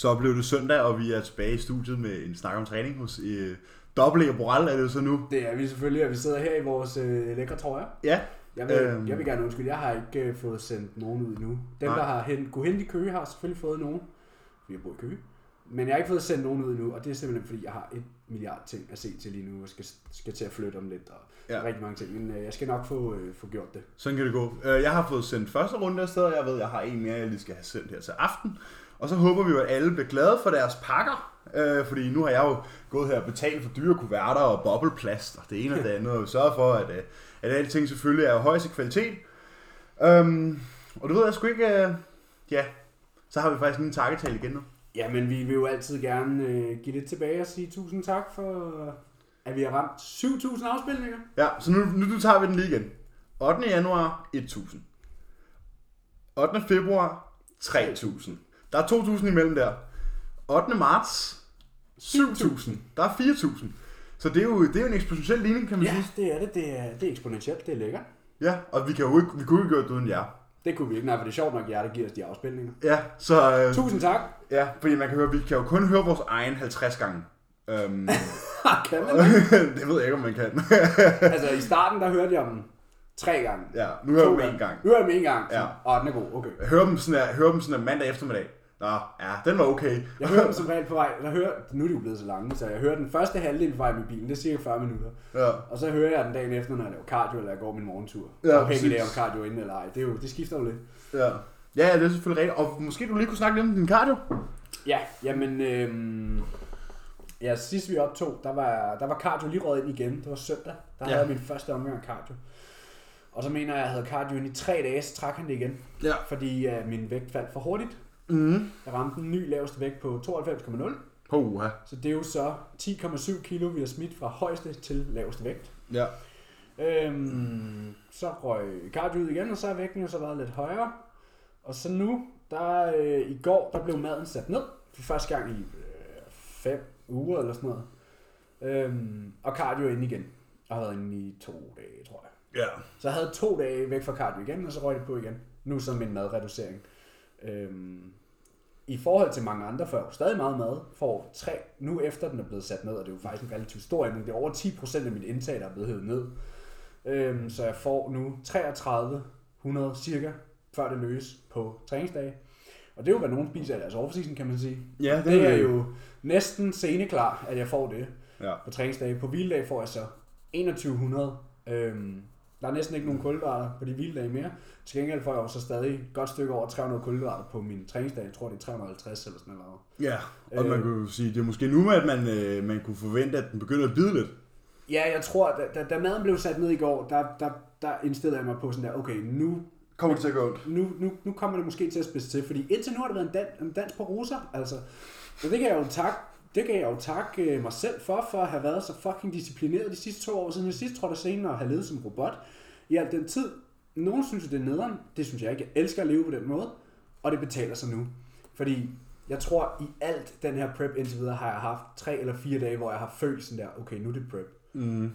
Så blev det søndag, og vi er tilbage i studiet med en snak om træning hos øh, Dobbelt og Boral, er det så nu. Det er vi selvfølgelig, og vi sidder her i vores øh, lækre trøjer. Ja, Jeg vil, Øhm. jeg vil gerne undskylde, jeg har ikke øh, fået sendt nogen ud nu. Dem, Nej. der har hen, kunne hente i Køge, har selvfølgelig fået nogen. Vi har boet i Køge. Men jeg har ikke fået sendt nogen ud nu, og det er simpelthen fordi, jeg har et milliard ting at se til lige nu, og skal, skal til at flytte om lidt, og Ja. ja. rigtig mange ting. Men øh, jeg skal nok få, øh, få gjort det. sådan kan det gå. Øh, Jeg har fået sendt første runde afsted, og jeg ved, jeg har en mere, jeg lige skal have sendt her til aften. Og så håber vi jo, at alle bliver glade for deres pakker. Øh, fordi nu har jeg jo gået her og betalt for dyre kuverter og bobleplast, og det ene og det andet, og sørget for, at, øh, at alle ting selvfølgelig er af højeste kvalitet. Øhm, og du ved jeg sgu ikke, øh, ja, så har vi faktisk en takketal igen nu. Ja, men vi vil jo altid gerne øh, give lidt tilbage og sige tusind tak for, at vi har ramt 7.000 afspilninger. Ja, så nu, nu, nu tager vi den lige igen. 8. januar, 1000. 8. februar, 3000. Der er 2000 imellem der. 8. marts, 7000. Der er 4000. Så det er jo, det er jo en eksponentiel ligning, kan man Ja, sige. det er det. Det er, det er eksponentielt. Det er lækkert. Ja, og vi, kan jo ikke, vi kunne ikke gøre det uden jer. Det kunne vi ikke, nej, for det er sjovt nok, jer, der giver os de afspilninger. Ja, så... Øh, Tusind tak. ja, fordi man kan høre, vi kan jo kun høre vores egen 50 gange. Øhm, kan man det? det ved jeg ikke, om man kan. altså, i starten, der hørte jeg dem tre gange. ja, nu hører To vi en gang. Nu hører jeg dem en gang. Ja. Og den er god, okay. Jeg hører dem sådan her, hører dem sådan her mandag eftermiddag. Nå, ja, den var okay. Jeg hører dem som regel på vej. Jeg hører, nu er de jo blevet så lange, så jeg hører den første halvdel på vej med bilen. Det er cirka 40 minutter. Ja. Og så hører jeg den dagen efter, når jeg laver cardio, eller jeg går min morgentur. Ja, Afhængig af, om cardio er inde eller ej. Det, er jo, det skifter jo lidt. Ja. Ja, det er selvfølgelig rigtigt. Og måske du lige kunne snakke lidt om din cardio? Ja, jamen... Øhm, ja, sidst vi optog, der var, der var cardio lige røget ind igen. Det var søndag. Der Ja. havde jeg min første omgang cardio. Og så mener jeg, at jeg havde cardio i tre dage, så trak han det igen. Ja. Fordi uh, min vægt faldt for hurtigt. Mhm. Jeg ramte en ny laveste vægt på 92,0. Puha. Så det er jo så 10,7 kilo, vi har smidt fra højeste til laveste vægt. Ja. Øhm, så røg cardio ud igen, og så er vægten jo så været lidt højere. Og så nu, der øh, i går, der blev maden sat ned. For første gang i øh, fem uger eller sådan noget. Øhm, og cardio ind igen. Og har været inde i to dage, tror jeg. Ja. Så jeg havde to dage væk fra cardio igen, og så røg det på igen. Nu som en madreducering. Øhm, I forhold til mange andre, får jeg jo stadig meget mad, får tre, nu efter den er blevet sat ned, og det er jo faktisk en relativt stor ændring, det er over 10% af mit indtag, der er blevet hævet ned. Øhm, så jeg får nu 3300 cirka, før det løs på træningsdage. Og det er jo, hvad nogen spiser i deres off kan man sige. Ja, Det er jo næsten sceneklar, at jeg får det Ja. på træningsdage. På hviledag får jeg så 2100. Øhm, der er næsten ikke nogen kulhydrater på de hviledage mere. Til gengæld får jeg jo så stadig et godt stykke over 300 kulhydrater på min træningsdag. Jeg tror, det er 350 eller sådan noget. Ja, og man Øh. kunne jo sige, det er måske nu, at man, øh, man kunne forvente, at den begynder at bide lidt. Ja, jeg tror, da, da, da maden blev sat ned i går, der, der, der indstillede jeg mig på sådan der, okay, nu, Kommer det til at gå ondt? nu, nu, nu kommer det måske til at spidse til. Fordi indtil nu har det været en, dan, en dans på roser. Altså, og det kan jeg jo takke det kan jeg jo takke øh, mig selv for, for at have været så fucking disciplineret de sidste to år siden jeg sidst trådte scenen og have levet som robot i al den tid. Nogen synes, det er nederen. Det synes jeg ikke. Jeg elsker at leve på den måde. Og det betaler sig nu. Fordi jeg tror, i alt den her prep indtil videre, har jeg haft tre eller fire dage, hvor jeg har følt sådan der, okay, nu er det prep. Mm.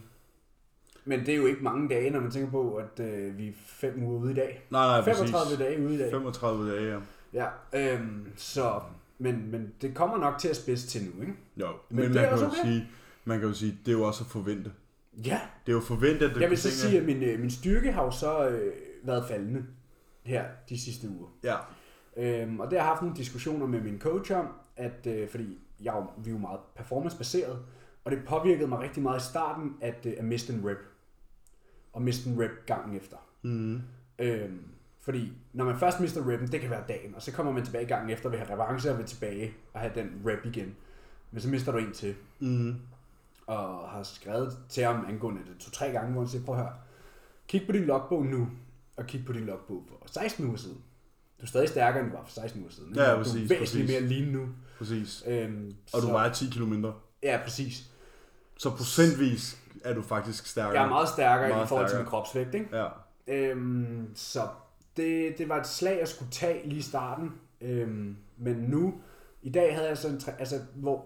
Men det er jo ikke mange dage, når man tænker på, at øh, vi er fem uger ude i dag. Nej, nej, 35 præcis. dage ude i dag. 35 dage, ja. Ja, øhm, så, men, men det kommer nok til at spidse til nu, ikke? Jo, Men men, man kan, jo okay. sige, man kan jo sige, det er jo også at forvente. Ja, Det er jo forventet, at det jeg vil så sige, at min, øh, min styrke har jo så øh, været faldende her de sidste uger. Ja, Øhm, og det har jeg haft nogle diskussioner med min coach om, at, øh, fordi jeg, jo- vi er jo meget performance-baseret, og det påvirkede mig rigtig meget i starten at, øh, at miste en rep. Og miste en rep gangen efter. mm. Øhm, fordi når man først mister reppen, det kan være dagen, og så kommer man tilbage gangen efter, vil have revanche og vil tilbage og have den rep igen. Men så mister du en til, Mm. og har skrevet til ham angående det to-tre gange, hvor han siger, prøv at høre, kig på din logbog nu, og kig på din logbog for 16 uger siden. Du er stadig stærkere, end du var for 16 uger siden. ikke? Ja, du er præcis, væsentligt præcis. mere lean nu. præcis. Øhm, Og du så- vejer 10 kilo mindre. Ja, præcis. Så procentvis er du faktisk stærkere. Jeg er meget stærkere Meget i forhold til stærkere. min kropsvægt, ikke? Ja. Øhm, så det, det var et slag, jeg skulle tage lige i starten. Øhm, men nu, i dag havde jeg sådan, en altså, hvor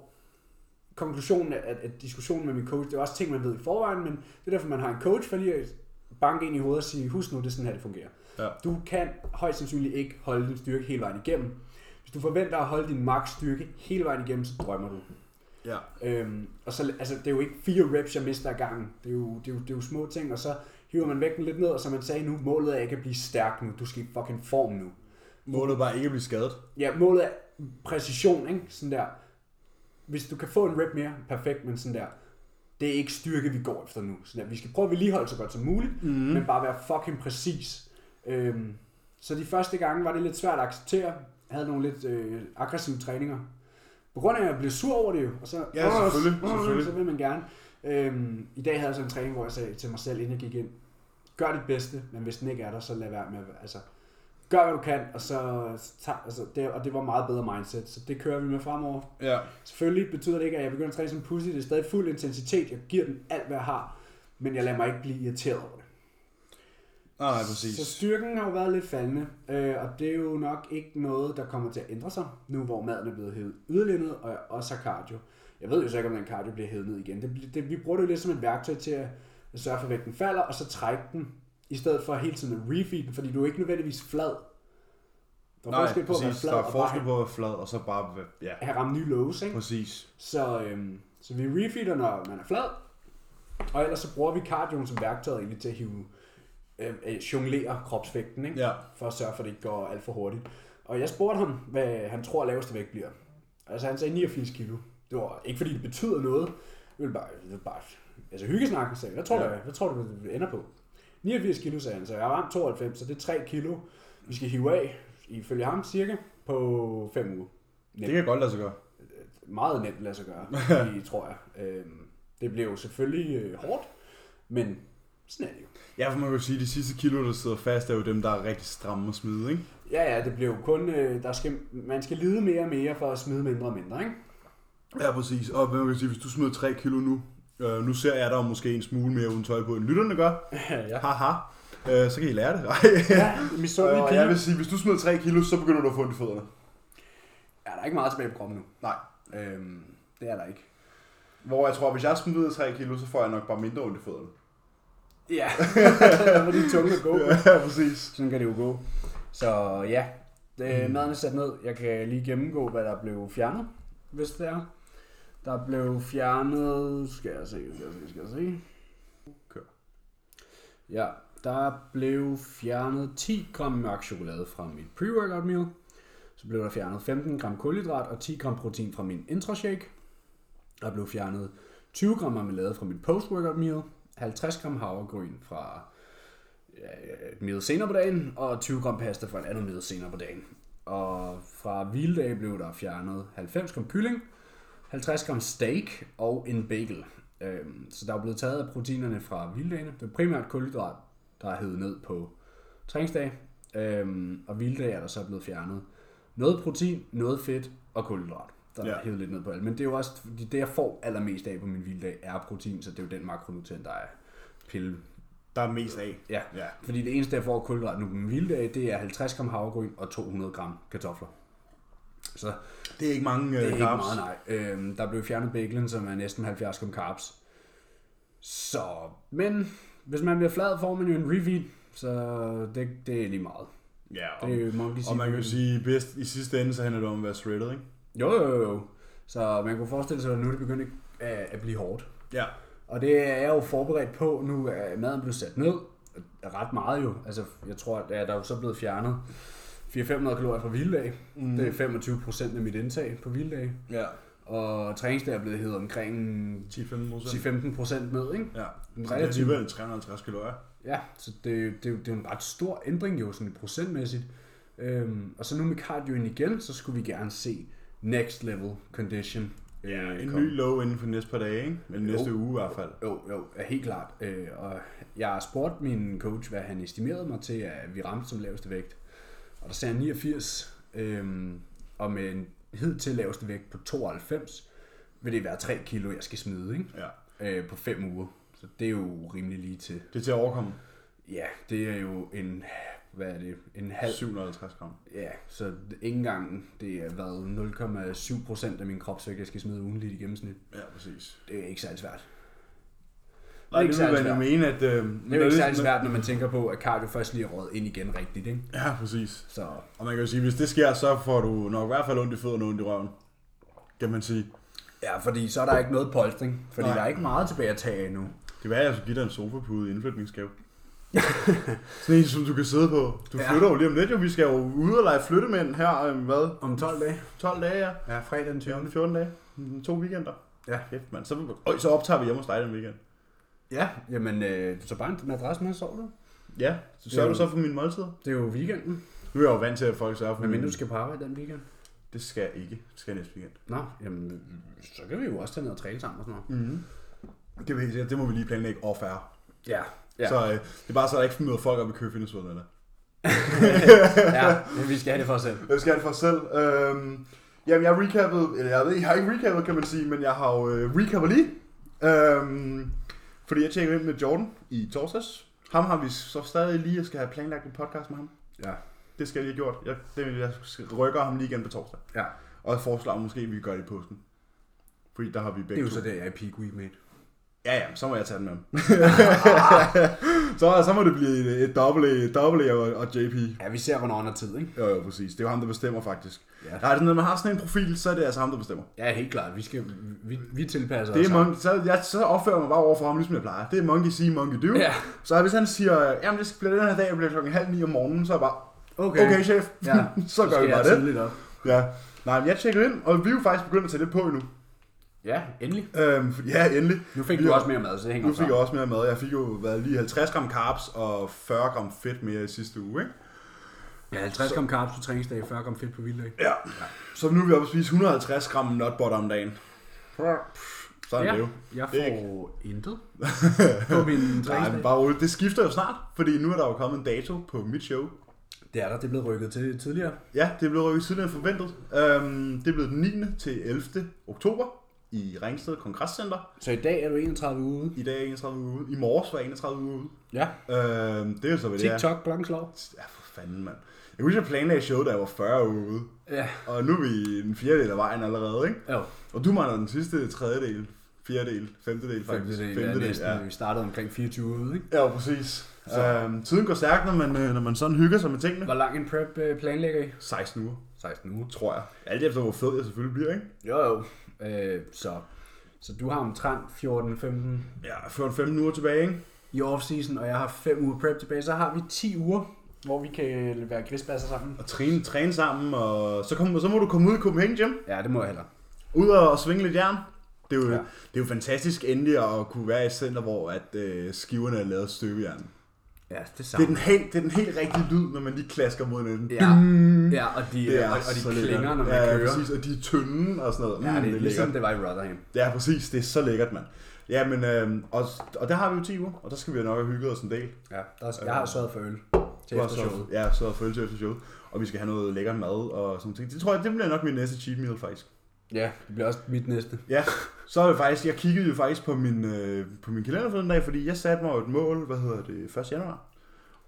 konklusionen af at, diskussionen med min coach, det er også ting, man ved i forvejen, men det er derfor, man har en coach, for lige at banke ind i hovedet og sige, husk nu, det er sådan her, det fungerer. Ja. Du kan højst sandsynligt ikke holde din styrke hele vejen igennem. Hvis du forventer at holde din max styrke hele vejen igennem, så drømmer du. Ja. Øhm, og så, altså, det er jo ikke fire reps, jeg mister af gangen. Det er, jo, det, er jo, det er jo små ting, og så hiver man vægten lidt ned, og som man sagde nu, målet er ikke at blive stærk nu. Du skal i fucking form nu. Målet er bare ikke at blive skadet. Ja, målet er præcision, ikke? Sådan der. Hvis du kan få en rep mere, perfekt, men sådan der. Det er ikke styrke, vi går efter nu. Sådan der. Vi skal prøve at vedligeholde så godt som muligt, mm. men bare være fucking præcis. Øhm, så de første gange var det lidt svært at acceptere. Jeg havde nogle lidt øh, aggressive træninger. På grund af, at jeg blev sur over det jo. Og så, Ja, "Åh, selvfølgelig, selvfølgelig. Så vil man gerne. Øhm, I dag havde jeg så en træning, hvor jeg sagde til mig selv, inden jeg gik ind, gør dit bedste, men hvis den ikke er der, så lad være med altså, gør hvad du kan, og så tag, altså, det, og det var meget bedre mindset, så det kører vi med fremover. Ja. Selvfølgelig betyder det ikke, at jeg begynder at træne som pussy, det er stadig fuld intensitet, jeg giver den alt, hvad jeg har, men jeg lader mig ikke blive irriteret over det. Nej, præcis. Så styrken har jo været lidt faldende, øh, og det er jo nok ikke noget, der kommer til at ændre sig, nu hvor maden er blevet hævet yderligere ned, og jeg også har cardio. Jeg ved jo så ikke, om den cardio bliver hævet ned igen. Det, det, vi bruger det jo lidt som et værktøj til at sørge for, at vægten falder, og så trække den, i stedet for hele tiden at refeed den, fordi du er ikke nødvendigvis flad. Der er Nej, forskel på at være flad Der er forskel på at være flad, og så bare... Ja, have ramt nye lows, ikke? præcis. Så, øhm, så vi refeeder, når man er flad, og ellers så bruger vi cardioen som værktøj egentlig til at hive, øh, øh, jonglere kropsvægten, ikke? Ja. for at sørge for, at det ikke går alt for hurtigt. Og jeg spurgte ham, hvad han tror laveste vægt bliver. Altså han sagde 89 kilo. Det var ikke fordi det betyder noget. Det var bare, det var bare altså hyggesnak, sagde. Hvad tror, Ja. du, hvad tror du, det ender på? 89 kilo, sagde han. Så jeg har ramt 92, så det er 3 kilo, vi skal hive af, ifølge ham cirka, på 5 uger. Det kan godt lade sig gøre. Meget nemt lade sig gøre, tror jeg. Øhm, det blev jo selvfølgelig øh, hårdt, men sådan er det jo. Ja, for man kan jo sige, at de sidste kilo, der sidder fast, er jo dem, der er rigtig stramme at smide, ikke? Ja, ja, det blev jo kun, øh, der skal, man skal lide mere og mere for at smide mindre og mindre, ikke? Ja, præcis. Og man kan sige, hvis du smider 3 kilo nu, øh, nu ser jeg dig måske en smule mere uden tøj på, end lytterne gør. ja. Haha. Øh, så kan I lære det. ja, og pige. jeg vil sige, hvis du smider 3 kilo, så begynder du at få ondt i fødderne. Ja, der er ikke meget tilbage på kroppen nu. Nej. Øhm, det er der ikke. Hvor jeg tror, hvis jeg smider 3 kilo, så får jeg nok bare mindre ondt i fødderne. Ja, hvor de tunge at gå. Ja, præcis. Sådan kan det jo gå. Så ja, det, maden er sat ned. Jeg kan lige gennemgå, hvad der blev fjernet, hvis det er. Der blev fjernet, skal jeg se, skal jeg se, skal jeg se. Kør. Ja, der blev fjernet 10 gram mørk chokolade fra mit pre-workout meal. Så blev der fjernet 15 gram kulhydrat og 10 gram protein fra min intrashake. Der blev fjernet 20 gram marmelade fra mit post-workout meal. 50 gram havregryn fra ja, et middag senere på dagen, og 20 gram pasta fra en anden middag senere på dagen. Og fra hviledag blev der fjernet 90 gram kylling, 50 gram steak og en bagel. Øhm, Så der er blevet taget af proteinerne fra hviledagene. Det er primært kulhydrat, der er hævet ned på træningsdag. Øhm, Og hviledag er der så blevet fjernet noget protein, noget fedt og kulhydrat. Der er Ja. hævet lidt ned på alt. Men det er jo også, det jeg får allermest af på min hviledag er protein, så det er jo den makronutrient, der er pille Der er mest af. Ja, Ja. fordi det eneste, jeg får kulhydrat nu på min hviledag, det er 50 gram havregryn og 200 gram kartofler. Så Det er ikke mange det er øh, ikke carbs. meget, nej. Øhm, der blev fjernet bacon, som er næsten 70 gram carbs. Så, men hvis man bliver flad, får man jo en refeed, så det, det er lige meget. Ja, og, Det er jo monkey og man kan jo sige, bedst, i sidste ende, så handler det om at være shredded, ikke? Jo, jo, jo. Så man kunne forestille sig, at nu er det begyndt at, at blive hårdt. Ja. Og det er jeg jo forberedt på. Nu er maden blevet sat ned. Ret meget jo. Altså, jeg tror, at der er jo så blevet fjernet 400-500 kalorier fra hviledag. Mm. Det er 25 procent af mit indtag på hviledag. Ja. Og træningsdag er blevet hævet omkring 10-15 procent. 10-15 procent ned, ikke? Ja. Så det er alligevel 350 kalorier. Ja, så det, det, det, er jo- det er jo en ret stor ændring jo, sådan procentmæssigt. Øhm, og så nu med cardioen igen, så skulle vi gerne se next level condition. øh, En komme. ny low inden for næste par dage, ikke? Eller næste Jo. uge i hvert fald. Jo, jo, er helt klart. Øh, og jeg har spurgt min coach, hvad han estimerede mig til, at vi ramte som laveste vægt. Og der sagde han 89, øhm, og med en hidtil laveste vægt på 92, vil det være 3 kilo, jeg skal smide, ikke? Ja. Øh, på 5 uger. Så det er jo rimelig lige til. Det er til at overkomme. Ja, det er jo en, hvad er det, en halv 750 gram. Ja, så ikke engang, det er været 0,7 procent af min kropsvægt, jeg skal smide ugenligt i gennemsnit. Ja, præcis. Det er ikke særlig svært. Og ikke det vil man mene, at... Øh, Det er jo ikke særlig svært, når man tænker på, at cardio først lige er råd ind igen rigtigt, ikke? Ja, præcis. Så Og man kan jo sige, hvis det sker, så får du nok i hvert fald ondt i fødderne og ondt i røven. Kan man sige. ja, fordi så er der ikke noget polstring, fordi Nej. der er ikke meget tilbage at tage endnu. Det var, at jeg skulle give dig en sofapude i indflytningsgave. Sådan en, som du kan sidde på. Du Ja. flytter jo lige om lidt, jo. Vi skal jo ud og lege flyttemænd her, øh, hvad? Om 12 dage? 12 dage, ja. Ja, fredag den 20. Ja, 14 dage. Mm, To weekender. Ja. Kæft, mand. Så, øj, så optager vi hjemme hos dig den weekend. Ja, jamen, øh, så bare en madras med, sover du? Ja, så sørger du så for mine måltider. Det er jo weekenden, Nu er jeg jo vant til, at folk sørger for men mindre du skal på arbejde den weekend. Det skal jeg ikke. Det skal jeg næste weekend. Nå, jamen, så kan vi jo også tage ned og træne sammen og sådan noget. Mm-hmm. Det, det må vi lige planlægge off air. Ja, Ja. Så øh, det er bare så, der ikke møder folk op i køfindersveden eller ja, vi skal have det for os selv. Jeg skal have det for os selv. Øhm, jamen, jeg har recappet, eller jeg ved jeg har ikke recappet, kan man sige, men jeg har jo øh, recappet lige. Øhm, fordi jeg tjekkede ind med Jordan i torsdags. Ham har vi så stadig lige, jeg skal have planlagt en podcast med ham. Ja. Det skal jeg lige have gjort. Jeg, det, jeg rykker ham lige igen på torsdag. Ja. Og jeg foreslår måske, at vi gør det i påsken. Fordi der har vi Det begge er jo så der, jeg er i peak week, mate. Ja, ja, så må jeg tage den med ham. så, så må det blive et, et dobbelt, dobbelt og, og JP. Ja, vi ser, hvornår han har tid, ikke? Jo, jo, præcis. Det er jo ham, der bestemmer faktisk. Ja. Nej, når man har sådan en profil, så er det altså ham, der bestemmer. Ja, helt klart. Vi, skal, vi, vi tilpasser Det os. er monkey, så, jeg, så opfører mig bare over for ham, ligesom jeg plejer. Det er monkey see, monkey do. Ja, Så hvis han siger, jamen det bliver den her dag, det bliver klokken halv ni om morgenen, så er jeg bare, okay. okay, chef, Ja. så gør vi Skal bare det. op. Ja. Nej, men jeg tjekker ind, og vi er jo faktisk begyndt at tage det på endnu. Ja, endelig. Øhm, ja, endelig. Nu fik Vi du også mere mad, så det hænger Nu fik jeg også mere mad. Jeg fik jo været lige 50 gram carbs og 40 gram fedt mere i sidste uge, ikke? Ja, 50 gram carbs på træningsdag, 40 gram fedt på vilddag. Ja. Så nu er vi oppe at spise 150 gram nut butter om dagen. Sådan er det jo. jeg får intet på min Nej, men træningsdag. bare roligt. Det skifter jo snart, fordi nu er der jo kommet en dato på mit show. Det er der, det er blevet rykket til tidligere. Ja, det er blevet rykket tidligere end forventet. Øhm, det er blevet den 9. til 11. oktober i Ringsted Kongresscenter. Så i dag er du 31 uge ude. I dag er 31 uge ude. I morges var 31 uge ude. Ja, Øhm, det er jo så, hvad det er. TikTok, klokken slår. Ja, for fanden, mand. Jeg kunne huske, jeg planlagde show, da jeg var 40 uge ude. Ja, Og nu er vi i den fjerde del af vejen allerede, ikke? jo. Og du mangler den sidste tredjedel, fjerdedel, femtedel faktisk. Femte del er næsten. ja. Vi startede omkring 24 uge ude, ikke? Ja, præcis. Så. Øhm, tiden går stærkt, når man, øh, når man sådan hygger sig med tingene. Hvor lang en prep øh, planlægger I? 16 uger, 16 uger. tror jeg. Alt efter, hvor fed jeg selvfølgelig bliver, ikke? Jo, jo. Øh, så, så du har omtrent 14-15 Ja, 14-15 uger tilbage, ikke? i off-season, og jeg har 5 uger prep tilbage. Så har vi 10 uger, hvor vi kan være grispasser sammen. Og træne, træne sammen, og så, kom, så må du komme ud i Copenhagen Gym. Ja, det må jeg heller. Ud og, svinge lidt jern. Det er, jo, Ja. ja. det er jo fantastisk endelig at kunne være i et center, hvor at, øh, skiverne er lavet af støbejern. Ja, det er Det er, samme. den helt, det er den helt rigtige lyd, når man lige klasker mod hinanden. Ja, ja og de, Det er og, og de lækkert. klinger, når man ja, kører. præcis, og de er tynde og sådan noget. Ja, Mm, det er ligesom lækkert. det var i Rotherham. Ja, præcis. Det er så lækkert, mand. Ja, men, øh, og, og der har vi jo 10 uger, og der skal vi jo nok have hygget os en del. Ja, der, jeg har sørget for øl til efter så- showet. Ja, så følge til efter showet. Og vi skal have noget lækker mad og sådan ting. Det tror jeg, det bliver nok min næste cheat meal, faktisk. Ja, det bliver også mit næste. Ja, så er det faktisk, jeg kiggede jo faktisk på min, øh, på min kalender for den dag, fordi jeg satte mig jo et mål, hvad hedder det, 1. januar,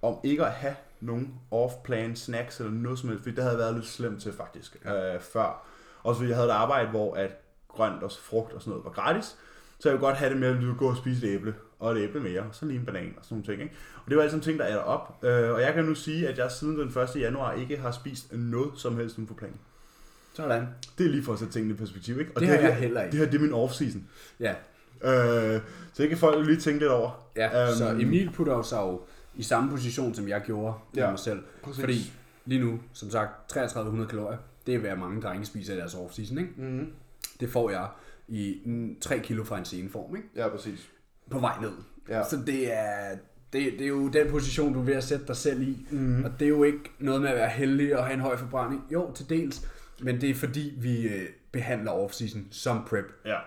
om ikke at have nogen off-plan snacks eller noget som helst, fordi det havde været lidt slemt til faktisk, øh, før. Også fordi jeg havde et arbejde, hvor at grønt og frugt og sådan noget var gratis, så jeg ville godt have det med at gå og spise et æble, og et æble mere, og så lige en banan og sådan nogle ting. Ikke? Og det var altså ting, der er op. Øh, og jeg kan nu sige, at jeg siden den 1. januar ikke har spist noget som helst uden for planen. Sådan. Det er lige for at sætte tingene i perspektiv, ikke? Og Det har her, jeg heller ikke. Det her, det er min off-season. Ja, Øh, så det kan folk lige tænke lidt over. ja. Øhm, så Emil putter sig jo i samme position, som jeg gjorde med Ja, mig selv. Præcis. Fordi lige nu, som sagt, 3300 kalorier, det er hvad mange drenge spiser i deres off-season, ikke? Mm-hmm. Det får jeg i mm, 3 kilo fra en seneform, ikke? Ja, præcis. På vej ned. Ja. Så det er, det, det er jo den position, du er ved at sætte dig selv i. Mm. Og det er jo ikke noget med at være heldig og have en høj forbrænding. Jo, til dels. Men det er fordi, vi øh, behandler off-season som prep. Ja.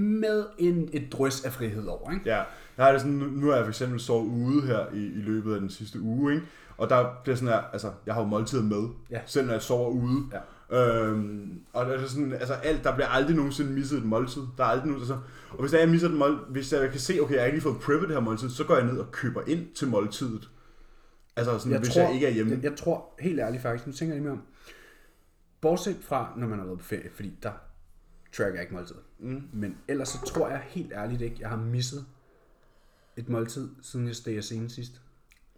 Med en, et drøs af frihed over, ikke? ja. Har det sådan, nu- har jeg for eksempel sovet ude her i, i løbet af den sidste uge, ikke? Og der bliver sådan her, altså, jeg har jo måltider med, Ja. selv når jeg sover ude. Ja. Øhm, og det er sådan, altså alt, der bliver aldrig nogensinde misset et måltid. Der er aldrig nogen, altså, og hvis der er, jeg misser et måltid, hvis jeg kan se, okay, jeg har ikke lige fået preppet det her måltid, så går jeg ned og køber ind til måltidet. Altså sådan, jeg hvis tror, jeg ikke er hjemme. Jeg, jeg tror, helt ærligt faktisk, nu tænker jeg lige mere om, bortset fra, når man har været på ferie, fordi der tracker jeg ikke måltid. Mm. Men ellers så tror jeg helt ærligt ikke, jeg har misset et måltid, siden jeg steg scenen sidst.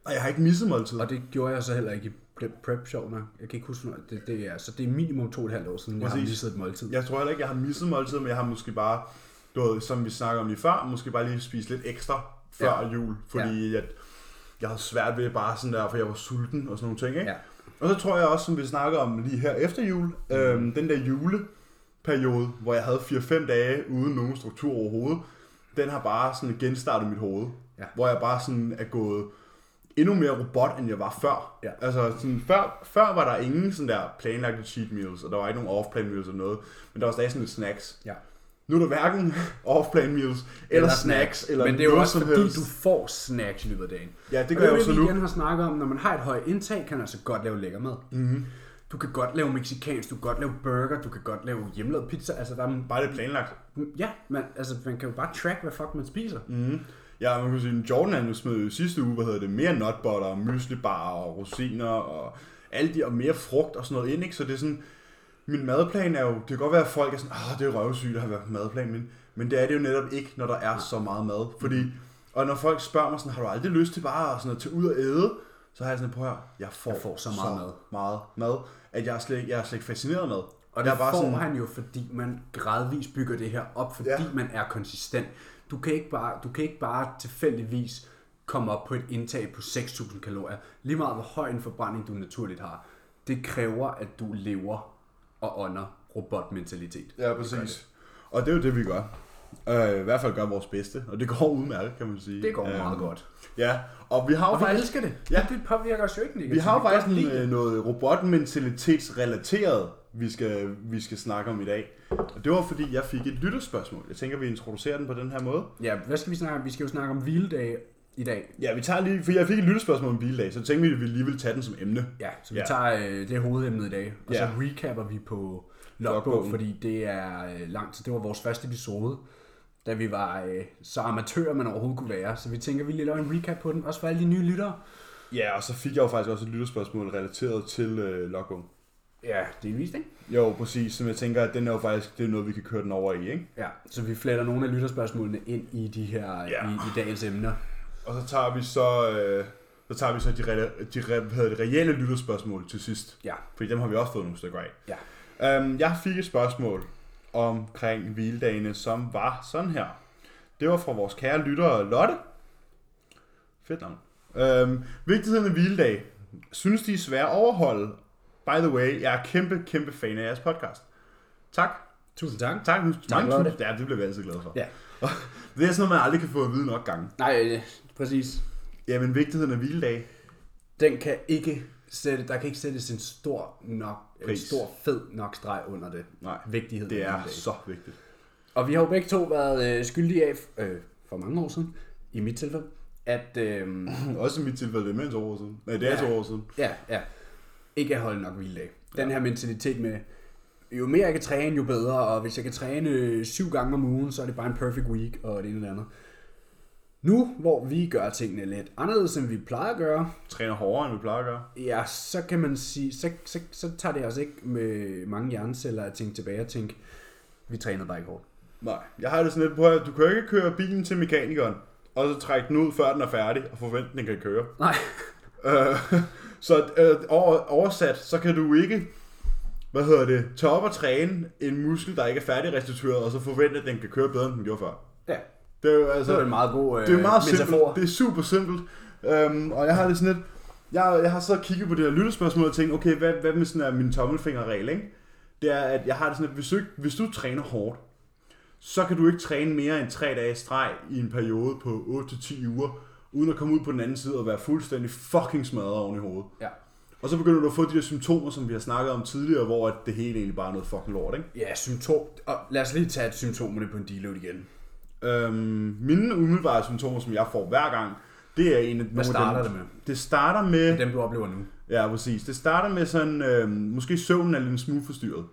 Og jeg har ikke misset måltid. Og det gjorde jeg så heller ikke i pre- prep show nok. Jeg kan ikke huske, det, det er, så det er minimum to og et halvt år siden, jeg har Præcis. misset et måltid. Jeg tror heller ikke, jeg har misset måltid, men jeg har måske bare, du ved, som vi snakker om lige før, måske bare lige spist lidt ekstra før Ja. jul, fordi at jeg havde svært ved bare sådan der, for jeg var sulten og sådan nogle ting, ikke? Ja. Og så tror jeg også, som vi snakker om lige her efter jul, Mm. øhm, den der juleperiode, hvor jeg havde 4-5 dage uden nogen struktur overhovedet, den har bare sådan genstartet mit hoved. Ja. Hvor jeg bare sådan er gået endnu mere robot, end jeg var før. Ja. Altså sådan, før, før var der ingen sådan der planlagte cheat meals, og der var ikke nogen off-plan meals eller noget, men der var stadig sådan lidt snacks. Ja. Nu er der hverken off-plan meals, eller, eller snacks, eller Men det er jo også som fordi, helst. du får snacks i løbet af dagen. Ja, det gør jeg jo det, så vi nu. igen har snakket om, når man har et højt indtag, kan man altså godt lave lækker mad. Mm-hmm. Du kan godt lave mexicansk, du kan godt lave burger, du kan godt lave hjemmelavet pizza. Altså, der er, Bare det er planlagt. ja, man, altså, man kan jo bare track, hvad fuck man spiser. Mm. Ja, man kan sige, Jordan han smed sidste uge, hvad hedder det, mere nut butter, muesli bar og rosiner og alle de, og mere frugt og sådan noget ind, ikke? Så det er sådan, min madplan er jo, det kan godt være, at folk er sådan, ah, det er røvsygt at have madplan, men, men det er det jo netop ikke, når der er så meget mad. Fordi, og når folk spørger mig sådan, har du aldrig lyst til bare at sådan at tage ud og æde? Så har jeg sådan, på her, jeg får, Jeg får så meget mad. meget mad, at jeg er slet, jeg er slet ikke fascineret med. Og jeg det er bare får sådan, han jo, fordi man gradvist bygger det her op, fordi ja. man er konsistent. Du kan, ikke bare, du kan ikke bare tilfældigvis komme op på et indtag på 6.000 kalorier. Lige meget hvor høj en forbrænding du naturligt har. Det kræver, at du lever og ånder robotmentalitet. Ja, præcis. Og det er jo det, vi gør. Øh, I hvert fald gør vores bedste, og det går udmærket, kan man sige. Det går Øhm, meget godt. Ja, og vi har jo Og vi faktisk, elsker det. Ja. Det, det påvirker os jo ikke negativt. vi har jo faktisk en, det. øh, noget robotmentalitetsrelateret, vi skal, vi skal snakke om i dag. Og det var fordi, jeg fik et lytterspørgsmål. Jeg tænker, vi introducerer den på den her måde. Ja, hvad skal vi snakke om? Vi skal jo snakke om hviledage i dag. Ja, vi tager lige, for jeg fik et lytterspørgsmål om hviledag, så tænkte vi, at vi lige ville tage den som emne. Ja, så vi Ja. tager øh, det hovedemnet i dag, og Ja. så recapper vi på logbog, fordi det er øh, lang tid. Det var vores første episode, da vi var øh, så amatører, man overhovedet kunne være. Så vi tænker, vi lige laver en recap på den, også for alle de nye lyttere. Ja, og så fik jeg jo faktisk også et lytterspørgsmål relateret til øh, logbogen. Ja, delvist, ikke? Jo, præcis, som jeg tænker, at den er jo faktisk det er noget, vi kan køre den over i, ikke? Ja, så vi fletter nogle af lytterspørgsmålene ind i de her, Ja. i, i dagens emner. Og så tager vi så, øh, så, tager vi så de, re- de, re- det, reelle lytterspørgsmål til sidst. Ja, Fordi dem har vi også fået nogle stykker af. ja. Um, jeg fik et spørgsmål omkring hviledagene, som var sådan her. Det var fra vores kære lytter Lotte. Fedt navn. Um, vigtigheden af hviledag. Synes de er svære at overholde? By the way, jeg er kæmpe, kæmpe fan af jeres podcast. Tak. Tusind tak. Tak. Mange Lotte. tusind. Ja, det bliver vi altid glade for. Ja. det er sådan noget, man aldrig kan få at vide nok gange. Nej, øh, præcis. Jamen, vigtigheden af hviledag. Den kan ikke sætte, der kan ikke sættes en stor nok, en Pris. stor fed nok streg under det. Nej, Vigtigheden det af er hviledag. så vigtigt. Og vi har jo begge to været øh, skyldige af, øh, for mange år siden, i mit tilfælde, at, øh, Også i mit tilfælde, det er to år siden. Nej, det er Ja. to år siden. ja, ja, ikke at holde nok hviledag. Den her mentalitet med, jo mere jeg kan træne, jo bedre, og hvis jeg kan træne øh, syv gange om ugen, så er det bare en perfect week, og det ene eller andet. Nu, hvor vi gør tingene lidt anderledes, end vi plejer at gøre, Træner hårdere, end vi plejer at gøre. ja, så kan man sige, så, så, så tager det altså ikke med mange hjerneceller at tænke tilbage og tænke, vi trænede bare ikke hårdt. Nej, jeg har det sådan lidt på, at du kan jo ikke køre bilen til mekanikeren, og så trække den ud, før den er færdig, og forvente, den kan køre. Nej. Øh, så øh, over, oversat, så kan du ikke, hvad hedder det, tage op og træne en muskel, der ikke er færdig restitueret, og så forvente, at den kan køre bedre, end den gjorde før. Ja, Det er jo så altså, er det en meget god øh, det er meget metafor. simpelt. Det er super simpelt. Øhm, og jeg har det sådan lidt, jeg, jeg har så kigget på det her lyttespørgsmål og tænkt, okay, hvad, hvad med sådan her min tommelfingerregel, ikke? Det er, at jeg har det sådan, at hvis du, hvis du træner hårdt, så kan du ikke træne mere end tre dage i streg i en periode på 8-10 uger, uden at komme ud på den anden side og være fuldstændig fucking smadret oven i hovedet. Ja. Og så begynder du at få de der symptomer, som vi har snakket om tidligere, hvor det hele egentlig bare er noget fucking lort, ikke? Ja, symptom. Og lad os lige tage symptomerne på en deload igen. Øhm, mine umiddelbare symptomer, som jeg får hver gang, det er en af nogle starter af det dem. med? Det starter med... Dem du oplever nu. Ja, præcis. Det starter med sådan, øh, måske søvnen er lidt en smule forstyrret.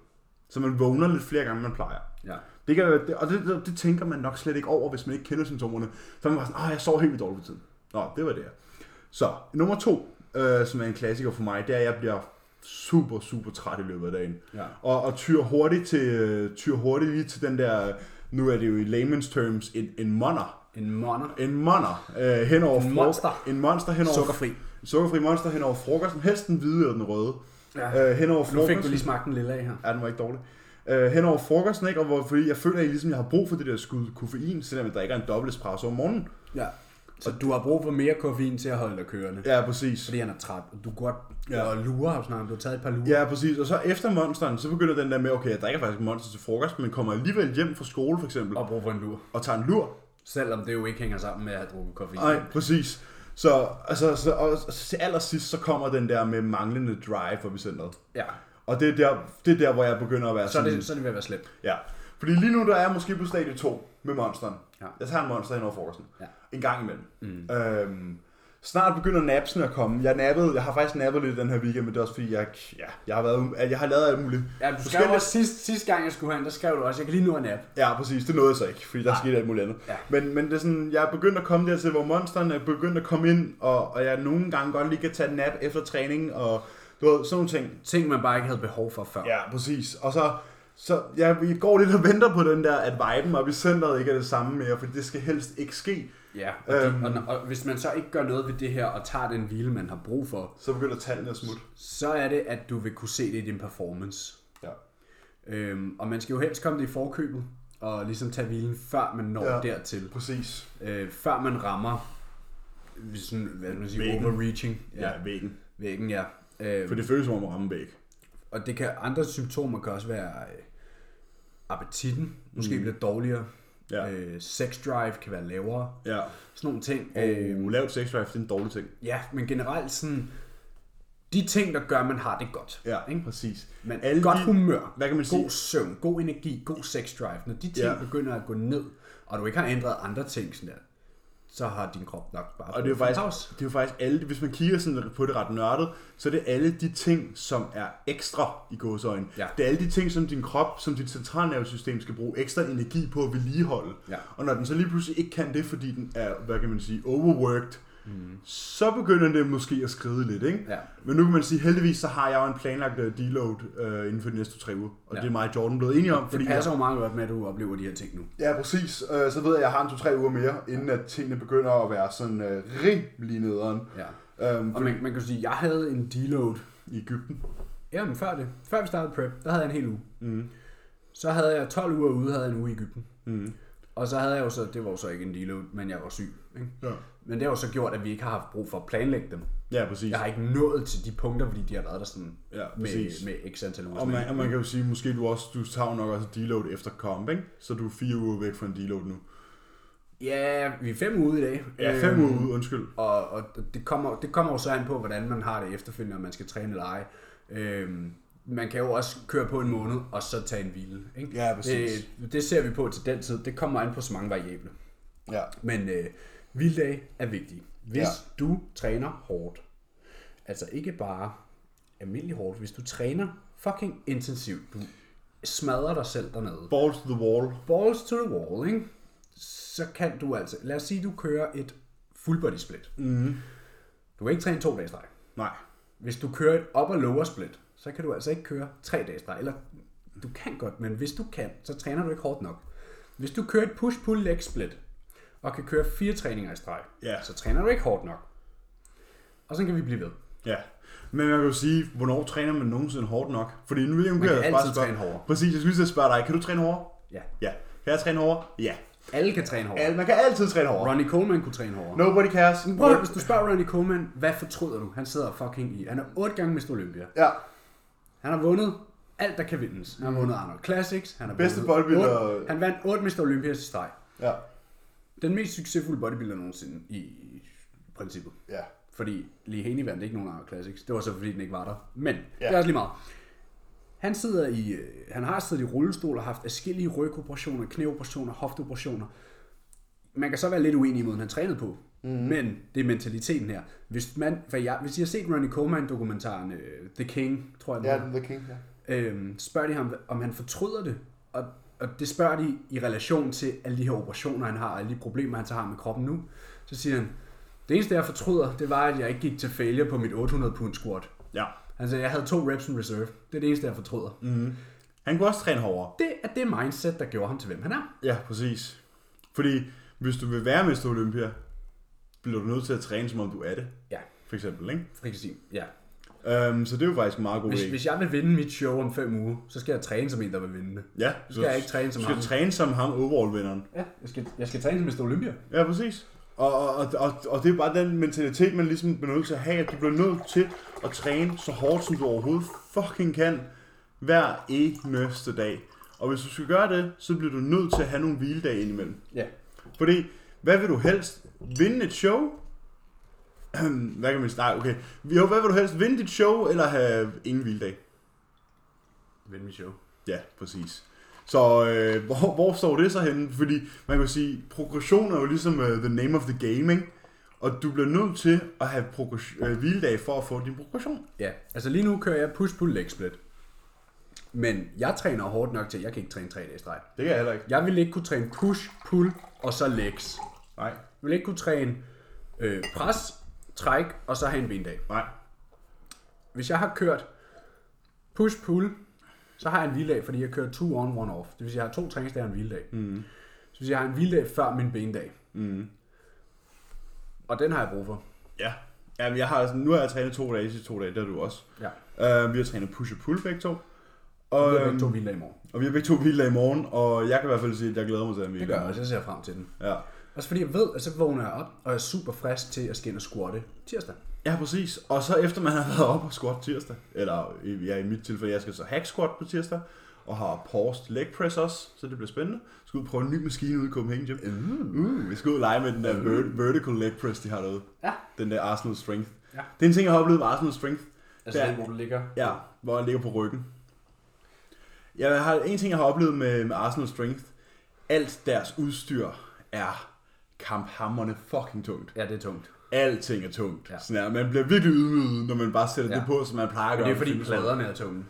Så man vågner lidt flere gange, end man plejer. Ja. Det kan, det, og det, det, det, tænker man nok slet ikke over, hvis man ikke kender symptomerne. Så man bare sådan, åh, jeg sover helt vildt dårligt for tiden. Nå, det var det. Så, nummer to, øh, som er en klassiker for mig, det er, at jeg bliver super, super træt i løbet af dagen. Ja. Og, og tyr hurtigt til, tyr hurtigt lige til den der, nu er det jo i layman's terms, en, en monner. En monner. En monner øh, hen over En monster. En monster hen over Sukkerfri. Sukkerfri monster hen over frokosten. Helst den hvide eller den røde. Ja. Øh, hen over Nu fik frokosten. du lige smagt den lille af her. Ja, den var ikke dårlig. Øh, hen over frokosten, ikke? Og hvor, fordi jeg føler, at jeg, ligesom, jeg har brug for det der skud koffein, selvom jeg drikker en dobbelt espresso om morgenen. Ja. Så du har brug for mere koffein til at holde dig kørende. Ja, præcis. Fordi han er træt, og du godt Ja. og lurer snakket, om. du har taget et par lurer. Ja, præcis. Og så efter monsteren, så begynder den der med, okay, jeg drikker faktisk monster til frokost, men kommer alligevel hjem fra skole for eksempel, Og brug for en lur. og tager en lur. Selvom det jo ikke hænger sammen med at have drukket koffein. Nej, præcis. Så, altså, så, og, og til allersidst, så kommer den der med manglende drive for centret. Ja. Og det er, der, det er der, hvor jeg begynder at være Så er, sådan... det, så er det ved at være slemt. Ja. Fordi lige nu, der er jeg måske på stadie 2 med monsteren. Ja. Jeg tager en monster hen over frokosten. Ja. En gang imellem. Mm. Øhm, snart begynder napsene at komme. Jeg, nappede, jeg har faktisk nappet lidt den her weekend, men det er også fordi, jeg, ja, jeg, har, været, jeg har lavet alt muligt. Ja, du skrev også sidste, sidste gang, jeg skulle hen, der skrev du også, jeg kan lige nå en nap. Ja, præcis. Det nåede jeg så ikke, fordi der Nej. skete alt muligt andet. Ja. Men, men det er sådan, jeg er begyndt at komme dertil, hvor monsteren er begyndt at komme ind, og, og jeg nogle gange godt lige kan tage en nap efter træning, og du ved, sådan nogle ting. Ting, man bare ikke havde behov for før. Ja, præcis. Og så, så ja, vi går lidt og venter på den der, at viben op i centret ikke er det samme mere, for det skal helst ikke ske. Ja, og, Øhm. øhm. og, og, hvis man så ikke gør noget ved det her, og tager den hvile, man har brug for, Så begynder tallene at smutte. så er det, at du vil kunne se det i din performance. Ja. Øhm, og man skal jo helst komme det i forkøbet, og ligesom tage hvilen, før man når Ja. ja. dertil. Præcis. Øh, før man rammer sådan, hvad man sige, Væggen. overreaching. Ja, væggen. Væggen, ja. Øh, For det føles som om at ramme væg. Og det kan, andre symptomer kan også være øh, appetitten, måske mm. bliver dårligere. Ja. Øh, sex drive kan være lavere. Ja. Sådan nogle ting. Øh, uh, lavt sex drive, det er en dårlig ting. Ja, men generelt sådan, de ting, der gør, at man har det godt. Ja, Ikke? præcis. Men Alle godt de- humør, hvad kan man sige? god søvn, god energi, god sex drive. Når de ting ja. begynder at gå ned, og du ikke har ændret andre ting sådan der, så har din krop nok bare Og det er jo faktisk, pause. det er jo faktisk alle, hvis man kigger sådan på det ret nørdet, så er det alle de ting, som er ekstra i gåsøjne. Ja. Det er alle de ting, som din krop, som dit centralnervesystem skal bruge ekstra energi på at vedligeholde. Ja. Og når den så lige pludselig ikke kan det, fordi den er, hvad kan man sige, overworked, mm. så begynder det måske at skride lidt, ikke? Ja. Men nu kan man sige, heldigvis så har jeg jo en planlagt uh, deload uh, inden for de næste tre uger. Og Ja. det er mig og Jordan blevet enige om. Det passer jo meget godt med, at du oplever de her ting nu. Ja, præcis. Uh, så ved jeg, at jeg har en to-tre uger mere, inden at tingene begynder at være sådan uh, rimelig nederen. Ja. Um, Og man, man kan sige, at jeg havde en deload I Ægypten. Jamen før det. Før vi startede prep, der havde jeg en hel uge. Mm. Så havde jeg 12 uger ude, havde jeg en uge i Ægypten. Mm. Og så havde jeg jo så, det var jo så ikke en deload, men jeg var syg. Ikke? Ja. Men det har jo så gjort, at vi ikke har haft brug for at planlægge dem. ja, præcis. Jeg har ikke nået til de punkter, fordi de har været der sådan Ja, med, præcis. med x antal uger. Og man, og man kan jo sige, måske du også, du tager nok også deload efter comp, ikke? Så du er fire uger væk fra en deload nu. Ja, vi er fem uger ude i dag. Ja, fem Øhm, uger ude, undskyld. Og, og det, kommer, det kommer jo så an på, hvordan man har det efterfølgende, om man skal træne eller ej. Øhm, man kan jo også køre på en måned, og så tage en hvile. Ikke? Ja, præcis. Det, det ser vi på til den tid. Det kommer an på så mange variable. Ja. Men øh, hviledag er vigtig. Hvis Ja. du træner hårdt, altså ikke bare almindelig hårdt, hvis du træner fucking intensivt, du smadrer dig selv dernede, Balls to the wall. balls to the wall, ikke? så kan du altså, lad os sige, du kører et full body split. Mm. Du kan ikke træne to dage streg. Nej. Hvis du kører et upper lower split, så kan du altså ikke køre tre dage streg. Eller du kan godt, men hvis du kan, så træner du ikke hårdt nok. Hvis du kører et push-pull leg split, og kan køre fire træninger i streg, Ja. så træner du ikke hårdt nok. Og så kan vi blive ved. Ja. Men man kan jo sige, hvornår træner man nogensinde hårdt nok? Fordi nu vil jeg kan bare spørge- træne hårdere. Præcis, jeg skulle lige spørge dig, kan du træne hårdere? Ja. Ja. Kan jeg træne hårdere? Ja. Alle kan træne hårdere. Man kan altid træne hårdere. Ronnie Coleman kunne træne hårdere. Nobody cares. Prøv, at- hvis du spørger Ronnie Coleman, hvad fortryder du? Han sidder fucking i. Han er otte gange Mr. Olympia. Ja. Han har vundet alt, der kan vindes. Han har vundet Arnold Classics. Han har Bedste otte- Han vandt 8 Mr. Olympias i streg. Ja. Den mest succesfulde bodybuilder nogensinde i, princippet. Ja. Fordi Lee Haney vandt ikke nogen Arnold Classics. Det var så fordi den ikke var der. Men Ja. det er også lige meget. Han, sidder i, øh, han har siddet i rullestol og haft forskellige rygoperationer, knæoperationer, hofteoperationer. Man kan så være lidt uenig i måden, han trænede på. Mm. Men det er mentaliteten her. Hvis, man, for jeg, hvis I har set Ronnie Coleman-dokumentaren uh, The King, tror jeg den Ja, hedder, The King, ja. øhm, spørger de ham, om han fortryder det. Og, og det spørger de i relation til alle de her operationer, han har, og alle de problemer, han så har med kroppen nu. Så siger han, det eneste, jeg fortryder, det var, at jeg ikke gik til failure på mit 800 pund squat. Ja. Han sagde, jeg havde to reps in reserve. Det er det eneste, jeg fortryder. Mm. Han kunne også træne hårdere. Det er det mindset, der gjorde ham til, hvem han er. Ja, præcis. Fordi hvis du vil være Mr. Olympia, bliver du nødt til at træne, som om du er det. Ja, For eksempel, ikke? frikadil. Ja. Um, så det er jo faktisk en meget god Hvis, idé. hvis jeg vil vinde mit show om fem uger, så skal jeg træne som en, der vil vinde det. Ja, Så skal jeg ikke træne som du skal ham. træne som ham overall-vinderen. Ja, jeg skal, jeg skal træne som Mr. Olympia. Ja, præcis. Og, og, og, og, og det er bare den mentalitet, man ligesom bliver nødt til at have, at du bliver nødt til at træne så hårdt, som du overhovedet fucking kan, hver eneste dag. Og hvis du skal gøre det, så bliver du nødt til at have nogle hviledage indimellem. Ja. Fordi, hvad vil du helst? Vinde et show? hvad kan man sige? okay. Jo, hvad vil du helst? Vinde dit show, eller have ingen hviledag? Vinde mit show. Ja, præcis. Så øh, hvor, hvor står det så henne? Fordi man kan sige, progression er jo ligesom uh, the name of the game, ikke? Og du bliver nødt til at have progression, øh, hviledag for at få din progression. Ja, altså lige nu kører jeg push-pull leg split. Men jeg træner hårdt nok til, at jeg kan ikke træne tre dage i streg. Det kan jeg heller ikke. Jeg vil ikke kunne træne push, pull og så legs. Nej, Jeg vil ikke kunne træne øh, pres, træk og så have en bendag. nej. Hvis jeg har kørt push, pull, så har jeg en hviledag, fordi jeg kører two on, one off. Det vil sige, jeg har to træningsdage og en hviledag. Mm. Så sige, jeg har en hviledag før min bendag. Mm. Og den har jeg brug for. Ja. Jamen, jeg har, altså, nu har jeg trænet to dage de to dage, det har du også. Ja. Uh, vi har trænet push og pull begge to. Og jeg har øhm, to hviledage i morgen. og vi har begge to hviledag i morgen, og jeg kan i hvert fald sige, at jeg glæder mig til at Det gør jeg også, jeg ser frem til den. Ja. Også fordi jeg ved, at så vågner jeg op, og er super frisk til at skinne og squatte tirsdag. Ja, præcis. Og så efter man har været op og squat tirsdag, eller ja, i mit tilfælde, jeg skal så hack squat på tirsdag, og har paused leg press også, så det bliver spændende. Jeg skal ud og prøve en ny maskine ude i Copenhagen Gym. Uh, vi skal ud og lege med den der ver- vertical leg press, de har derude. Ja. Den der Arsenal Strength. Ja. Det er en ting, jeg har oplevet med Arsenal Strength. Altså Der- den, hvor du ligger. Ja, hvor jeg ligger på ryggen. Jeg har en ting, jeg har oplevet med, med Arsenal Strength. Alt deres udstyr er kamphammerne fucking tungt. Ja, det er tungt. Alting er tungt. Ja. Sådan man bliver virkelig ydmyget, når man bare sætter Ja. det på, som man plejer at gøre. det er fordi pladerne er tunge.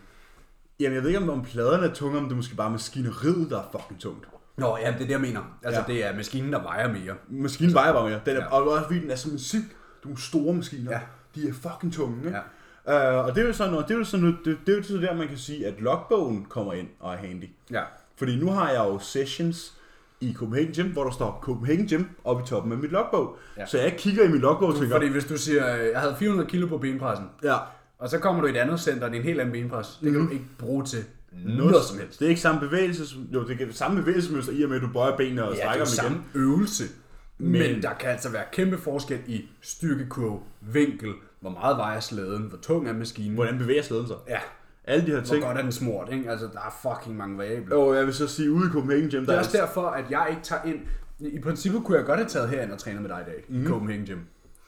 Jamen, jeg ved ikke, om, om pladerne er tunge, om det er måske bare maskineriet, der er fucking tungt. Nå, ja, det er det, jeg mener. Altså, Ja. det er maskinen, der vejer mere. Maskinen vejer bare mere. Den er, Ja. Og også fordi den er så massiv. Nogle store maskiner. Ja. De er fucking tunge, ikke? Ja. Uh, og det er jo sådan noget, det er jo sådan noget, det, det er jo så der, man kan sige, at logbogen kommer ind og er handy. Ja. Fordi nu har jeg jo sessions i Copenhagen Gym, hvor der står Copenhagen Gym oppe i toppen af mit logbog. Ja. Så jeg kigger i min logbog og tænker, Fordi hvis du siger, øh, jeg havde 400 kilo på benpressen, ja, og så kommer du i et andet center, det er en helt anden benpres. Det kan du ikke bruge til noget, noget som helst. Det er ikke samme bevægelse, jo, det er samme bevægelsesmønster i og med, at du bøjer benene og Ja, strækker er dem igen. samme øvelse. Men, Men- men der kan altså være kæmpe forskel i styrkekurve, vinkel, hvor meget vejer slæden, hvor tung er maskinen. Hvordan bevæger slæden sig? Ja, Alle de her hvor ting. godt er den smurt, ikke? Altså, der er fucking mange variabler. Og jeg vil så sige, ude i Copenhagen Gym, Det der er er... også derfor, at jeg ikke tager ind... I princippet kunne jeg godt have taget herind og trænet med dig i dag, Mhm. mm. i Copenhagen Gym.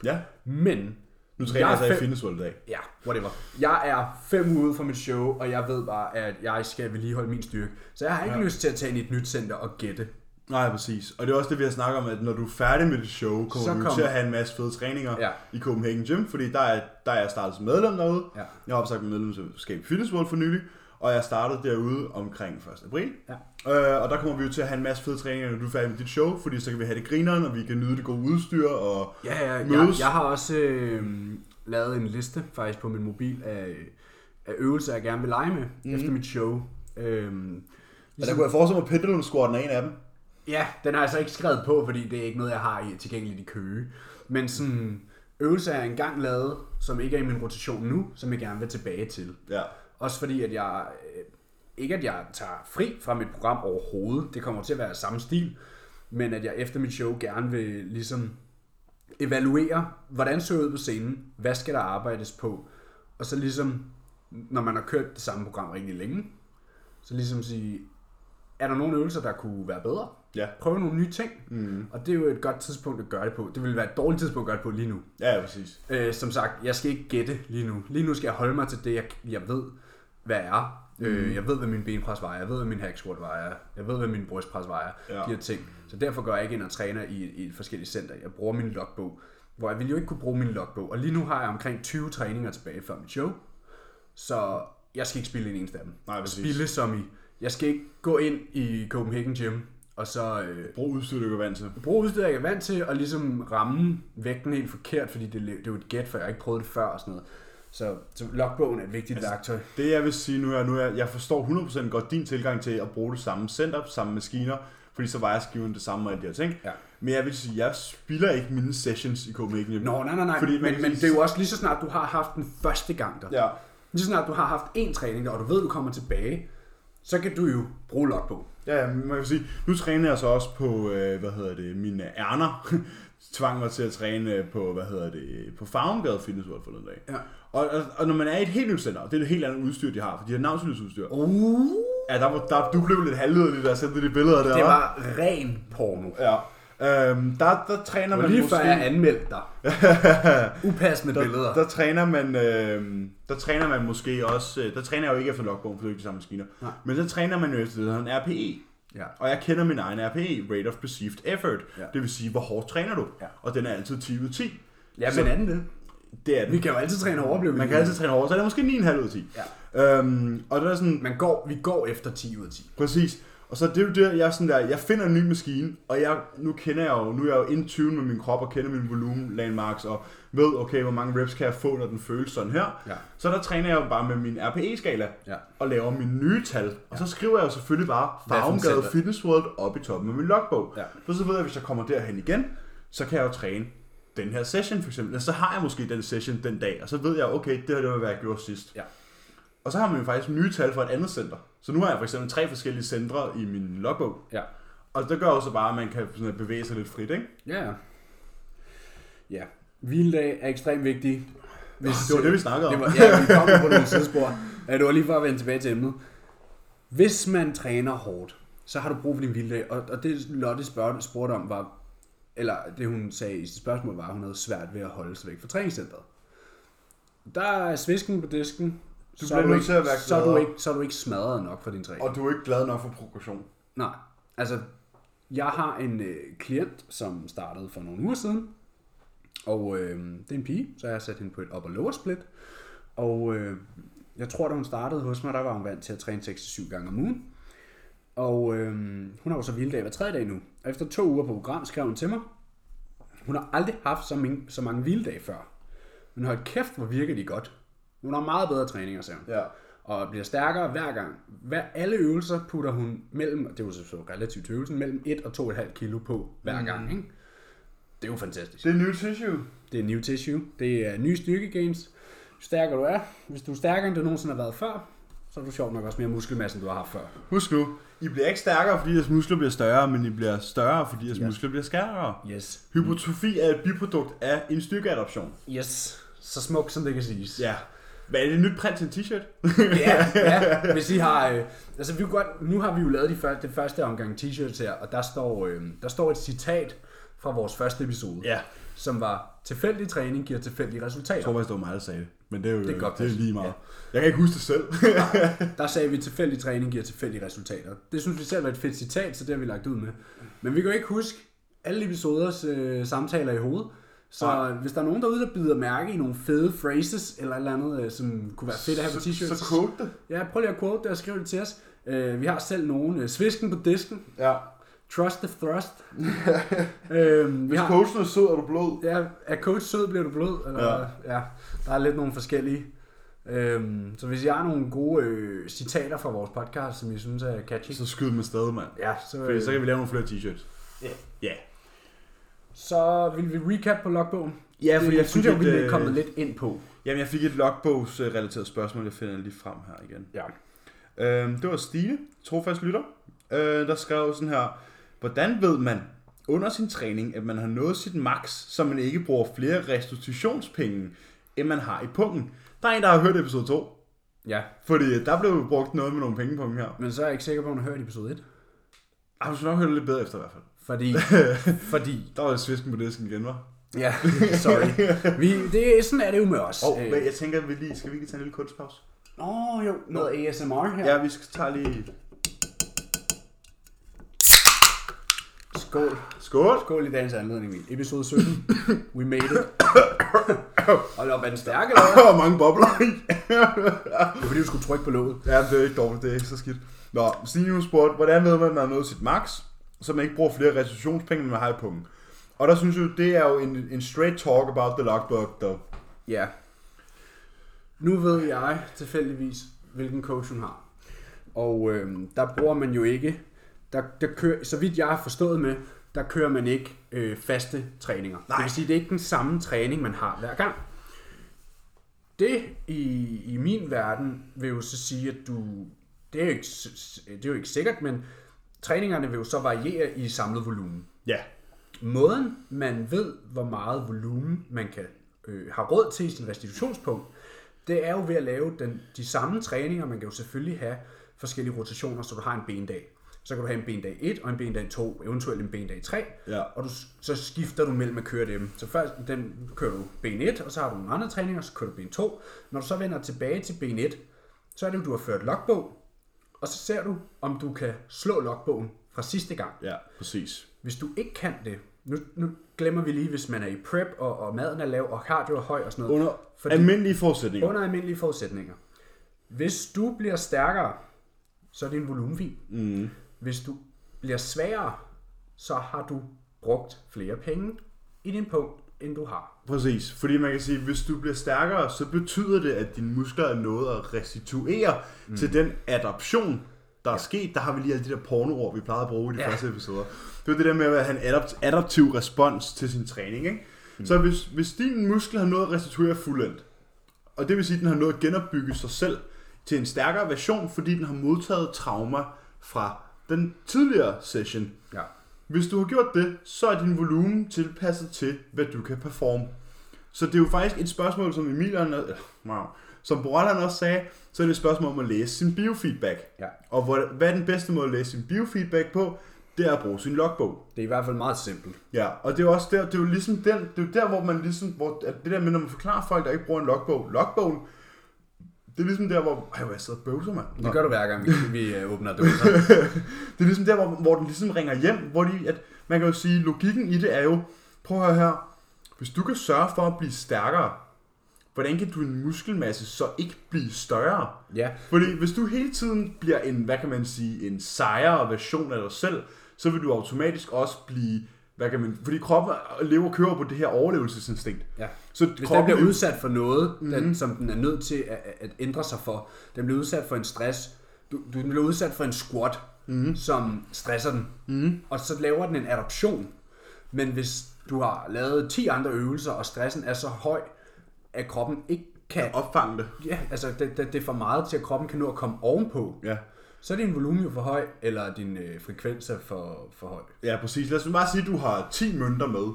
Ja, Men, nu træner Jeg jeg, så i fem- Fitness World i dag. ja, whatever. Jeg er fem uger ude fra mit show, og jeg ved bare, at jeg skal vedligeholde min styrke. Så jeg har ikke. Ja. lyst til at tage ind i et nyt center og gætte. Nej, præcis. Og det er også det, vi har snakket om, at når du er færdig med dit show, kommer Så du kommer- til at have en masse fede træninger Ja. i Copenhagen Gym, fordi der er, der er jeg startet som medlem derude. Ja. Jeg har opsagt mit medlemskab i Fitness World for nylig, og jeg startede derude omkring 1. april. Ja. Øh, og der kommer vi jo til at have en masse fede træninger, når du er færdig med dit show, fordi så kan vi have det grineren, og vi kan nyde det gode udstyr, og Ja, ja, jeg, Mødes. jeg har også øh, lavet en liste faktisk på min mobil af, af øvelser, jeg gerne vil lege med mm. efter mit show. Øhm, Og der kunne jeg forestille mig, at pendulum squatten er en af dem. Ja, den har jeg altså ikke skrevet på, fordi det er ikke noget, jeg har i, tilgængeligt i Køge. Men sådan øvelser, jeg engang lavet, som ikke er i min rotation nu, som jeg gerne vil tilbage til. Ja. Også fordi, at jeg... øh, Ikke at jeg tager fri fra mit program overhovedet. Det kommer til at være samme stil. Men at jeg efter mit show gerne vil ligesom evaluere, hvordan ser ud på scenen, hvad skal der arbejdes på, og så ligesom, når man har kørt det samme program rigtig længe, så ligesom sige, er der nogle øvelser, der kunne være bedre? Ja. Prøve nogle nye ting. Mm. Og det er jo et godt tidspunkt at gøre det på. Det vil være et dårligt tidspunkt at gøre det på lige nu. Ja, ja, præcis. Øh, som sagt, jeg skal ikke gætte lige nu. Lige nu skal jeg holde mig til det, jeg, jeg ved, hvad er. Mm. Øh, jeg ved, hvad min benpres vejer. Jeg ved, hvad min hack squat vejer. Jeg ved, hvad min brystpres vejer. Ja. De her ting. Så derfor går jeg ikke ind og træner i, i et forskelligt center. Jeg bruger min logbog. Hvor jeg ville jo ikke kunne bruge min logbog. Og lige nu har jeg omkring 20 træninger tilbage før mit show. Så jeg skal ikke spille en eneste af dem. Nej, præcis. Spille som i. Jeg skal ikke gå ind i Copenhagen Gym og så øh, Brug udstyr, du er vant til. bruge udstyr, jeg er vant til, og ligesom ramme vægten helt forkert, fordi det, det er jo et gæt, for jeg har ikke prøvet det før og sådan noget. Så, så logbogen er et vigtigt Altså, værktøj. Det jeg vil sige nu er, nu er jeg forstår 100% godt din tilgang til at bruge det samme setup, samme maskiner, fordi så vejer skiven det samme og alle de her ting. Ja. Men jeg vil sige, jeg spiller ikke mine sessions i Copenhagen. Nå, nej, nej, nej. Fordi men, men det er jo også lige så snart, du har haft den første gang der. Ja. Lige så snart du har haft en træning der, og du ved, du kommer tilbage, så kan du jo bruge logbog. Ja, man kan sige, nu træner jeg så også på, øh, hvad hedder det, mine ærner. Tvang mig til at træne på, hvad hedder det, på Farmgade Fitness World forleden dag. Ja. Og, og, og, når man er i et helt nyt center, det er et helt andet udstyr, de har, for de har navnsynlighedsudstyr. Uh, Ja, der, var- der, du blev lidt halvød da jeg sendte de billeder der. det var ren porno. Ja. Øhm, der, der træner man lige måske... før jeg anmeldte dig. Upassende billeder. Der, der, træner man, øh, der træner man måske også, øh, der træner jeg jo ikke efter logbogen, for det er ikke de samme maskiner. Nej. Men så træner man jo efter det, der en RPE. Ja. Og jeg kender min egen RPE, Rate of Perceived Effort. Ja. Det vil sige, hvor hårdt træner du? Ja. Og den er altid 10 ud af 10. Ja, Så- men er den det? Det er den. Vi kan jo altid træne overoplevelse. Man kan altid træne hårdt, så er det måske 9,5 ud af 10. Ja. Øhm, og det er sådan, Man går, vi går efter 10 ud af 10. Præcis. Og så det er jo det, jeg sådan der, jeg finder en ny maskine, og jeg, nu kender jeg jo, nu er jeg jo in med min krop, og kender min volumen, landmarks, og ved, okay, hvor mange reps kan jeg få, når den føles sådan her. Ja. Så der træner jeg jo bare med min RPE-skala, Ja. og laver mine nye tal. Og så skriver jeg jo selvfølgelig bare Farmgade? Fitness World op i toppen af min logbog. Ja. For så ved jeg, at hvis jeg kommer derhen igen, så kan jeg jo træne den her session for eksempel. Så har jeg måske den session den dag, og så ved jeg, okay, det her det var, hvad jeg gjorde sidst. Ja. Og så har man jo faktisk nye tal fra et andet center. Så nu har jeg for eksempel tre forskellige centre i min logbog. Ja. Og det gør jo så bare, at man kan sådan bevæge sig lidt frit, ikke? Ja, ja. Hviledag er ekstremt vigtig. Hvis, Det var det, vi snakkede om. Det var, ja, vi kom på nogle sidespor. Ja, det var lige for at vende tilbage til emnet. Hvis man træner hårdt, så har du brug for din hviledag. Og, og det Lotte spurgte om var, eller det hun sagde i sit spørgsmål var, at hun havde svært ved at holde sig væk fra træningscenteret. Der er svisken på disken. Du så er nødt ikke, til at være så er, du ikke, så er du ikke smadret nok for din træning. Og du er ikke glad nok for progression. Nej, altså, jeg har en øh, klient, som startede for nogle uger siden, og øh, det er en pige, så jeg har sat hende på et upper lower split, og øh, jeg tror, da hun startede hos mig, der var hun vant til at træne 6-7 gange om ugen, og øh, hun har jo så hviledag hver tredje dag nu. Og efter to uger på program skrev hun til mig, hun har aldrig haft så mange, så mange hviledage før. Men hold kæft, hvor virker de godt. Hun har meget bedre træninger, sagde hun Ja. og bliver stærkere hver gang. Hver, alle øvelser putter hun mellem, det er jo så relativt øvelsen, mellem 1 og 2,5 kilo på hver gang. Ikke? Det er jo fantastisk. Det er new tissue. Det er new tissue, det er nye styrkegains. Jo stærkere du er, hvis du er stærkere end du nogensinde har været før, så er du sjovt nok også mere muskelmasse, end du har haft før. Husk nu, I bliver ikke stærkere, fordi jeres muskler bliver større, men I bliver større, fordi jeres Ja. muskler bliver stærkere. Yes. Hypotrofi er et biprodukt af en styrkeadoption. Yes. Så smukt som det kan siges. Ja. Hvad er det et nyt print til en t-shirt? ja, ja, hvis I har... Øh, altså, vi godt, nu har vi jo lavet de første, det første omgang t-shirts her, og der står, øh, der står et citat fra vores første episode, Ja. som var, tilfældig træning giver tilfældige resultater. Jeg tror faktisk, det var mig, der sagde det. Men det er jo Det er godt det er lige meget. Jeg kan ikke huske det selv. Der sagde vi, at tilfældig træning giver tilfældige resultater. Det synes vi selv var et fedt citat, så det har vi lagt ud med. Men vi kan jo ikke huske alle episoders øh, samtaler i hovedet. Så Nej. hvis der er nogen derude, der bider mærke i nogle fede phrases, eller et eller andet, øh, som kunne være fedt at have på t-shirts, så quote det. ja, prøv lige at quote det og skriv det til os. Øh, vi har selv nogen. Øh, svisken på disken. Ja. Trust the thrust. øh, vi Hvis har, coachen er sød, er du blød. ja, er coach sød, bliver du blød? Eller, ja. ja. Der er lidt nogle forskellige. Øhm, så hvis I har nogle gode øh, citater fra vores podcast, som I synes er catchy, Så skyd med stadig, mand. ja, så, Fordi så øh, kan vi lave nogle flere t-shirts. Ja. Ja. Så vil vi recap på logbogen. Ja, det, fordi jeg synes jeg, vi et, er kommet øh, lidt ind på. Jamen, jeg fik et logbogsrelateret spørgsmål, jeg finder lige frem her igen. Ja. Øhm, det var Stine, trofast lytter, øh, der skrev sådan her. Hvordan ved man under sin træning, at man har nået sit max, så man ikke bruger flere restitutionspenge, end man har i pungen? Der er en, der har hørt episode 2. Ja, Fordi der blev brugt noget med nogle penge på her. men så er jeg ikke sikker på, at hun har hørt episode 1. Ah, du skal nok høre det lidt bedre efter i hvert fald. Fordi, fordi, Der var det svisken på disken igen, var. ja, sorry. Vi, det, sådan er det jo med os. Og Øh, oh, jeg tænker, vi lige, skal vi lige tage en lille kunstpause? Åh, jo, noget ASMR her. Ja, vi skal tage lige... Skål. Skål! Skål i dagens anledning, Emil. Episode 17. We made it. Hold op, er den stærk, eller hvad? Mange bobler. Det var fordi, du skulle trykke på låget. Ja, det er ikke dårligt, det er ikke så skidt. Nå, Stine spurgte, hvordan ved man, at man har nået sit max, så man ikke bruger flere restitutionspenge, end man har i pungen? Og der synes jeg, det er jo en, en straight talk about the logbook, dog. Ja. Nu ved jeg tilfældigvis, hvilken coach hun har. Og øh, der bruger man jo ikke, der, der kører, så vidt jeg har forstået med, der kører man ikke øh, faste træninger. Nej. Det vil sige, det er ikke den samme træning, man har hver gang. Det i, i min verden vil jo så sige, at du, det er, jo ikke, det er jo ikke sikkert, men træningerne vil jo så variere i samlet volumen. Ja. Måden, man ved, hvor meget volumen man kan øh, have råd til i sin restitutionspunkt, det er jo ved at lave den, de samme træninger. Man kan jo selvfølgelig have forskellige rotationer, så du har en bendag. Så kan du have en bendag 1 og en bendag 2, eventuelt en bendag 3, Ja. og du, så skifter du mellem at køre dem. Så først den kører du ben 1, og så har du nogle andre træninger, så kører du ben 2. Når du så vender tilbage til ben 1, så er det jo, du har ført logbog, og så ser du, om du kan slå logbogen fra sidste gang. Ja, præcis. Hvis du ikke kan det, nu, nu glemmer vi lige, hvis man er i prep, og, og maden er lav, og cardio er høj og sådan noget. Under Fordi- almindelige forudsætninger. Under almindelige forudsætninger. Hvis du bliver stærkere, så er din volumen fin. Mm. Hvis du bliver svagere, så har du brugt flere penge i din punkt, end du har. Præcis, fordi man kan sige, hvis du bliver stærkere, så betyder det, at dine muskler er nået at restituere mm. til den adaption, der er ja. sket. Der har vi lige alle de der pornoord, vi plejede at bruge i de Ja. første episoder. Det var det der med at have en adapt- adaptiv respons til sin træning. Ikke? Mm. Så hvis, hvis din muskel har nået at restituere fuldendt, og det vil sige, at den har nået at genopbygge sig selv til en stærkere version, fordi den har modtaget trauma fra den tidligere session, Ja. Hvis du har gjort det, så er din volumen tilpasset til, hvad du kan performe. Så det er jo faktisk et spørgsmål, som Emil, han- øh, wow, som Boral han også sagde, så er det et spørgsmål om at læse sin biofeedback. Ja. Og hvor, hvad er den bedste måde at læse sin biofeedback på? Det er at bruge sin logbog. Det er i hvert fald meget simpelt. Ja, og det er jo også der, det er jo ligesom den, det er jo der, hvor man ligesom, hvor, at det der med, når man forklarer folk, der ikke bruger en logbog, logbogen, det er ligesom der, hvor, ej, hvor jeg sidder og bøvser, mand. Det gør du hver gang, vi, vi øh, åbner dåser. Det er ligesom der, hvor, hvor den ligesom ringer hjem, hvor de, at man kan jo sige, logikken i det er jo, prøv at høre her, hvis du kan sørge for at blive stærkere, hvordan kan du en muskelmasse så ikke blive større? Ja, Fordi hvis du hele tiden bliver en, hvad kan man sige, en sejere version af dig selv, så vil du automatisk også blive, hvad kan man, fordi kroppen lever og kører på det her overlevelsesinstinkt. ja. Så Hvis den kroppen bliver vil- udsat for noget, mm-hmm. den, som den er nødt til at, at ændre sig for, den bliver udsat for en stress, du, du bliver udsat for en squat, mm-hmm. som stresser den, mm-hmm. og så laver den en adaption. Men hvis du har lavet 10 andre øvelser, og stressen er så høj, at kroppen ikke kan... opfange det. Ja, altså det, det, det er for meget til, at kroppen kan nå at komme ovenpå. Ja. Så er din volumen jo for høj, eller din øh, frekvens er for, for høj. Ja, præcis. Lad os bare sige, at du har 10 mønter med,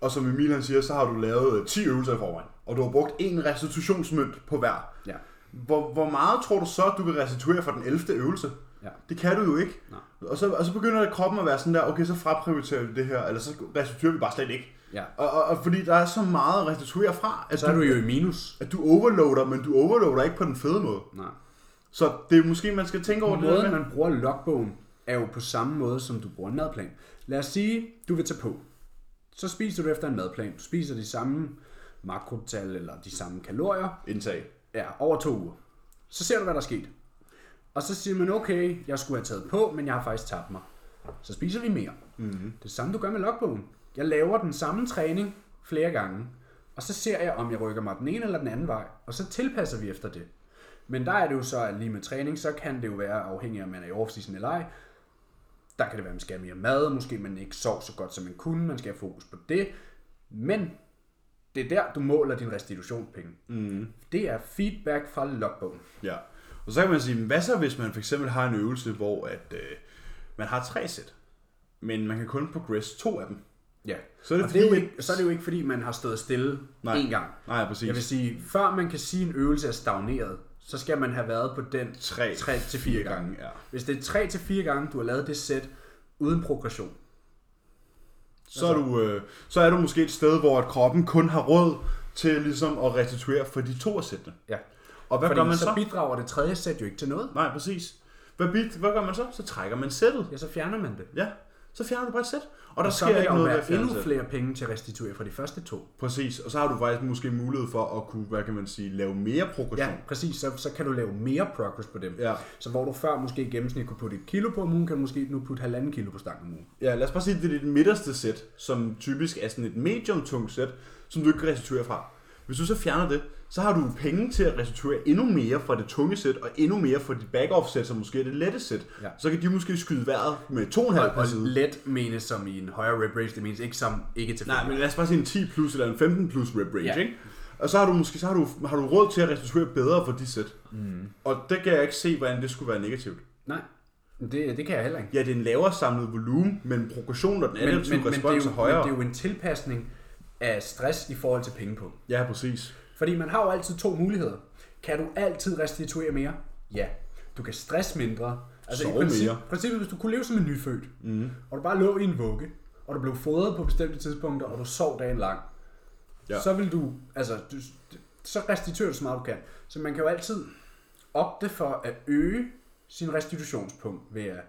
og som Emil han siger, så har du lavet øh, 10 øvelser i forvejen, og du har brugt en restitutionsmønt på hver. Ja. Hvor, hvor meget tror du så, at du kan restituere for den 11. øvelse? Ja. Det kan du jo ikke. Nej. Og så, og så begynder kroppen at være sådan der, okay, så fraprioriterer vi det her, eller så restituerer vi bare slet ikke. Ja. Og, og, og fordi der er så meget at restituere fra, at Så er du jo i minus. at du overloader, men du overloader ikke på den fede måde. Nej. Så det er måske, man skal tænke over det der Måden, man bruger logbogen, er jo på samme måde, som du bruger en madplan. Lad os sige, du vil tage på. Så spiser du efter en madplan. Du spiser de samme makrotal eller de samme kalorier Indtag. ja, over to uger. Så ser du, hvad der er sket. Og så siger man, okay, jeg skulle have taget på, men jeg har faktisk tabt mig. Så spiser vi mere. Mm-hmm. Det samme du gør med logbogen. Jeg laver den samme træning flere gange, og så ser jeg, om jeg rykker mig den ene eller den anden vej, og så tilpasser vi efter det. Men der er det jo så, at lige med træning, så kan det jo være afhængig af, om man er i off-season eller ej. Der kan det være, at man skal have mere mad, måske man ikke sov så godt, som man kunne, man skal have fokus på det. Men det er der, du måler din restitutionspenge. Mm. Det er feedback fra logbogen. Ja. Og så kan man sige, hvad så hvis man for eksempel har en øvelse, hvor at, øh, man har tre sæt, men man kan kun progress to af dem. Ja, Så er det og det er jo fordi- ikke, så er det jo ikke, fordi man har stået stille Nej. en gang. Nej, præcis. Jeg vil sige, før man kan sige, at en øvelse er stagneret, så skal man have været på den Tre, 3 til 4 gange. ja. Hvis det er 3 til 4 gange, du har lavet det sæt uden progression, Så, er du, øh, så er du måske et sted, hvor kroppen kun har råd til ligesom at restituere for de to sættene. ja. Og hvad Fordi gør man så så? bidrager det tredje sæt jo ikke til noget. Nej, præcis. Hvad, bit, hvad gør man så? Så trækker man sættet. Ja, så fjerner man det. Ja, så fjerner du bare et sæt. Og der Og så sker ikke der noget ved endnu flere penge til at restituere fra de første to. Præcis, og så har du faktisk måske mulighed for at kunne, hvad kan man sige, lave mere progression. Ja, præcis. Så, så kan du lave mere progress på dem. Ja. Så hvor du før måske i gennemsnit kunne putte et kilo på om ugen, kan du måske nu putte halvanden kilo på stangen om ugen. Ja, lad os bare sige, at det er dit midterste sæt, som typisk er sådan et medium tungt sæt, som du ikke kan restituere fra. Hvis du så fjerner det, så har du penge til at restituere endnu mere fra det tunge sæt, og endnu mere fra dit back-off sæt, som måske er det lette sæt. Ja. Så kan de måske skyde vejret med 2,5 Og, på side. let menes som i en højere rep range, det menes ikke som ikke til Nej, men lad os bare sige en 10 plus eller en 15 plus rep range, Ja. ikke? Og så har du måske så har du, har du råd til at restituere bedre for de sæt. Mm. Og det kan jeg ikke se, hvordan det skulle være negativt. Nej, det, det kan jeg heller ikke. Ja, det er en lavere samlet volumen, men progressionen og den Men, men, adaptive men, er respons er men højere. det er jo en tilpasning af stress i forhold til penge på. Ja, præcis. Fordi man har jo altid to muligheder. Kan du altid restituere mere? Ja. Du kan stresse mindre. Altså Sove i princip, mere. princippet, hvis du kunne leve som en nyfødt, mm. og du bare lå i en vugge, og du blev fodret på bestemte tidspunkter, og du sov dagen lang, ja. så vil du, altså, du, så restituerer du så meget du kan. Så man kan jo altid opte for at øge sin restitutionspunkt ved at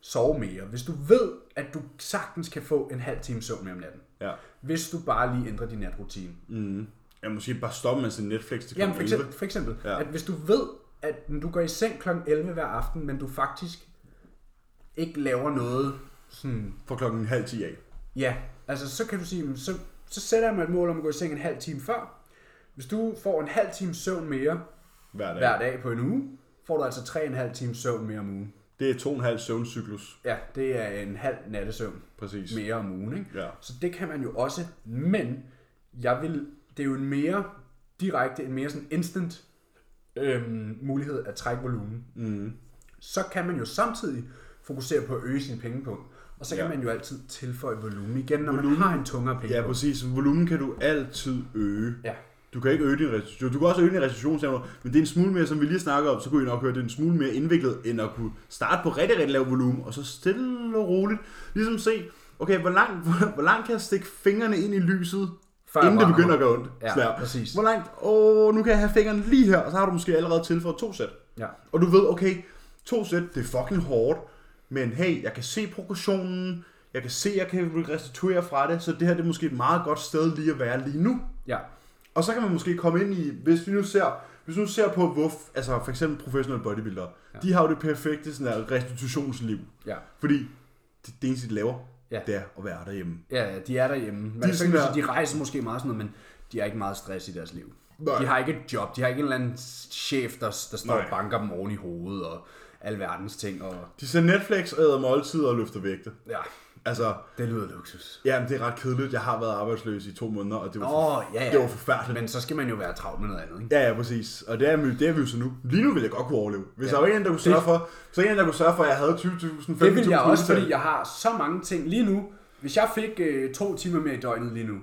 sove mere. Hvis du ved, at du sagtens kan få en halv time søvn mere om natten. Ja. Hvis du bare lige ændrer din natrutine. Mm. Jeg måske bare stoppe med sin Netflix til kl. Jamen for 11. eksempel, for eksempel Ja. ja. at hvis du ved, at du går i seng kl. 11 hver aften, men du faktisk ikke laver noget sådan... For klokken halv 10 af. Ja, altså så kan du sige, "Men så, så sætter jeg mig et mål om at gå i seng en halv time før. Hvis du får en halv time søvn mere Hver dag. hver dag på en uge, får du altså 3,5 times søvn mere om ugen. Det er to og en halv søvncyklus. Ja, det er en halv nattesøvn Præcis. mere om ugen, ikke? Ja. Så det kan man jo også, men jeg vil, det er jo en mere direkte, en mere sådan instant øhm, mulighed at trække volumen. Mm. Så kan man jo samtidig fokusere på at øge sin pengepunkt. Og så kan Ja. man jo altid tilføje volumen igen, når Volumen. man har en tungere Ja, pengepunkt. præcis. Volumen kan du altid øge. Ja. Du kan ikke øge din restitution. Du kan også øge din restitutionsevne, men det er en smule mere, som vi lige snakker om, så kunne I nok høre, det er en smule mere indviklet, end at kunne starte på rigtig, rigtig lav volumen, og så stille og roligt, ligesom se, okay, hvor langt, hvor, hvor langt kan jeg stikke fingrene ind i lyset, Før inden det begynder at gøre ondt. Ja, præcis. Hvor langt, åh, nu kan jeg have fingrene lige her, og så har du måske allerede tilføjet to sæt. Ja. Og du ved, okay, to sæt, det er fucking hårdt, men hey, jeg kan se progressionen, jeg kan se, jeg kan restituere fra det, så det her det er måske et meget godt sted lige at være lige nu. Ja. Og så kan man måske komme ind i, hvis vi nu ser, hvis vi nu ser på, hvor, altså for eksempel professionelle bodybuildere, ja. de har jo det perfekte sådan der restitutionsliv. Ja. Fordi det, det eneste, de laver, Ja. det er at være derhjemme. Ja, de er derhjemme. Men er de, sådan der- de rejser måske meget sådan noget, men de har ikke meget stress i deres liv. Nej. De har ikke et job, de har ikke en eller anden chef, der, der står Nej. og banker dem oven i hovedet og alverdens ting. Og, De ser Netflix, æder måltider og løfter vægte. ja, Altså, det lyder luksus. ja, det er ret kedeligt. Jeg har været arbejdsløs i to måneder, og det var, oh, ja, ja. det var forfærdeligt. Men så skal man jo være travlt med noget andet, ikke? Ja, ja, præcis. Og det er, det er vi jo så nu. Lige nu vil jeg godt kunne overleve. Hvis Ja. der var en, der kunne sørge for, så en, der kunne sørge for, at jeg havde 20.000, 25.000 Det vil jeg også, fordi jeg har så mange ting lige nu. Hvis jeg fik øh, to timer mere i døgnet lige nu,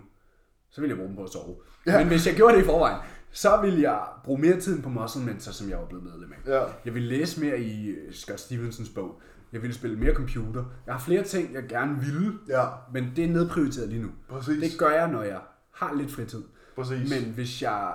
så ville jeg bruge dem på at sove. Ja. Ja. Men hvis jeg gjorde det i forvejen, så ville jeg bruge mere tid på Muscle Mentor, som jeg var blevet medlem af. Ja. Jeg vil læse mere i øh, Scott Stevensons bog. Jeg vil spille mere computer. Jeg har flere ting, jeg gerne ville, Ja, men det er nedprioriteret lige nu. præcis. Det gør jeg, når jeg har lidt fritid. præcis. Men hvis jeg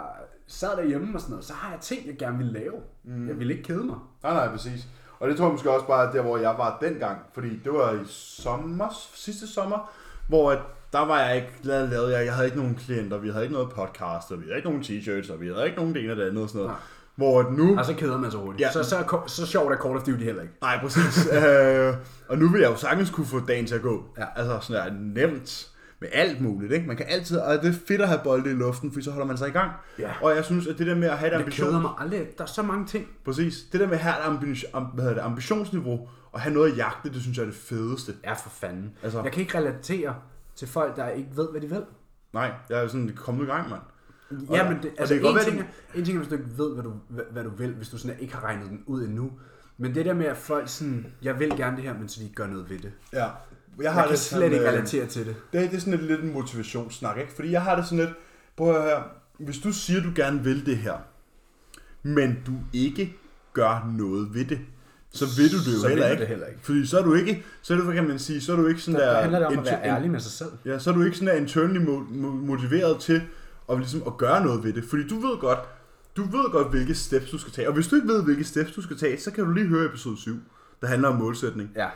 sad derhjemme og sådan noget, så har jeg ting, jeg gerne vil lave. Mm. Jeg vil ikke kede mig. Nej, nej, præcis. Og det tror jeg måske også bare er der, hvor jeg var dengang. Fordi det var i sommer, sidste sommer, hvor at der var jeg ikke lavet, lavet jeg, jeg havde ikke nogen klienter, vi havde ikke noget podcast, og vi havde ikke nogen t-shirts, og vi havde ikke nogen det ene og det andet og sådan noget. Nej. Hvor nu... Og så keder man sig hurtigt. Ja. Så, så, så, så sjovt er Call of Duty heller ikke. Nej, præcis. øh, og nu vil jeg jo sagtens kunne få dagen til at gå. Ja. Altså sådan der nemt med alt muligt. Ikke? Man kan altid, og det er fedt at have bolde i luften, for så holder man sig i gang. Ja. Og jeg synes, at det der med at have et Det ambition... keder mig aldrig. Der er så mange ting. Præcis. Det der med at have et ambition, am, hvad hedder det, ambitionsniveau, og have noget at jagte, det synes jeg er det fedeste. Ja, for fanden. Altså. Jeg kan ikke relatere til folk, der ikke ved, hvad de vil. Nej, jeg er sådan kommet i gang, mand. Ja, men det, altså, det kan en, godt ting være, er, en ting er, hvis du ikke ved, hvad du, hvad, hvad du vil, hvis du sådan ikke har regnet den ud endnu. Men det der med, at folk sådan, jeg vil gerne det her, men så de ikke gør noget ved det. Ja. Jeg, har jeg kan det slet sådan, ikke øh, relatere til det. Det, det er sådan et, lidt en motivationssnak, ikke? Fordi jeg har det sådan lidt, prøv at høre her, hvis du siger, du gerne vil det her, men du ikke gør noget ved det, så vil du det jo Så heller ikke. det heller ikke. Fordi så er du ikke, så er du, hvad kan man sige, så er du ikke sådan Der, der... handler det om at være ærlig med sig selv. Ja, så er du ikke sådan der internally mo- mo- motiveret til at, ligesom at gøre noget ved det. Fordi du ved godt, du ved godt, hvilke steps du skal tage. Og hvis du ikke ved, hvilke steps du skal tage, så kan du lige høre episode 7, der handler om målsætning. Ja.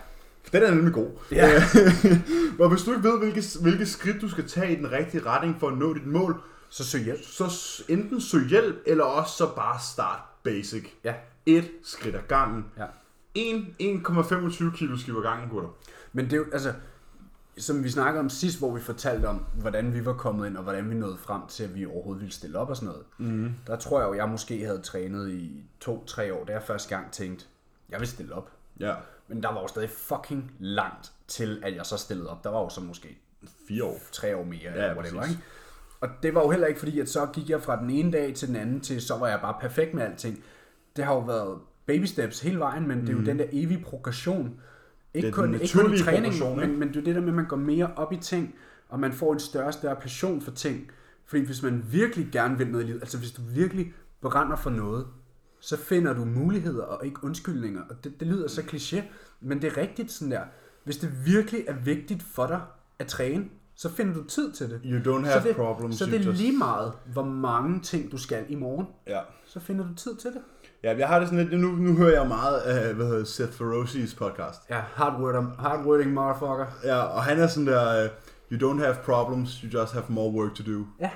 For den er nemlig god. Ja. Og hvis du ikke ved, hvilke, hvilke skridt du skal tage i den rigtige retning for at nå dit mål, Så søg hjælp. så enten søg hjælp, eller også så bare start basic. Ja. Et skridt ad gangen. Ja. En 1,25 kilo skiver gangen, gutter. Men det er jo, altså, som vi snakkede om sidst, hvor vi fortalte om, hvordan vi var kommet ind, og hvordan vi nåede frem til, at vi overhovedet ville stille op og sådan noget. Mm. Der tror jeg jo, jeg måske havde trænet i to-tre år, da jeg første gang tænkte, jeg vil stille op. Ja. Men der var jo stadig fucking langt til, at jeg så stillede op. Der var jo så måske Fire år. tre år mere, Ja, eller whatever, præcis. ikke? Og det var jo heller ikke fordi, at så gik jeg fra den ene dag til den anden til, så var jeg bare perfekt med alting. Det har jo været baby steps hele vejen, men det er jo den der evige progression. Ikke. Det kun, ikke kun i træning, ikke? men, men det er det der med, at man går mere op i ting, og man får en større og større passion for ting. Fordi hvis man virkelig gerne vil noget i livet, altså hvis du virkelig brænder for noget, så finder du muligheder og ikke undskyldninger. Og det, det lyder så kliché, men det er rigtigt sådan der. Hvis det virkelig er vigtigt for dig at træne, så finder du tid til det. You don't så have det, problems, Så det er lige meget, hvor mange ting du skal i morgen, Ja. så finder du tid til det. Ja, jeg har det sådan lidt, nu, nu hører jeg meget af, hvad hedder Seth Ferozzi's podcast. Ja, hardworking, hardworking motherfucker. Ja, og han er sådan der, uh, you don't have problems, you just have more work to do. Ja,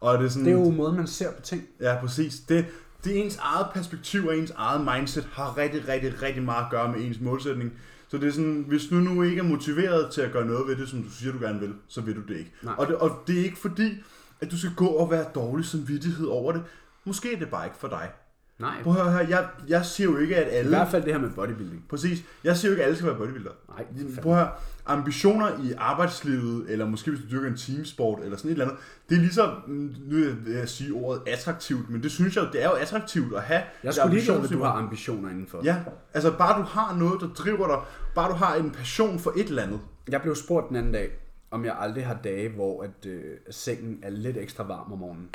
Og det er sådan, det er jo måden, man ser på ting. Ja, præcis. Det, det er ens eget perspektiv og ens eget mindset har rigtig, rigtig, rigtig meget at gøre med ens målsætning. Så det er sådan, hvis du nu ikke er motiveret til at gøre noget ved det, som du siger, du gerne vil, så vil du det ikke. Nej. Og det, og det er ikke fordi, at du skal gå og være dårlig samvittighed over det. Måske er det bare ikke for dig. Nej, Prøv at høre her, jeg, jeg siger jo ikke, at i alle... hvert fald det her med bodybuilding. Præcis. Jeg siger jo ikke, at alle skal være bodybuilder. Nej, fandme- Prøv at høre, ambitioner i arbejdslivet, eller måske hvis du dyrker en teamsport, eller sådan et eller andet, det er ligesom, mm, nu vil jeg sige ordet attraktivt, men det synes jeg, det er jo attraktivt at have. Jeg skulle lige at du har ambitioner indenfor. Ja, altså bare du har noget, der driver dig, bare du har en passion for et eller andet. Jeg blev spurgt den anden dag, om jeg aldrig har dage, hvor at, øh, sengen er lidt ekstra varm om morgenen.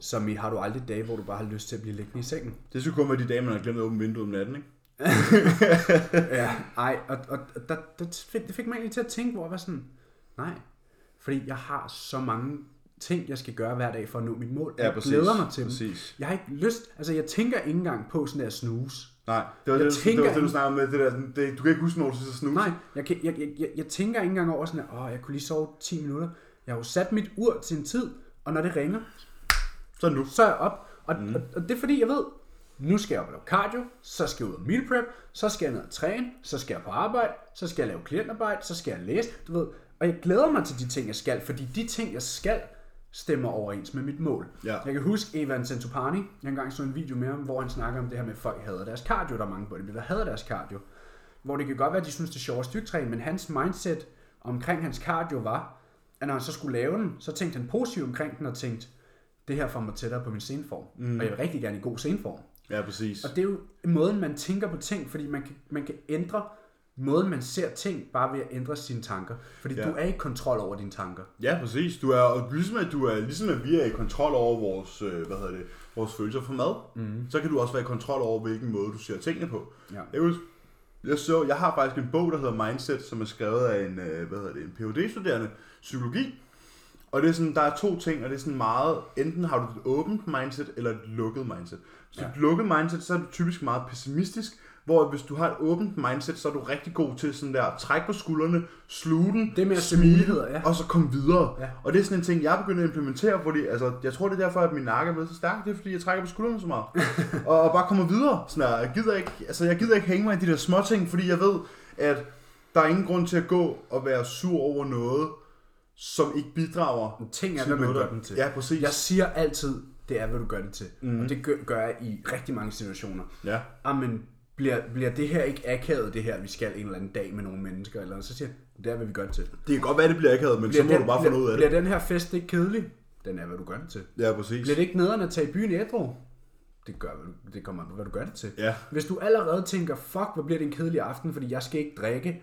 Som i, har du aldrig dage, hvor du bare har lyst til at blive liggende i sengen? Det skulle kun være de dage, man har glemt at åbne vinduet om natten, ikke? Ja, ej, og, og og der, der fik, det fik mig egentlig til at tænke, hvor jeg var sådan, nej, fordi jeg har så mange ting, jeg skal gøre hver dag for at nå mit mål. jeg glæder mig til dem. Præcis. Jeg har ikke lyst, altså jeg tænker ikke engang på sådan der snooze. Nej, det var, Jeg det, det, tænker var det, du snakkede med, det der, sådan, det, du kan ikke huske, når du snus. Nej, jeg, kan, jeg, jeg, jeg, jeg tænker ikke engang over sådan, at åh, jeg kunne lige sove 10 minutter. Jeg har jo sat mit ur til en tid, og når det ringer, Så nu. så er jeg op. Og, mm. og, og det er fordi, jeg ved, nu skal jeg op og lave cardio, så skal jeg ud og meal prep, så skal jeg ned og træne, så skal jeg på arbejde, så skal jeg lave klientarbejde, så skal jeg læse, du ved. Og jeg glæder mig til de ting, jeg skal, fordi de ting, jeg skal, stemmer overens med mit mål. Ja. Jeg kan huske Evan Centopani, jeg engang så en video med ham, hvor han snakker om det her med, at folk hader deres cardio. Der er mange bodybuildere, der hader deres cardio. Hvor det kan godt være, at de synes, det er sjovt at styrketræne, men hans mindset omkring hans cardio var, at når han så skulle lave den, så tænkte han positivt omkring den og tænkte, det her får mig tættere på min sceneform. Mm. Og jeg vil rigtig gerne i god sceneform. Ja, præcis. Og det er jo måden, man tænker på ting, fordi man kan, man kan ændre måden, man ser ting, bare ved at ændre sine tanker. Fordi Ja. du er i kontrol over dine tanker. Ja, præcis. Du er, og ligesom at du er, ligesom at vi er i kontrol over vores, øh, hvad hedder det, vores følelser for mad, mm. så kan du også være i kontrol over, hvilken måde du ser tingene på. Ja. Jeg, husker, jeg, så, jeg har faktisk en bog, der hedder Mindset, som er skrevet af en, øh, hvad hedder det, en Ph.D.-studerende psykologi. Og det er sådan, der er to ting, og det er sådan meget, enten har du et åbent mindset, eller et lukket mindset. Hvis du Ja. et lukket mindset, så er du typisk meget pessimistisk, hvor hvis du har et åbent mindset, så er du rigtig god til sådan der, trække på skuldrene, sluge den, Det med smile, ja. og så komme videre. Ja. Og det er sådan en ting, jeg er begyndt at implementere, fordi altså, jeg tror, det er derfor, at min nakke er blevet så stærk. Det er, fordi jeg trækker på skuldrene så meget. og, og bare kommer videre. Sådan der, jeg, gider ikke, altså, jeg gider ikke hænge mig i de der små ting, fordi jeg ved, at der er ingen grund til at gå og være sur over noget, som ikke bidrager Ting er, til hvad man noget, gør der- den til. Ja, præcis. Jeg siger altid, det er, hvad du gør det til. Mm. Og det gør, gør jeg i rigtig mange situationer. Ja. Jamen, bliver, bliver det her ikke akavet, det her, vi skal en eller anden dag med nogle mennesker, eller så siger jeg, det er, hvad vi gør det til. Det kan godt være, det bliver akavet, men så Bliver må den, du bare få bliver, noget af bliver det. den her fest ikke kedelig? Den er, hvad du gør det til. Ja, præcis. Bliver det ikke nederen at tage i byen ædru? Det, gør, det kommer an på, hvad du gør det til. Ja. Hvis du allerede tænker, fuck, hvor bliver det en kedelig aften, fordi jeg skal ikke drikke, men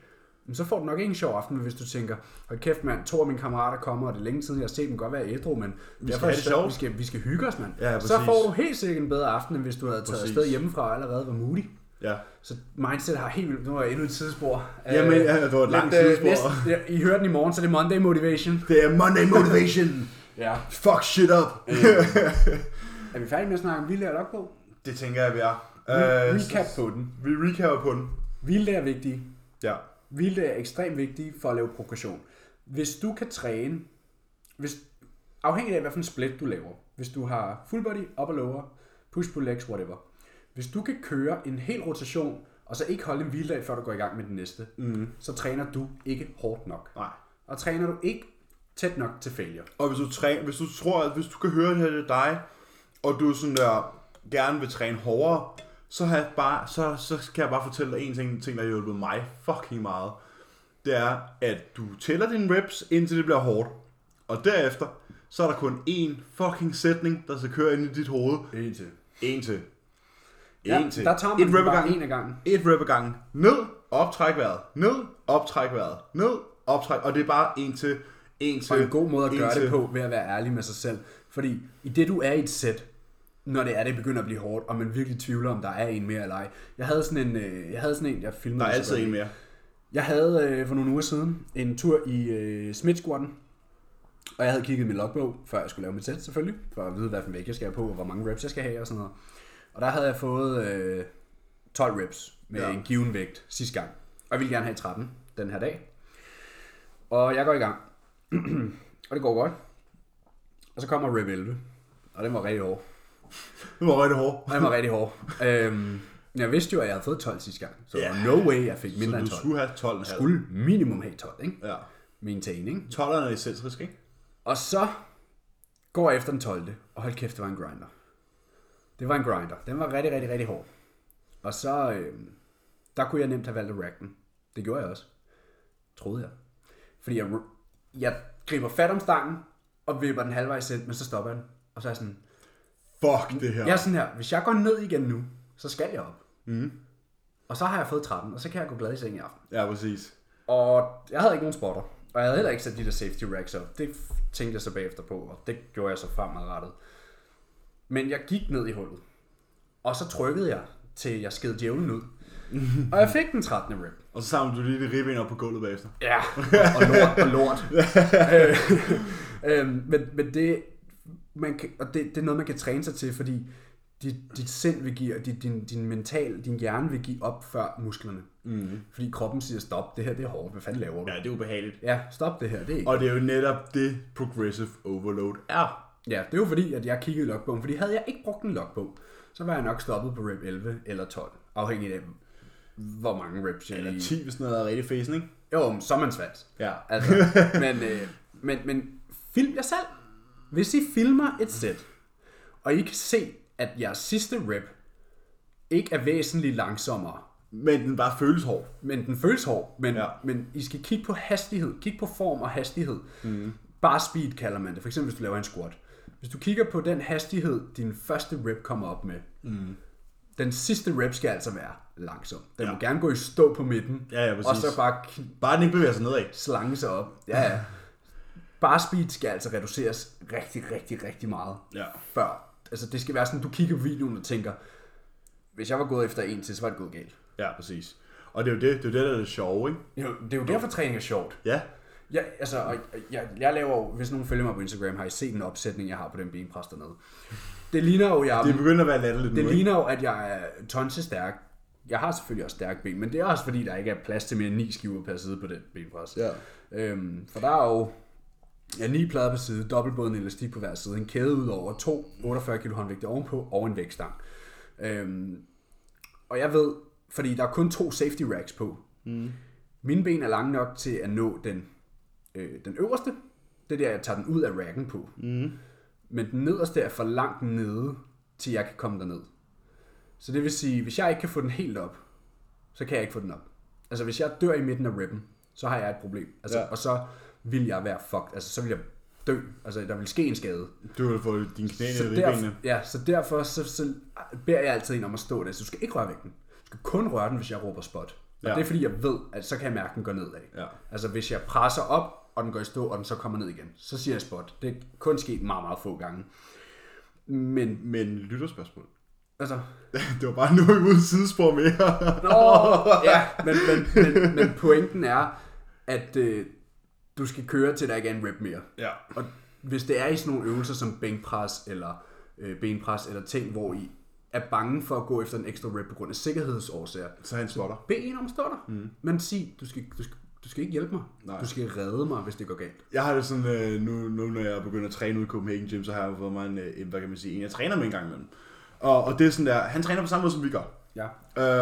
så får du nok ikke en sjov aften, hvis du tænker, hold kæft mand, to af mine kammerater kommer, og det er længe siden, jeg har set dem godt være ædru, men vi skal det sjovt. Vi skal, vi skal hygge os, mand. Ja, så præcis. får du helt sikkert en bedre aften, end hvis du havde taget Præcis. afsted hjemmefra og allerede var moody. Ja. Så mindset har helt vildt, nu er jeg endnu et tidsspor. Jamen, Øh, ja, det var et langt men, øh, tidsspor. næste- ja, I hører den i morgen, så det er Monday Motivation. Det er Monday Motivation. Ja. Fuck shit up. Er vi færdige med at snakke om hvilde og logbog? det tænker jeg, vi er. Øh, recap på den. Vi recapper på den. Hvilde er vigtige. Ja. Hvilde er ekstremt vigtige for at lave progression. Hvis du kan træne, hvis, afhængig af hvilken split du laver, hvis du har full body, upper lower, push pull legs, whatever. Hvis du kan køre en hel rotation, og så ikke holde en hviledag, før du går i gang med den næste, Mm. så træner du ikke hårdt nok. Nej. og træner du ikke tæt nok til failure. Og hvis du, træ, hvis du tror, at hvis du kan høre, det her det er dig, og du sådan der, gerne vil træne hårdere, så, har jeg bare, så, så kan jeg bare fortælle dig en ting, ting, der har hjulpet mig fucking meget. Det er, at du tæller dine reps, indtil det bliver hårdt. Og derefter, så er der kun én fucking sætning, der skal køre ind i dit hoved. En til. En til. Ja, En til. der tager man Et rep bare en af gangen. Et rep ad gangen. Ned, optræk vejret. Ned, optræk vejret. Ned, optræk. Og det er bare en til, en til. Og en god måde at gøre til. det på, ved at være ærlig med sig selv. Fordi i det, du er i et sæt, når det er, det begynder at blive hårdt, og man virkelig tvivler, om der er en mere eller ej. Jeg havde sådan en, øh, jeg havde sådan en, jeg filmede. Der er det altid en mere. Jeg havde øh, for nogle uger siden en tur i øh, Smith Squatten, og jeg havde kigget min logbog, før jeg skulle lave mit sæt selvfølgelig, for at vide, hvad for en vægt jeg skal have på, og hvor mange reps jeg skal have og sådan noget. Og der havde jeg fået øh, 12 reps med Ja. ja. en given vægt sidste gang. Og jeg ville gerne have 13 den her dag. Og jeg går i gang. og det går godt. Og så kommer rep 11. Og den var rigtig hård. Det var rigtig hårdt. Og den var rigtig hård. øhm, jeg vidste jo, at jeg havde fået 12 sidste gang. Så yeah. no way, jeg fik Så mindre du end 12. skulle have 12 Skulle minimum have 12, ikke? Ja. Min tane, ikke? 12'erne er excentrisk, ikke? Og så går jeg efter den 12. Og hold kæft, det var en grinder. Det var en grinder. Den var rigtig, rigtig, rigtig hård. Og så, øh, der kunne jeg nemt have valgt at rack den. Det gjorde jeg også. Troede jeg. Fordi jeg, jeg griber fat om stangen, og vipper den halvvejs ind, men så stopper jeg den. Og så er jeg sådan, Fuck det her. jeg er sådan her, hvis jeg går ned igen nu, så skal jeg op. Mm. Og så har jeg fået 13, og så kan jeg gå glad i seng i aften. Ja, præcis. Og jeg havde ikke nogen spotter. Og jeg havde heller ikke sat de der safety racks op. Det tænkte jeg så bagefter på, og det gjorde jeg så fremadrettet. Men jeg gik ned i hullet. Og så trykkede jeg, til jeg sked djævlen ud. og jeg fik den 13. rip. Og så samler du lige det ribben op på gulvet bagefter. Ja, og, og lort og lort. øh, øh, men, men det, man kan, og det, det er noget, man kan træne sig til, fordi dit, dit sind vil give, og dit, din, din mental, din hjerne vil give op før musklerne. Mm. Fordi kroppen siger, stop, det her det er hårdt, hvad fanden laver du? Ja, det er ubehageligt. Ja, stop det her, det er ikke. Og det er jo netop det, progressive overload er. Ja, det er jo fordi, at jeg kiggede i logbogen, fordi havde jeg ikke brugt en logbog, så var jeg nok stoppet på rep 11 eller 12, afhængig af, hvor mange reps jeg Eller lige... 10, hvis noget er rigtig facing, ikke? Jo, så er man svans. Ja. Altså, men, øh, men, men film jer selv. Hvis I filmer et sæt, og I kan se, at jeres sidste rep ikke er væsentligt langsommere, Men den bare føles hård. men den føles hård, men, Ja. ja. men I skal kigge på hastighed, kigge på form og hastighed. Mm. Bare speed kalder man det, for eksempel hvis du laver en squat. Hvis du kigger på den hastighed, din første rep kommer op med, mm. den sidste rep skal altså være langsom. Den Ja. må gerne gå i stå på midten, Ja, ja, og præcis. så bare Bare den ikke bevæger sig nedad. slange sig op. Ja, ja. Bar speed skal altså reduceres rigtig, rigtig, rigtig meget. Ja. Før. Altså det skal være sådan, du kigger på videoen og tænker, hvis jeg var gået efter en til, så var det gået galt. Ja, præcis. Og det er jo det, det, er jo det der er det sjove, ikke? Jo, det er jo derfor, træning er sjovt. Ja. Jeg, altså, og jeg, jeg laver jo, hvis nogen følger mig på Instagram, har I set en opsætning, jeg har på den benpres dernede. Det ligner jo, jeg, Det er begyndt at være latterligt det nu, ligner jo, at jeg er tonse stærk. Jeg har selvfølgelig også stærke ben, men det er også fordi, der ikke er plads til mere end 9 skiver per side på den benpres. Ja. Øhm, for der er jo ja, ni plader på side, dobbeltbåden elastik på hver side, en kæde ud over, to 48 kg håndvægte ovenpå og en vægtstang. Øhm, og jeg ved, fordi der er kun to safety racks på, mm. mine ben er lange nok til at nå den, øh, den øverste. Det er der, jeg tager den ud af racken på. Mm. Men den nederste er for langt nede, til jeg kan komme derned. Så det vil sige, hvis jeg ikke kan få den helt op, så kan jeg ikke få den op. Altså hvis jeg dør i midten af ribben, så har jeg et problem. Altså, ja. Og så vil jeg være fucked. Altså så vil jeg dø. Altså der vil ske en skade. Du vil få dine knæ ned i ribbenene. ja, så derfor så, så beder jeg altid en om at stå der. Så du skal ikke røre vægten. Du skal kun røre den, hvis jeg råber spot. Og Ja. det er fordi, jeg ved, at så kan jeg mærke, at den går nedad. Ja. Altså hvis jeg presser op, og den går i stå, og den så kommer ned igen, så siger jeg spot. Det er kun sket meget, meget få gange. Men, Men lytterspørgsmål. altså, det var bare nu ikke uden sidespor mere. Nå, ja, men, men, men, men pointen er, at øh, du skal køre til, der ikke er en rep mere. ja. Og hvis det er i sådan nogle øvelser som bænkpres eller øh, benpres eller ting, hvor I er bange for at gå efter en ekstra rep på grund af sikkerhedsårsager, Så han spotter. bed en om der. Mm. Men sig, du skal, du, skal, du skal ikke hjælpe mig. Nej. Du skal redde mig, hvis det går galt. Jeg har det sådan, øh, nu, nu når jeg er begyndt at træne ude i Copenhagen Gym, så har jeg jo fået mig en, øh, hvad kan man sige, en jeg træner med en gang imellem. Og, og det er sådan der, han træner på samme måde som vi gør. Ja.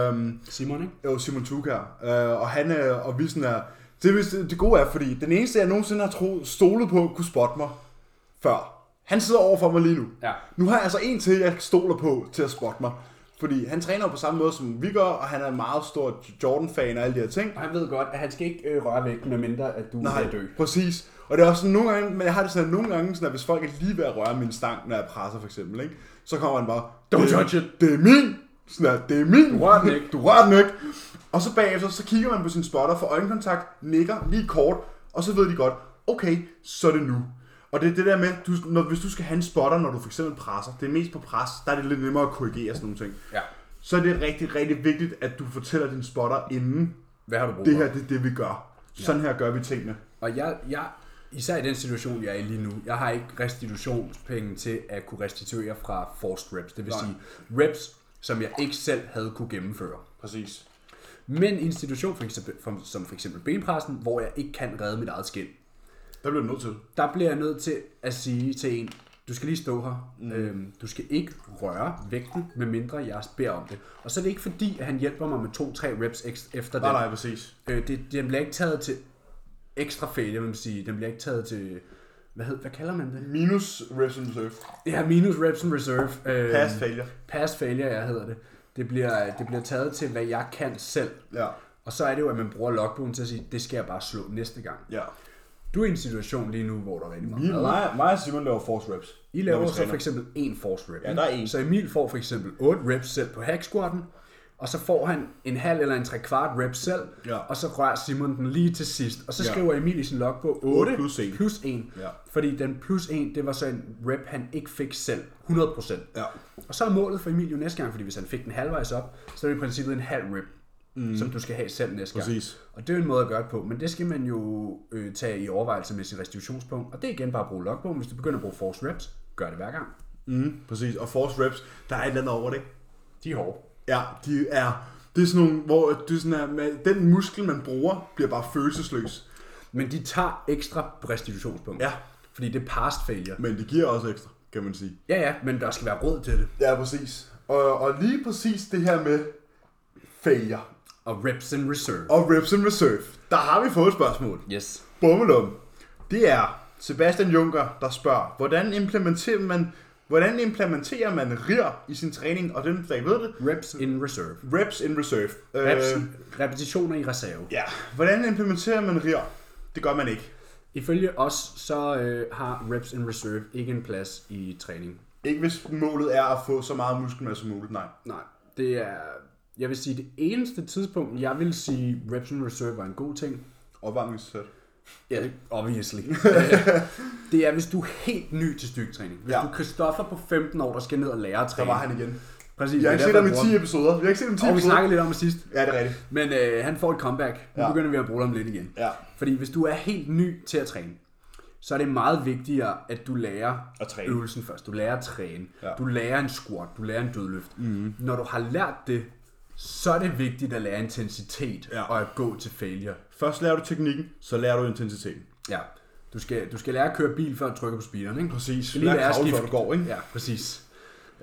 Øhm, Simon, ikke? jo, Simon Tuk her. Øh, og han øh, og vi sådan der, Det, vist- det gode er, fordi den eneste, jeg nogensinde har troet, stolet på, kunne spotte mig før. Han sidder over for mig lige nu. Ja. Nu har jeg altså en til, jeg stoler på til at spotte mig. Fordi han træner på samme måde, som vi gør, og han er en meget stor Jordan-fan og alle de her ting. Og han ved godt, at han skal ikke øh, røre væk, medmindre at du Nej, er dø. præcis. Og det er også sådan nogle gange, men jeg har det sådan, nogle gange, sådan, at hvis folk er lige ved at røre min stang, når jeg presser for eksempel, ikke? så kommer han bare, Don't "Det- touch it." Det er min! Sådan at, det er min! Du rører den ikke. Du rører den ikke! Og så bagefter, så kigger man på sin spotter, får øjenkontakt, nikker lige kort, og så ved de godt, okay, så er det nu. Og det er det der med, du, når, hvis du skal have en spotter, når du for eksempel presser, det er mest på pres, der er det lidt nemmere at korrigere sådan nogle ting. Ja. Så er det rigtig, rigtig vigtigt, at du fortæller din spotter inden, Hvad har du brug det her det er det, vi gør. Sådan her gør vi tingene. Og jeg, jeg, især i den situation, jeg er i lige nu, jeg har ikke restitutionspenge til at kunne restituere fra forced reps. Det vil Nej. sige reps, som jeg ikke selv havde kunne gennemføre. Præcis. Men en situation, for eksempel, for, som for eksempel benpressen, hvor jeg ikke kan redde mit eget skin, Der bliver du nødt til. der bliver jeg nødt til at sige til en, du skal lige stå her. Mm. Øhm, du skal ikke røre vægten, medmindre jeg beder om det. Og så er det ikke fordi, at han hjælper mig med 2-3 reps efter Nej, den. nej, præcis. Øh, det, den bliver ikke taget til ekstra failure, vil man sige. Den bliver ikke taget til, hvad, hed, hvad kalder man det? Minus reps and reserve. Ja, minus reps and reserve. Øh, Pass failure. Pass failure, ja, hedder det. Det bliver, det bliver taget til, hvad jeg kan selv. Ja. Og så er det jo, at man bruger logbogen til at sige, det skal jeg bare slå næste gang. Ja. Du er i en situation lige nu, hvor der er rigtig meget mad. mig, mig og Simon laver force reps. I laver så for eksempel en force rep. Ja, der er en. Så Emil får for eksempel 8 reps selv på hack squatten, og så får han en halv eller en tre kvart rep selv, Ja. og så rører Simon den lige til sidst. Og så Ja. skriver Emil i sin logbog 8, 8 plus en. plus 1. Ja. Fordi den plus 1, det var så en rep, han ikke fik selv. 100%. Ja. Og så er målet for Emil jo næste gang, fordi hvis han fik den halvvejs op, så er det i princippet en halv rep, mm. som du skal have selv næste gang. Præcis. Og det er en måde at gøre det på, men det skal man jo øh, tage i overvejelse med sin restitutionspunkt. Og det er igen bare at bruge logbogen. Hvis du begynder at bruge force reps, gør det hver gang. Mm, præcis. Og force reps, der er et eller andet over det. ikke? De er hårde. Ja, de er... Det er sådan nogle, hvor det er sådan her, den muskel, man bruger, bliver bare følelsesløs. Men de tager ekstra på restitutionspunkt. Ja. Fordi det er past failure. Men det giver også ekstra, kan man sige. Ja, ja, men der skal være råd til det. Ja, præcis. Og, og lige præcis det her med failure Og reps in reserve. og reps and reserve, der har vi fået et spørgsmål. Yes. Bummelum. Det er Sebastian Juncker, der spørger, hvordan implementerer man, hvordan implementerer man RIR i sin træning, og den, der ikke ved det, Reps in reserve. reps in reserve. Reps, Øh, repetitioner i reserve. ja, hvordan implementerer man RIR? Det gør man ikke. Ifølge os, så øh, har reps in reserve ikke en plads i træning. Ikke hvis målet er at få så meget muskelmasse som muligt, nej. Nej, det er... Jeg vil sige, det eneste tidspunkt, jeg vil sige, reps in reserve var en god ting. Opvarmningssæt. Ja, obviously. det er, hvis du er helt ny til styrketræning. Hvis Ja. du er Christoffer på 15 år, der skal ned og lære at Der træne. var han igen. Præcis. Jeg har ikke set ham i derfor, 10 jeg episoder. Vi har ikke set ham i 10 bruger- Og vi snakkede lidt om det sidst. Ja, det er rigtigt. Men øh, han får et comeback. Nu Ja. begynder vi at bruge ham lidt igen. Ja. Fordi hvis du er helt ny til at træne, så er det meget vigtigere, at du lærer At træne. øvelsen først. Du lærer at træne. Ja. Du lærer en squat. Du lærer en dødløft. Mm. Når du har lært det, så er det vigtigt at lære intensitet Ja. og at gå til failure. Først lærer du teknikken, så lærer du intensiteten. Ja. Du skal, du skal lære at køre bil, før du trykker på speederen, ikke? Præcis. Du skal lige Lær lære at før du går, ikke? Ja, præcis.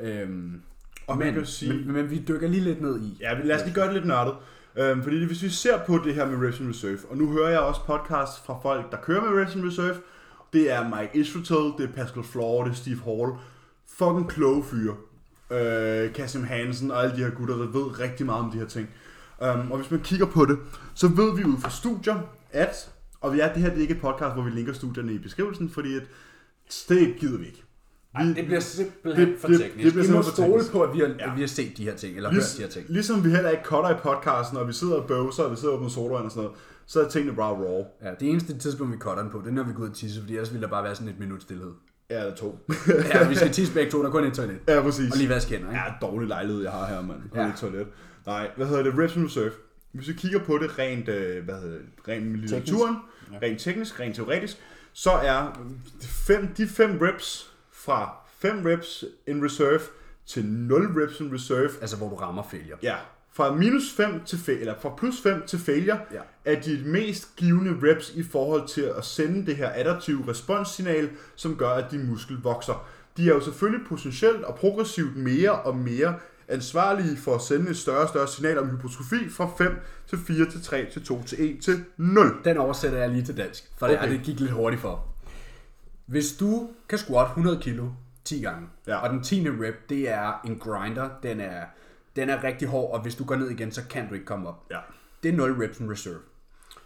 Øhm, Og man men, kan sige- men, men, vi dykker lige lidt ned i. Ja, lad os lige gøre det lidt nørdet. Øhm, fordi hvis vi ser på det her med Reps and Reserve, og nu hører jeg også podcast fra folk, der kører med Reps and Reserve, det er Mike Israel, det er Pascal Floor, det er Steve Hall. Fucking kloge fyre. Øh, Kasim Hansen og alle de her gutter, der ved rigtig meget om de her ting. Um, og hvis man kigger på det, så ved vi ud fra studier, at, og vi er, det her det er ikke et podcast, hvor vi linker studierne i beskrivelsen, fordi at, det gider vi ikke. Ej, det bliver simpelthen det- for det- teknisk. det bliver vi må stole på, at vi har, Ja. at vi har set de her ting, eller Lig, hørt de her ting. ligesom vi heller ikke cutter i podcasten, og vi sidder og bøvser, og vi sidder og åbner sodavand og sådan noget, så er tingene bare raw. Ja, det eneste tidspunkt, vi cutter den på, det er, når vi går ud og tisse, fordi ellers ville der bare være sådan et minut stillhed. Ja, eller to. Ja, vi skal tisse begge to, der er kun et toilet. ja, præcis. Og lige vaske hænder, ikke? Ja, dårlig lejlighed, jeg har her, mand. Kun Ja. ja. et toilet. Nej, hvad hedder det? Reps and Reserve. Hvis vi kigger på det rent, øh, hvad hedder det, rent med litteraturen, Ja. rent teknisk, rent teoretisk, så er fem, de fem reps fra 5 reps in reserve til 0 reps in reserve, Altså, hvor du rammer failure. ja, fra minus 5 til fa- eller fra plus 5 til failure, Ja. er de mest givende reps i forhold til at sende det her adaptive responssignal, som gør, at din muskel vokser. De er jo selvfølgelig potentielt og progressivt mere og mere ansvarlige for at sende et større og større signal om hypotrofi fra 5 til 4 til 3 til 2 til 1 til 0. Den oversætter jeg lige til dansk, for okay. Det, det gik lidt hurtigt for. Hvis du kan squat 100 kilo 10 gange, Ja. og den 10. rep, det er en grinder, den er, den er rigtig hård, og hvis du går ned igen, så kan du ikke komme op. Ja. Det er 0 reps in reserve.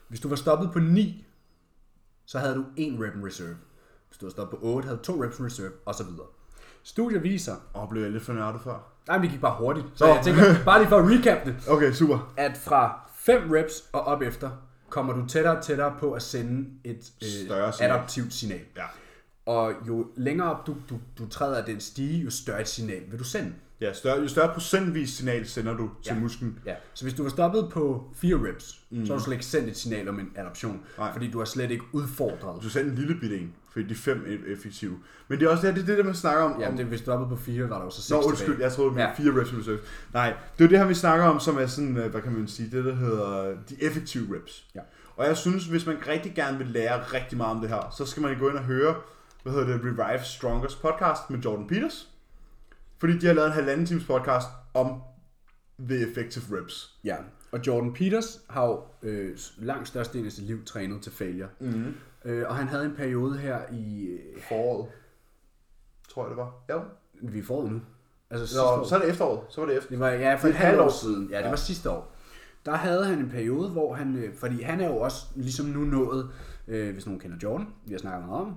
Hvis du var stoppet på 9, så havde du 1 rep in reserve. Hvis du var stoppet på 8, havde du 2 reps in reserve, osv. Studier viser, Og blev jeg lidt for nørdet før. nej, men det gik bare hurtigt, så Nå. jeg tænker, bare lige for at recap det, Okay, super. at fra 5 reps og op efter, kommer du tættere og tættere på at sende et Større øh, signal. adaptivt signal. Ja. Og jo længere op du, du, du træder af den stige, jo større et signal vil du sende. Ja, større, jo større procentvis signal sender du til Ja. musklen. Ja. Så hvis du var stoppet på 4 reps, mm. så har du slet ikke sendt et signal om en adaption. Nej. Fordi du har slet ikke udfordret. Du sender en lille bit en, fordi de fem er effektive. Men det er også det, det, er det der, man snakker om. Ja, om det, hvis du oppe på 4, var der jo så 6 Nå, undskyld, jeg troede, det var Ja. fire reps in reserve. Nej, det er det her, vi snakker om, som er sådan, øh, hvad kan man sige, det der hedder de effektive reps. Ja. Og jeg synes, hvis man rigtig gerne vil lære rigtig meget om det her, så skal man gå ind og høre, hvad hedder det, Revive Strongest podcast med Jordan Peters. Fordi de har lavet en halvanden times podcast om The Effective Reps. Ja, og Jordan Peters har jo øh, langt størstedelen af sit liv trænet til failure. Mm-hmm. Øh, og han havde en periode her i... Øh, Foråret. Tror jeg, det var. Ja. vi får det nu. Altså Nå, så er det efteråret. Så var det efter. Det var ja, for et er halvt år siden. Ja, det Ja. var sidste år. Der havde han en periode, hvor han, øh, fordi han er jo også ligesom nu nået, øh, hvis nogen kender Jordan, vi har snakket meget om,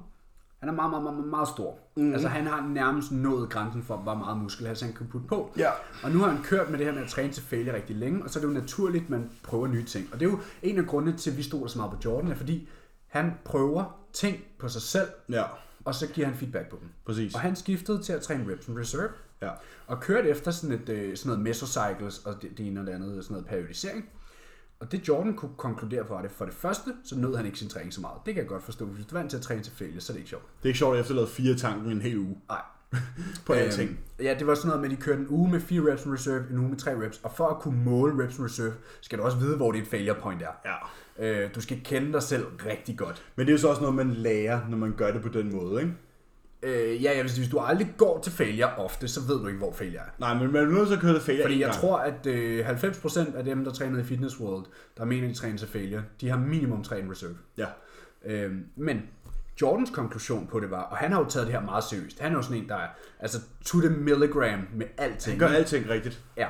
han er meget, meget, meget, meget stor. Mm. Altså han har nærmest nået grænsen for, hvor meget muskelhals han kan putte på. Ja. Og nu har han kørt med det her med at træne til failure rigtig længe, og så er det jo naturligt, at man prøver nye ting. Og det er jo en af grundene til, at vi stoler så meget på Jordan, er fordi han prøver ting på sig selv, Ja, og så giver han feedback på dem. præcis. Og han skiftede til at træne reps and reserve, Ja. og kørte efter sådan, et, øh, sådan noget mesocycles og det, det ene og det andet, sådan noget periodisering. Og det Jordan kunne konkludere på det, for det første, så nød han ikke sin træning så meget. Det kan jeg godt forstå. Hvis du er vant til at træne til failure, så er det ikke sjovt. Det er ikke sjovt at efterlade fire tanken en hel uge Nej. på Øhm, alting. Ja, det var sådan noget med, at de kørte en uge med 4 reps in reserve, en uge med 3 reps. Og for at kunne måle reps in reserve, skal du også vide, hvor dit failure point er. Ja. Øh, du skal kende dig selv rigtig godt. Men det er jo så også noget, man lærer, når man gør det på den måde, ikke? Øh, ja, ja, hvis, hvis du aldrig går til failure ofte, så ved du ikke, hvor failure er. Nej, men man er nødt til at køre det failure Fordi jeg gang. tror, at øh, 90% af dem, der træner i Fitness World, der mener, de træner til failure, de har minimum 3 in reserve. Ja. Øhm, men Jordans konklusion på det var, og han har jo taget det her meget seriøst, han er jo sådan en, der er altså to the milligram med alting. Han gør alting rigtigt. Ja.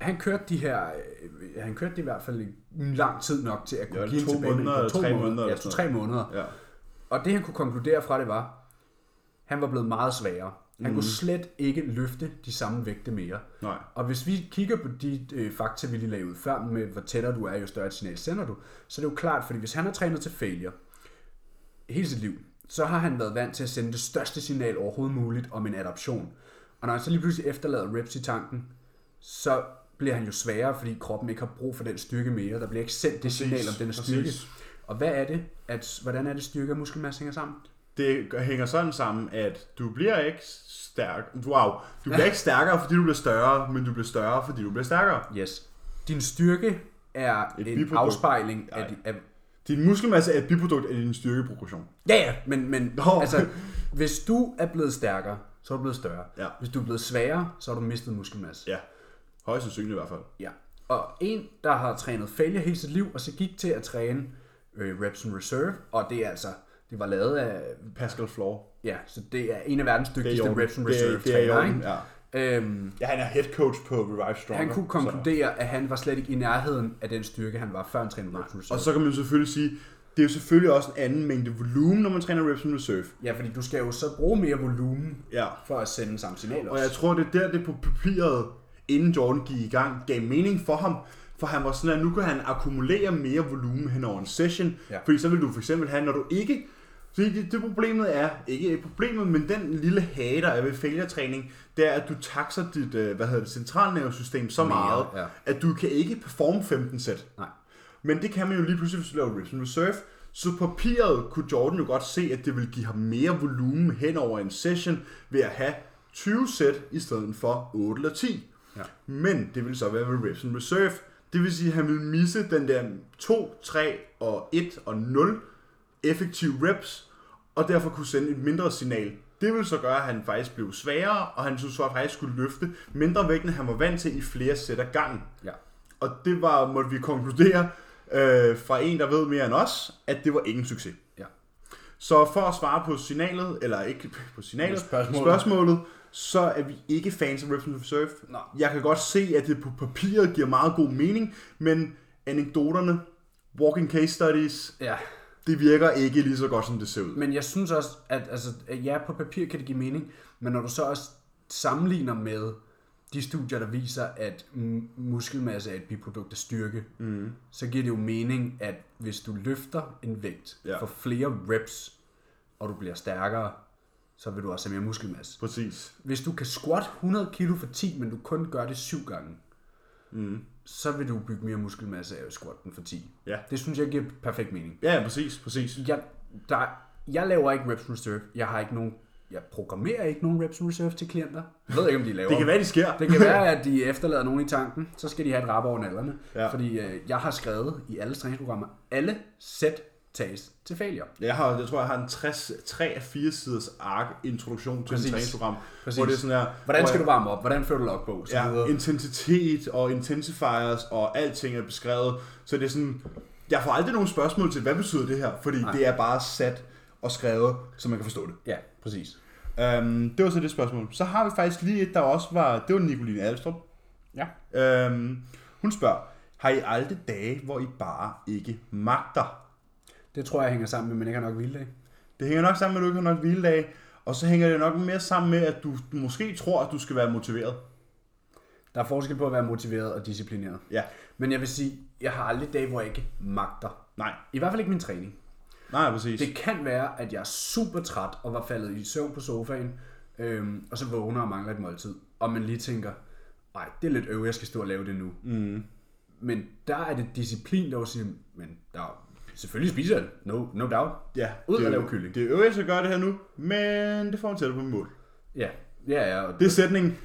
Han kørte de her, øh, han kørte det i hvert fald i lang tid nok til at kunne Ja, give en to tilbagemelding måneder to tre måneder. måneder Ja, to, tre måneder. Ja. Og det han kunne konkludere fra det var, han var blevet meget svagere. Han mm. kunne slet ikke løfte de samme vægte mere. Nej. Og hvis vi kigger på de øh, fakta, vi lige ud før, med hvor tættere du er, jo større et signal sender du, så er det jo klart, fordi hvis han har trænet til failure hele sit liv, så har han været vant til at sende det største signal overhovedet muligt om en adaption. Og når han så lige pludselig efterlader reps i tanken, så bliver han jo sværere, fordi kroppen ikke har brug for den styrke mere. Der bliver ikke sendt det Præcis, signal om den er styrke. præcis. Og hvad er det? At, hvordan er det styrke og muskelmasse hænger sammen? Det hænger sådan sammen, at du bliver ikke stærk. Wow. Du bliver ikke stærkere, fordi du bliver større, men du bliver større, fordi du bliver stærkere. Yes. Din styrke er Et en biprodukt. afspejling af, af... Din muskelmasse er et biprodukt af din styrkeprogression. Ja, ja, men, men Nå. altså, hvis du er blevet stærkere, så er du blevet større. Ja. Hvis du er blevet svagere, så har du mistet muskelmasse. Ja. Højst sandsynligt i hvert fald. Ja. Og en, der har trænet failure hele sit liv, og så gik til at træne øh, reps and reserve, og det er altså, det var lavet af, Pascal Floor. ja, så det er en af verdens Det er dygtigste reps and Det er- reserve det er i trænere, orden, ikke? ja. Øhm, Ja, han er head coach på Revive Stronger. han kunne konkludere, at han var slet ikke i nærheden af den styrke, han var, før han trænede reps reserve. Og så kan man selvfølgelig sige, det er jo selvfølgelig også en anden mængde volumen, når man træner reps reserve. Ja, fordi du skal jo så bruge mere volumen Ja. for at sende samme signal også. Og jeg tror, det er der, det på papiret, inden Jordan gik i gang, gav mening for ham. For han var sådan, at nu kan han akkumulere mere volumen hen over en session. Ja. Fordi så vil du for eksempel have, når du ikke... Så det, det problemet er, ikke problemet, men den lille hage, der er ved failure-træning, det er, at du taxer dit, øh, hvad hedder det, centralnervesystem så meget, Meget, ja. at du kan ikke performe 15 sæt. Nej. Men det kan man jo lige pludselig, hvis du laver reps and reserve. Så på papiret kunne Jordan jo godt se, at det ville give ham mere volumen hen over en session ved at have 20 sæt i stedet for 8 eller 10. Ja. Men det ville så være ved reps and reserve. Det vil sige, at han ville misse den der 2, 3 og 1 og 0 effektive reps, og derfor kunne sende et mindre signal det ville så gøre, at han faktisk blev sværere, og han så faktisk skulle løfte mindre vægt, end han var vant til i flere sæt af gangen. Ja. Og det var, måtte vi konkludere øh, fra en, der ved mere end os, at det var ingen succes. Ja. Så for at svare på signalet, eller ikke på signalet, Spørgsmålet. spørgsmålet så er vi ikke fans af Reps and Reserve. Nå. Jeg kan godt se, at det på papiret giver meget god mening, men anekdoterne, walking case studies, Ja, det virker ikke lige så godt, som det ser ud. men jeg synes også, at, altså, at ja, på papir kan det give mening, men når du så også sammenligner med de studier, der viser, at muskelmasse er et biprodukt af styrke, mm. så giver det jo mening, at hvis du løfter en vægt Ja. for flere reps, og du bliver stærkere, så vil du også have mere muskelmasse. Præcis. Hvis du kan squat 100 kilo for 10, men du kun gør det syv gange, mm. Så vil du bygge mere muskelmasse af at squat den for 10. Ja. Det synes jeg giver perfekt mening. Ja, præcis, præcis. Jeg, der, jeg laver ikke reps reserve. Jeg har ikke nogen, jeg programmerer ikke nogen reps reserve til klienter. Jeg ved ikke, om de laver Det kan være, de sker. det kan være, at de efterlader nogen i tanken. Så skal de have et rap over nallerne. Ja. Fordi øh, jeg har skrevet i alle træningsprogrammer, alle sæt tages til failure. Jeg, har, jeg tror, jeg har en 60, 3 af 4 siders ark introduktion til Præcis. et træningsprogram, Præcis. hvor det er sådan her, Hvordan hvor skal jeg- du varme op? Hvordan fører du logbog? Så Ja, videre. intensitet og intensifiers og alting er beskrevet. Så det er sådan, jeg får aldrig nogen spørgsmål til, hvad betyder det her? Fordi Nej. det er bare sat og skrevet, så man kan forstå det. ja, præcis. Um, det var så det spørgsmål. Så har vi faktisk lige et, der også var, det var Nicoline Alstrup. Ja. Um, hun spørger, har I aldrig dage, hvor I bare ikke magter? Det tror jeg hænger sammen med, men ikke har nok hviledag. Det hænger nok sammen med, at du ikke har nok hviledag, og så hænger det nok mere sammen med, at du måske tror, at du skal være motiveret. Der er forskel på at være motiveret og disciplineret. Ja, Men jeg vil sige, jeg har aldrig dage, hvor jeg ikke magter. nej, I hvert fald ikke min træning. nej, præcis. Det kan være, at jeg er super træt og var faldet i søvn på sofaen, øhm, og så vågner og mangler et måltid. Og man lige tænker, nej, det er lidt øv, jeg skal stå og lave det nu. Mm. Men der er det disciplin, der vil sige, men der er, selvfølgelig spiser jeg det, no, no doubt. Ja, Ud det og er lave jo- kylling. Det er øvrigt, jeg gøre det her nu, men det får mig tættere på mit mål. Ja, ja, ja. Og Det er sætningen,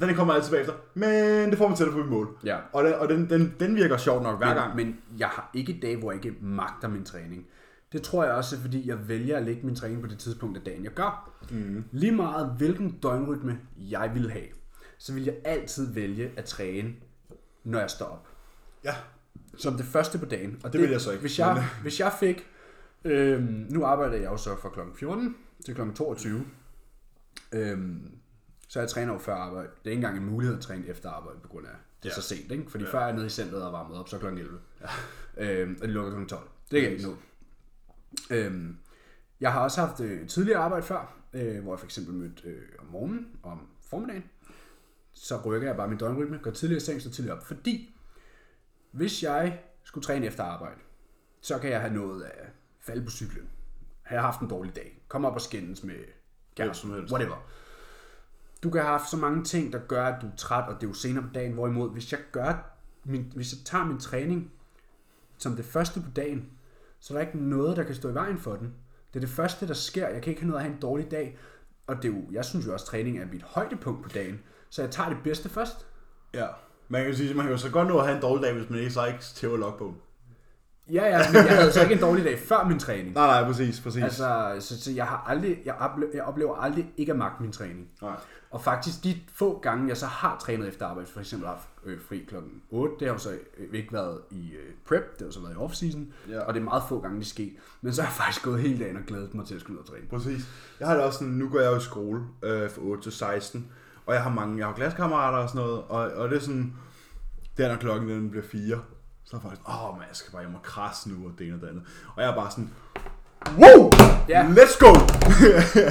den kommer altid bagefter, men det får mig tættere på mit mål. ja. Og, den, og den, den, den virker sjovt nok hver gang. Men, men jeg har ikke dage, hvor jeg ikke magter min træning. Det tror jeg også fordi jeg vælger at lægge min træning på det tidspunkt af dagen, jeg gør. Mm. Lige meget hvilken døgnrytme jeg vil have, så vil jeg altid vælge at træne, når jeg står op. Ja, Som det første på dagen. Og Det vil jeg så ikke. Hvis jeg, hvis jeg fik... Øhm, nu arbejder jeg jo så fra kl. 14 til kl. 22. Øhm, så jeg træner jo før arbejde. Det er ikke engang en mulighed at træne efter arbejde, på grund af det er Ja. så sent. Ikke? Fordi ja. før er jeg nede i centret og varmet op, så kl. 11. Ja. Øhm, og det lukker kl. 12. Det kan jeg ikke nå. Øhm, jeg har også haft øh, tidligere arbejde før, øh, hvor jeg for eksempel mødte øh, om morgenen og om formiddagen. Så rykker jeg bare min døgnrytme, går tidligere i seng, så tidligere op. Fordi hvis jeg skulle træne efter arbejde, så kan jeg have nået at falde på cyklen. Har jeg haft en dårlig dag. Kom op og skændes med kæresten. Whatever. Du kan have haft så mange ting, der gør, at du er træt, og det er jo senere på dagen. Hvorimod, hvis jeg, gør min, hvis jeg tager min træning som det første på dagen, så er der ikke noget, der kan stå i vejen for den. Det er det første, der sker. Jeg kan ikke have noget at have en dårlig dag. Og det er jo, jeg synes jo også, at træning er mit højdepunkt på dagen. Så jeg tager det bedste først. ja. Man kan sige, man kan jo så godt nå at have en dårlig dag, hvis man ikke så ikke tæver logbogen. Ja, ja, men jeg havde så ikke en dårlig dag før min træning. Nej, nej, præcis, præcis. Altså, så, så jeg, har aldrig, jeg, oplever, jeg oplever aldrig ikke at magte min træning. Nej. Og faktisk de få gange, jeg så har trænet efter arbejde, for eksempel haft øh, fri klokken 8, det har jo så øh, ikke været i øh, prep, det har så været i off-season, Ja. og det er meget få gange, det sker. Men så har jeg faktisk gået hele dagen og glædet mig til at skulle ud og træne. Præcis. Jeg har det også sådan, nu går jeg jo i skole øh, fra 8 til 16, og jeg har mange, jeg har klassekammerater og sådan noget, og, og det er sådan, der når klokken den bliver 4, så er jeg faktisk, åh man, jeg skal bare hjem og krasse nu, og det ene og det andet. Og jeg er bare sådan, wow, Ja. let's go!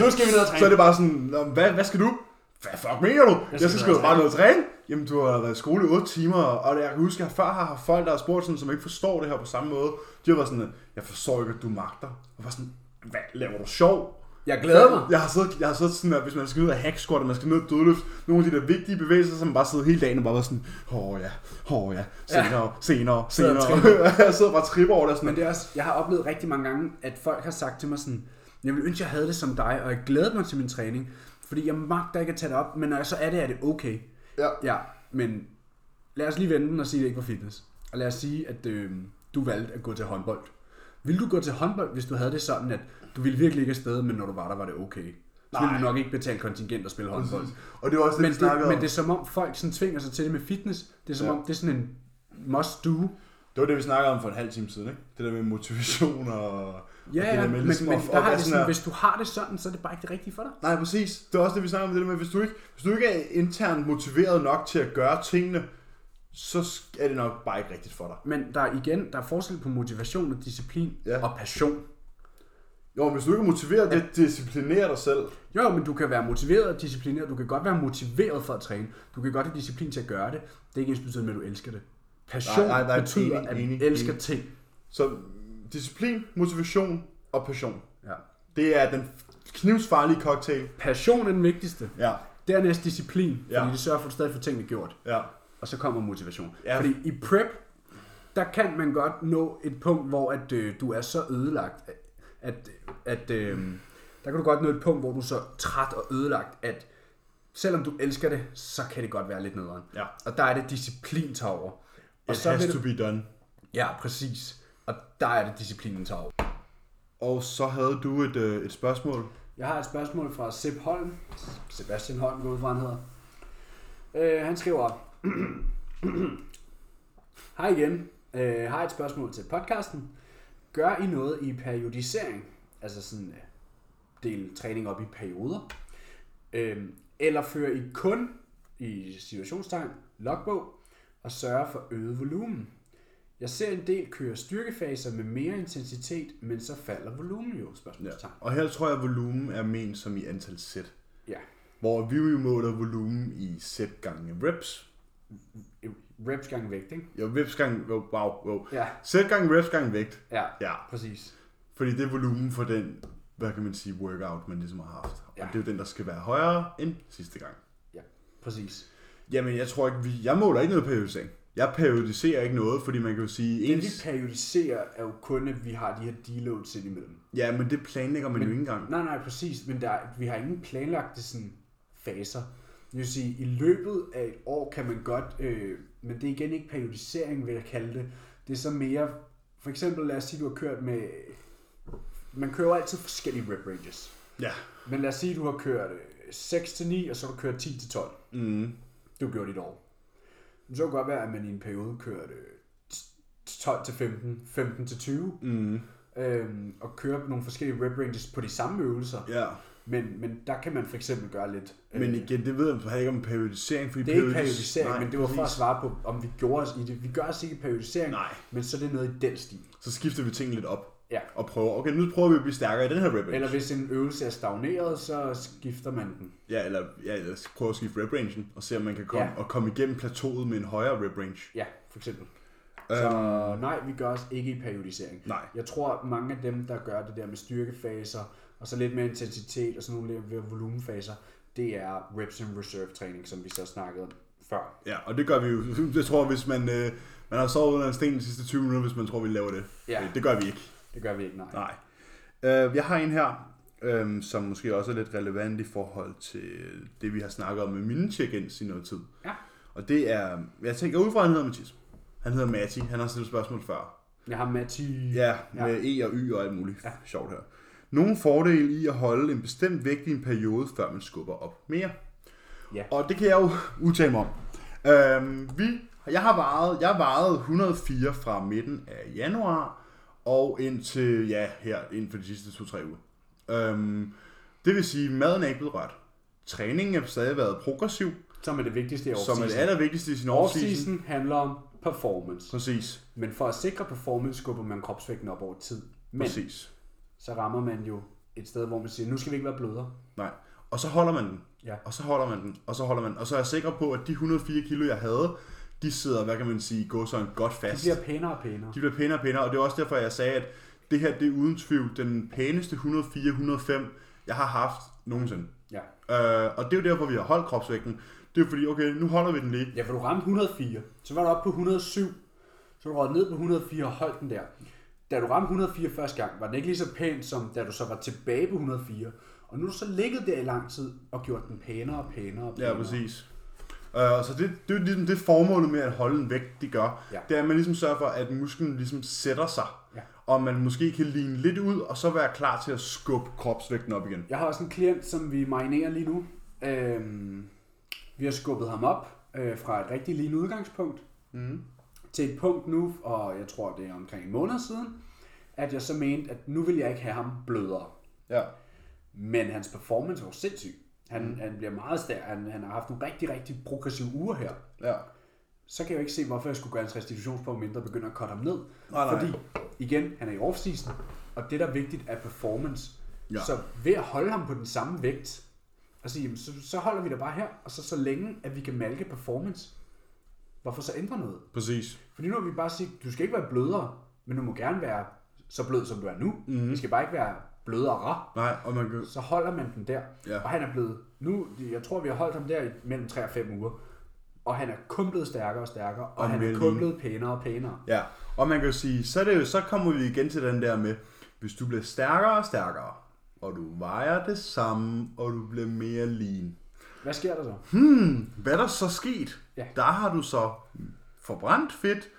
Nu skal vi ned og træne. så er det bare sådan, "Nå, hvad, hvad skal du? Hvad fuck mener du? Jeg skal, skal skal ned du og bare ned og træne? Jamen, du har været i skole i 8 timer, og jeg kan huske, at jeg før har haft folk, der har spurgt sådan, som ikke forstår det her på samme måde. De har været sådan, jeg forstår ikke, at du magter. Og var sådan, hvad, laver du sjov? Jeg glæder mig. Jeg har siddet, jeg har siddet sådan, at hvis man skal ud af hack squat, og man skal ned og dødløft, nogle af de der vigtige bevægelser, som bare sidder hele dagen og bare var sådan, åh ja, åh ja, senere, ja. senere, og senere. jeg sidder bare og tripper over det og sådan, Men det er også, jeg har oplevet rigtig mange gange, at folk har sagt til mig sådan, jeg vil ønske, jeg havde det som dig, og jeg glæder mig til min træning, fordi jeg magter ikke at tage det op, men når jeg så er det, er det okay. ja, Ja, men lad os lige vende den og sige, at det ikke var fitness. Og lad os sige, at øh, du valgte at gå til håndbold. Vil du gå til håndbold, hvis du havde det sådan, at du ville virkelig ikke afsted, men når du var der, var det okay? så vil Nej. du nok ikke betale kontingent og spille håndbold. Og det var også det, Men det, om. men det er som om folk sådan tvinger sig til det med fitness. Det er som Ja. om, det er sådan en must do. Det var det, vi snakkede om for en halv time siden, ikke? Det der med motivation og... og Ja, det ja, der men, med men ligesom at- der at har det sådan hvis du har det sådan, så er det bare ikke det rigtige for dig. Nej, præcis. Det er også det, vi snakker om det der med, hvis du ikke, hvis du ikke er internt motiveret nok til at gøre tingene, så er det nok bare ikke rigtigt for dig. Men der er igen, der er forskel på motivation og disciplin ja. og passion. Jo, men hvis du ikke er motiveret, det disciplinerer dig selv. Jo, men du kan være motiveret og disciplineret. Du kan godt være motiveret for at træne. Du kan godt have disciplin til at gøre det. Det er ikke ens betydende med, at du elsker det. Passion Nej, nej, nej, betyder, enig, at du enig, elsker enig. ting. Så disciplin, motivation og passion. Ja. Det er den knivsfarlige cocktail. Passion er den vigtigste. Ja, Dernæst disciplin, fordi Ja. det sørger for, at du stadig får tingene gjort. ja. Og så kommer motivation. Ja. Fordi i prep, der kan man godt nå et punkt, hvor at, øh, du er så ødelagt, at, at øh, der kan du godt nå et punkt, hvor du er så træt og ødelagt, at selvom du elsker det, så kan det godt være lidt nederen. Ja. Og der er det disciplin tager over. Og It så has vil to be done. ja, præcis. Og der er det disciplinen tager over. Og så havde du et, øh, et spørgsmål. Jeg har et spørgsmål fra Sepp Holm. Sebastian Holm, går ud fra, han hedder. Øh, han skriver... Hej igen. Øh, har et spørgsmål til podcasten. Gør I noget i periodisering? Altså sådan øh, del træning op i perioder. Øh, eller fører I kun i situationstegn logbog og sørger for øget volumen? Jeg ser en del køre styrkefaser med mere intensitet, men så falder volumen jo, Ja. spørgsmålstegn. Og her tror jeg, at volumen er ment som i antal sæt. Ja. Hvor vi jo måler volumen i sæt gange reps. Reps gange vægt, ikke? Jo, reps gange, wow, wow. Ja, Sæt gange reps gange vægt. ja, Ja, præcis. fordi det er volumen for den, hvad kan man sige, workout, man ligesom har haft. Og Ja. det er jo den, der skal være højere end sidste gang. Ja, præcis. Jamen, jeg tror ikke, vi, jeg måler ikke noget periodisering. Jeg periodiserer ikke noget, fordi man kan jo sige, Det vi periodiserer er jo kun, at vi har de her deloads ind imellem. ja, men det planlægger man Men- jo ikke engang. Nej, nej, præcis. Men der, er- vi har ingen planlagte sådan, faser. Det vil sige, i løbet af et år kan man godt, øh, men det er igen ikke periodisering, vil jeg kalde det. Det er så mere, for eksempel lad os sige, du har kørt med, man kører jo altid forskellige rep ranges. Ja. Men lad os sige, du har kørt øh, 6 til 9, og så har du kørt 10 til 12. Mm. Det har du gjort i et år. Men så kan det godt være, at man i en periode kørte 12 til 15, 15 til 20, Mm. øhm, og kører nogle forskellige rep ranges på de samme øvelser. Ja. Men, men der kan man for eksempel gøre lidt... Men øh, igen, det ved jeg ikke om periodisering, fordi det er ikke periodis- periodisering, Nej, men det var for at svare på, om vi gjorde os i det. Vi gør os ikke i periodisering, Nej, men så er det noget i den stil. så skifter vi tingene lidt op. Ja. Og prøver, okay, nu prøver vi at blive stærkere i den her rep range. Eller hvis en øvelse er stagneret, så skifter man den. Ja, eller, ja, eller prøve at skifte rep rangen, og se om man kan komme, Ja. og komme igennem plateauet med en højere rep range. Ja, for eksempel. Så Øhm, nej, vi gør os ikke i periodisering. nej. Jeg tror, at mange af dem, der gør det der med styrkefaser, og så lidt mere intensitet, og sådan nogle lidt mere volumenfaser, det er reps and reserve træning, som vi så snakkede om før. Ja, og det gør vi jo. Jeg tror, hvis man, øh, man har sovet under en sten de sidste 20 minutter, hvis man tror, vi laver det. Ja. Det, det gør vi ikke. Det gør vi ikke, nej. Nej. Øh, jeg har en her, øh, som måske også er lidt relevant i forhold til det, vi har snakket om med mine check-ins i noget tid. Ja. Og det er, jeg tænker ud fra, han hedder Mathis. Han hedder Matti, han har stillet spørgsmål før. Jeg har Matti... Ja, Ja. med E og Y og alt muligt Ja. sjovt her. Nogle fordele i at holde en bestemt vægt i en periode, før man skubber op mere. Ja. Og det kan jeg jo udtale mig om. Øhm, vi, jeg har varet, jeg varede 104 fra midten af januar og indtil, ja, her inden for de sidste 2-3 uger. Øhm, det vil sige, at maden er ikke blevet rørt. Træningen er stadig været progressiv, Som er det vigtigste i som er det allervigtigste i sin off-season. Off-season handler om performance. Præcis, Men for at sikre performance, skubber man kropsvægten op over tid. Men præcis. Så rammer man jo et sted, hvor man siger, nu skal vi ikke være blødere. Nej. Og så holder man den. Ja. Og så holder man den. Og så holder man den. Og så er jeg sikker på, at de 104 kilo, jeg havde, de sidder, hvad kan man sige, gå sådan godt fast. bliver pænere og pænere. De bliver pænere og pænere, og det er også derfor, jeg sagde, at det her, det er uden tvivl den pæneste 104-105, jeg har haft nogensinde. Ja. Øh, og det er jo derfor, vi har holdt kropsvægten. Det er fordi, okay, nu holder vi den lige. Ja, for du ramte 104. Så var du oppe på 107. Så var du røget ned på 104 og holdt den der. Da du ramte 104 første gang, var den ikke lige så pæn, som da du så var tilbage på 104. Og nu er du så ligget der i lang tid og gjort den pænere og pænere og pænere. Ja, præcis. Uh, så det, det er ligesom det formålet med at holde en vægt, de gør. Ja. Det er, at man ligesom sørger for, at musklen ligesom sætter sig. Ja. og man måske kan ligne lidt ud, og så være klar til at skubbe kropsvægten op igen. Jeg har også en klient, som vi marinerer lige nu. Øhm, vi har skubbet ham op øh, fra et rigtig lignende udgangspunkt Mm. Til et punkt nu, og jeg tror det er omkring en måned siden, at jeg så mente, at nu vil jeg ikke have ham blødere. Ja. Men hans performance var sindssyg. Han, mm. han bliver meget stærk. Han, han har haft nogle rigtig, rigtig progressive uger her. Ja. Så kan jeg jo ikke se, hvorfor jeg skulle gøre hans restitutionspunkt mindre og begynde at cutte ham ned. Nej, nej. Fordi, igen, han er i off-season, og det, der er vigtigt, er performance. Ja. Så ved at holde ham på den samme vægt, og sige, jamen, så, så holder vi det bare her, og så så længe, at vi kan malke performance, hvorfor så ændre noget? Præcis. Fordi nu har vi bare sige, du skal ikke være blødere, men du må gerne være så blød, som du er nu. Mm. Vi skal bare ikke være blødere. Nej, og man kan... Så holder man den der. Ja. Og han er blevet, nu, jeg tror, vi har holdt ham der i mellem 3 og 5 uger. Og han er kun blevet stærkere og stærkere, og, Og han er kun blevet pænere og pænere. Ja, og man kan jo sige, så, det så kommer vi igen til den der med, hvis du bliver stærkere og stærkere, og du vejer det samme, og du bliver mere lean. Hvad sker der så? Hmm, hvad er der så sket? Ja. Der har du så forbrændt fedt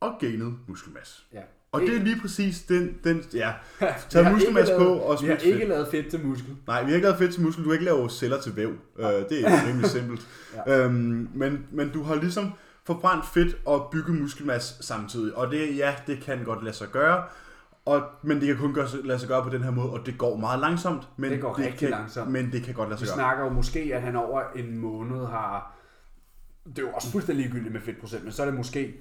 og gainet muskelmasse. Ja. Og det er lige præcis den, den ja, Vi tag muskelmasse på og Vi har smid fedt. ikke lavet fedt til muskel. Nej, vi har ikke lavet fedt til muskel, du har ikke lavet celler til væv. Øh, det er rimelig simpelt. Ja. øhm, men, men du har ligesom forbrændt fedt og bygget muskelmasse samtidig. Og det, ja, det kan godt lade sig gøre. Og, men det kan kun gøre, lade sig gøre på den her måde, og det går meget langsomt. Men Det går rigtig kan, langsomt. Men det kan godt lade Vi sig gøre. snakker jo måske, at han over en måned har... Det er jo også fuldstændig ligegyldigt med fedtprocent, men så er det måske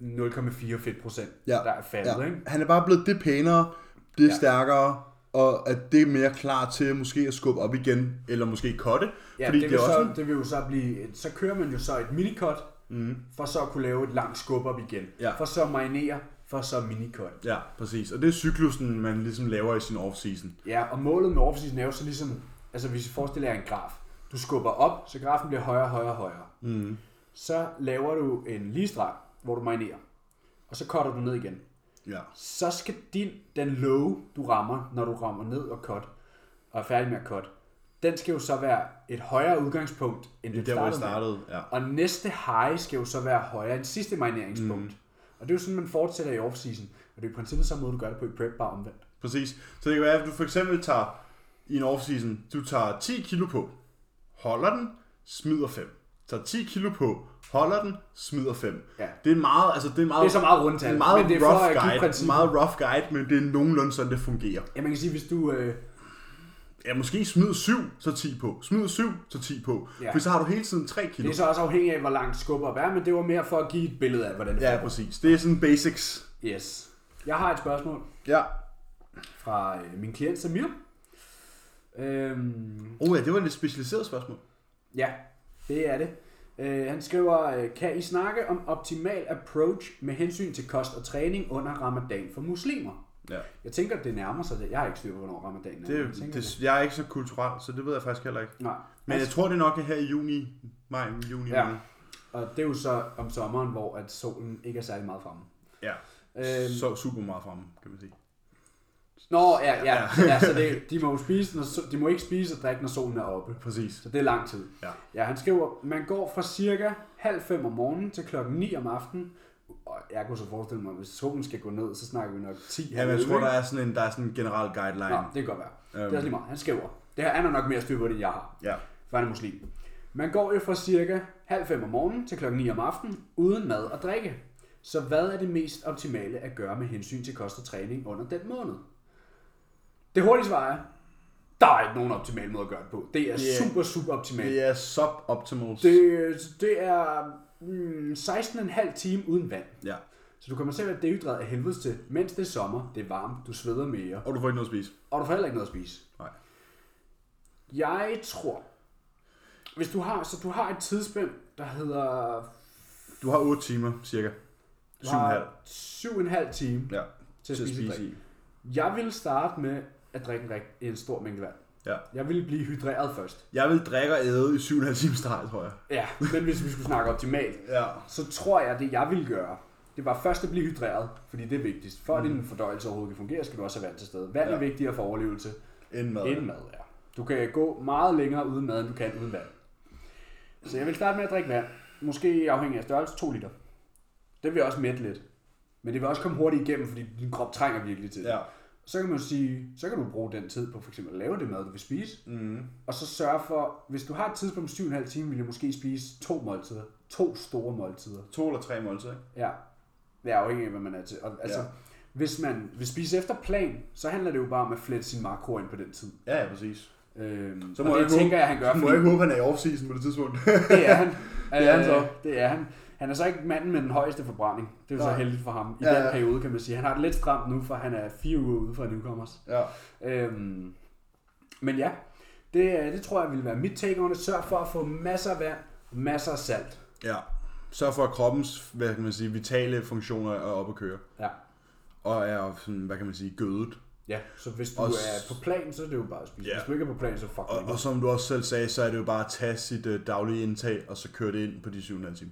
0,4 fedtprocent, Ja. der er faldet, Ja. ikke? Han er bare blevet det pænere, det Ja. stærkere, og at det er mere klar til måske at skubbe op igen, eller måske kotte. Ja, fordi det, vil så, også en- det vil jo så blive... Så kører man jo så et minikot, Mhm. for så at kunne lave et langt skub op igen. Ja. For så at marinere, for så minikot. Ja, præcis. Og det er cyklusen, man ligesom laver i sin off-season. Ja, og målet med off er jo så ligesom... Altså hvis vi forestiller jer en graf. Du skubber op, så grafen bliver højere, højere, højere. Mm. Så laver du en lige streg, hvor du marinerer. Og så cutter du ned igen. Ja. så skal din, den low, du rammer, når du rammer ned og cut, og er færdig med at cut, den skal jo så være et højere udgangspunkt, end Det det der, hvor jeg startede med. startede. Ja. Og næste high skal jo så være højere end sidste marineringspunkt. Mm. Og det er jo sådan, man fortsætter i off-season. Og det er i princippet samme måde, du gør det på i prep, bare omvendt. Præcis. Så det kan være, at du for eksempel tager i en off-season, du tager 10 kilo på, holder den, smider 5. Tager 10 kilo på, holder den, smider 5. Ja. Det er meget, altså det er meget, Det er så meget rundtal, en meget men det er for rough give guide, princippet. meget rough guide, men det er nogenlunde sådan, det fungerer. Ja, man kan sige, hvis du... Øh, Ja, måske smid 7, så 10 på. Smid 7, så 10 på. Ja. For så har du hele tiden 3 det kilo. er så også afhængigt af, hvor langt skubber er, men det var mere for at give et billede af, hvordan det Ja, foregår. præcis. Det er sådan basics. Yes. Jeg har et spørgsmål Ja. fra øh, min klient Samir. Øhm, Oh ja, det var et lidt specialiseret spørgsmål. Ja, det er det. Øh, han skriver, øh, kan I snakke om optimal approach med hensyn til kost og træning under ramadan for muslimer? Ja. Jeg tænker, det nærmer sig det. Jeg har ikke styr på, hvornår ramadan er. Det, Jeg tænker det, jeg er ikke så kulturel, så det ved jeg faktisk heller ikke. Nej. Men jeg tror, det nok er her i juni, maj, juni. Ja. måned. Og det er jo så om sommeren, hvor at solen ikke er særlig meget fremme. ja. Øhm, Så super meget fremme, kan man sige. Nå, ja, ja. ja så det, de må jo spise, når, de må ikke spise og drikke, når solen er oppe. Præcis. Så det er lang tid. Ja. Ja, han skriver, man går fra cirka halv fem om morgenen til klokken 9 om aftenen. Og jeg kunne så forestille mig, at hvis solen skal gå ned, så snakker vi nok 10 Ja, men jeg tror, der er sådan en, der er sådan en general guideline. Nå, det kan godt være. Det er Øhm. også lige meget. Han skriver. Det her har nok mere styr på det, end jeg har. Ja. For han er muslim. Man går jo fra cirka halv fem om morgenen til klokken 9 om aftenen, uden mad og drikke. Så hvad er det mest optimale at gøre med hensyn til kost og træning under den måned? Det hurtige svar er, der er ikke nogen optimal måde at gøre det på. Det er er- super, super optimalt. Det er suboptimals. Det, det er mm, 16,5 time uden vand. Ja. Så du kommer til at være dehydreret af helvedes til, mens det er sommer, det er varmt, du sveder mere, Og du får ikke noget at spise. og du får heller ikke noget at spise. Nej. Jeg tror, hvis du har, så du har et tidsspænd, der hedder Du har 8 timer, cirka. du 7,5. har 7,5 time Ja. til at Til at spise, spise spise i. Jeg vil starte med at drikke en, rig- en stor mængde vand. Ja. Jeg vil blive hydreret først. Jeg vil drikke og æde i 7,5 timer streg, tror jeg. Ja, men hvis vi skulle snakke optimalt, Ja. så tror jeg, det jeg ville gøre, det var først at blive hydreret, fordi det er vigtigst. For at Mm. din fordøjelse overhovedet kan fungere, skal du også have vand til stede. Vand Ja. er vigtigere for overlevelse Inden mad. end mad, ja. Du kan gå meget længere uden mad, end du kan uden vand. Så jeg vil starte med at drikke vand. Måske afhængig af størrelse, 2 liter. Det vil også mætte lidt. Men det vil også komme hurtigt igennem, fordi din krop trænger virkelig til det. Ja. Så kan man jo sige, så kan du bruge den tid på for eksempel at lave det mad, du vil spise. Mm. Og så sørge for, hvis du har et tidspunkt på 7,5 timer, vil du måske spise to måltider. To store måltider. To eller tre måltider, ikke? Ja. Det er afhængigt af, hvad man er til. Og, altså, Ja. hvis man vil spise efter plan, så handler det jo bare om at flette sin makro ind på den tid. Ja, ja, præcis. Øhm, Så og må det jeg tænker håbe- jeg, han gør, Så må jeg ikke håbe, han er i off-season på det tidspunkt. det er han. Det er han så. Øh, Det er han. Han er så ikke manden med den højeste forbrænding. Det er jo så heldigt for ham. I Ja, den ja. periode, kan man sige. Han har det lidt stramt nu, for han er fire uger ude fra Newcomers. ja. Øhm, men ja, det, det tror jeg vil være mit take on det. Sørg for at få masser af vand, masser af salt. ja. Sørg for, at kroppens, hvad kan man sige, vitale funktioner er oppe at køre. Ja. Og er sådan, hvad kan man sige, gødet. Ja, så hvis du Og er på plan, så er det jo bare at spise. Ja. Hvis du ikke er på plan, så fuck Og, og som du også selv sagde, så er det jo bare at tage sit uh, daglige indtag, og så køre det ind på de 7,5 timer.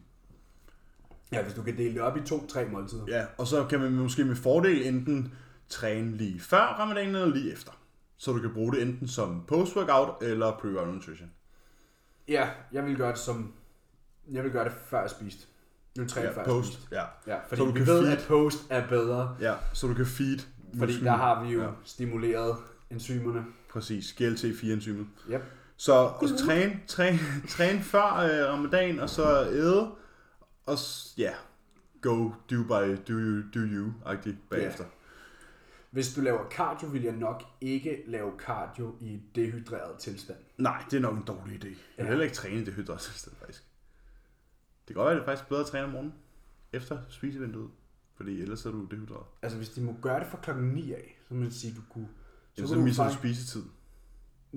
Ja, hvis du kan dele det op i to-tre måltider. Ja, og så kan man måske med fordel enten træne lige før ramadanen eller lige efter. Så du kan bruge det enten som post-workout eller pre-workout nutrition. Ja, jeg vil gøre det som... Jeg vil gøre det før jeg spiste. Jeg vil træne Ja, før jeg post. spiste. Ja. Ja, fordi Så du vi kan ved, feed. at post er bedre. ja, så du kan feed. Fordi musklen. der har vi jo Ja. stimuleret enzymerne. Præcis, GLT-4-enzymet. Yep. Så og så træne, træne, træne før øh, ramadan, og så æde, og ja, go, do by, do you, do you-agtigt bagefter. Hvis du laver cardio, vil jeg nok ikke lave cardio i dehydreret tilstand. Nej, det er nok en dårlig idé. Jeg vil Ja. heller ikke træne i det hydrattilstand, faktisk. Det kan godt være, at det er faktisk bedre at træne om morgenen, efter spisevinduet. Fordi ellers er du dehydreret. Altså hvis de må gøre det fra klokken 9 af, så må man sige, du kunne... Så, så kunne misser du faktisk- spisetid.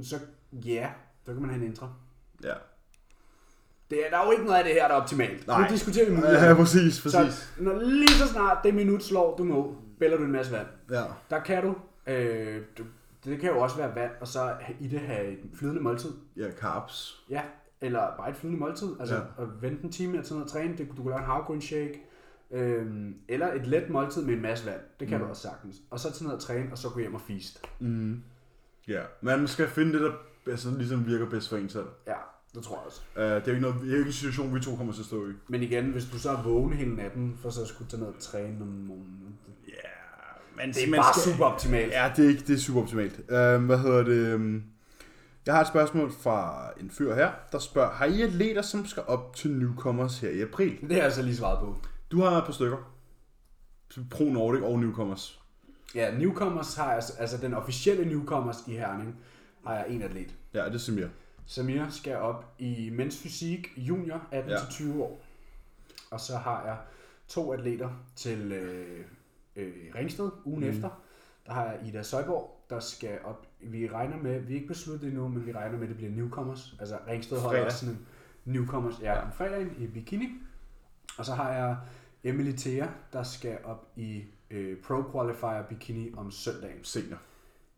Så ja, så kan man have en intra. Ja. Det er, der er jo ikke noget af det her, der er optimalt. Nej. Nu diskuterer vi Ja, muligheder. præcis, præcis. Så når lige så snart det minut slår, du må, bælger du en masse vand. Ja. Der kan du, øh, du, det kan jo også være vand, og så i det have et flydende måltid. Ja, carbs. Ja, eller bare et flydende måltid. Altså Ja. ja. at vente en time at tage noget træne. Det, du kan lave en havgrønshake. Øhm, eller et let måltid med en masse vand. Det kan Mm. du også sagtens. Og så tage noget at træne, og så gå hjem og feast. Mm. Ja, man skal finde det, der altså, ligesom virker bedst for en selv. Ja, det tror jeg også. Uh, det er jo ikke, noget, det er jo ikke en situation, vi to kommer til at stå i. Men igen, hvis du så er vågen hele natten, for så at skulle tage noget at træne om morgenen. Ja, men Det er bare super optimalt. Ja, det er, ikke, det er super optimalt. Uh, hvad hedder det? øhm, Jeg har et spørgsmål fra en fyr her, der spørger, har I atleter, som skal op til newcomers her i april? Det har jeg så lige svaret på. Du har et par stykker. Pro Nordic og newcomers. Ja, newcomers har jeg, altså den officielle newcomers i Herning, har jeg en atlet. Ja, det er Samir. Samir skal op i mens fysik junior 18-20 Ja. år. Og så har jeg to atleter til øh, øh, Ringsted ugen mm. efter. Der har jeg Ida Søjborg, der skal op. Vi regner med, vi er ikke besluttet endnu, men vi regner med, at det bliver newcomers. Altså Ringsted holder også sådan en newcomers. Ja, Ja. ja. fredag i bikini. Og så har jeg Emily Thea, der skal op i øh, Pro Qualifier bikini om søndagen. Senior.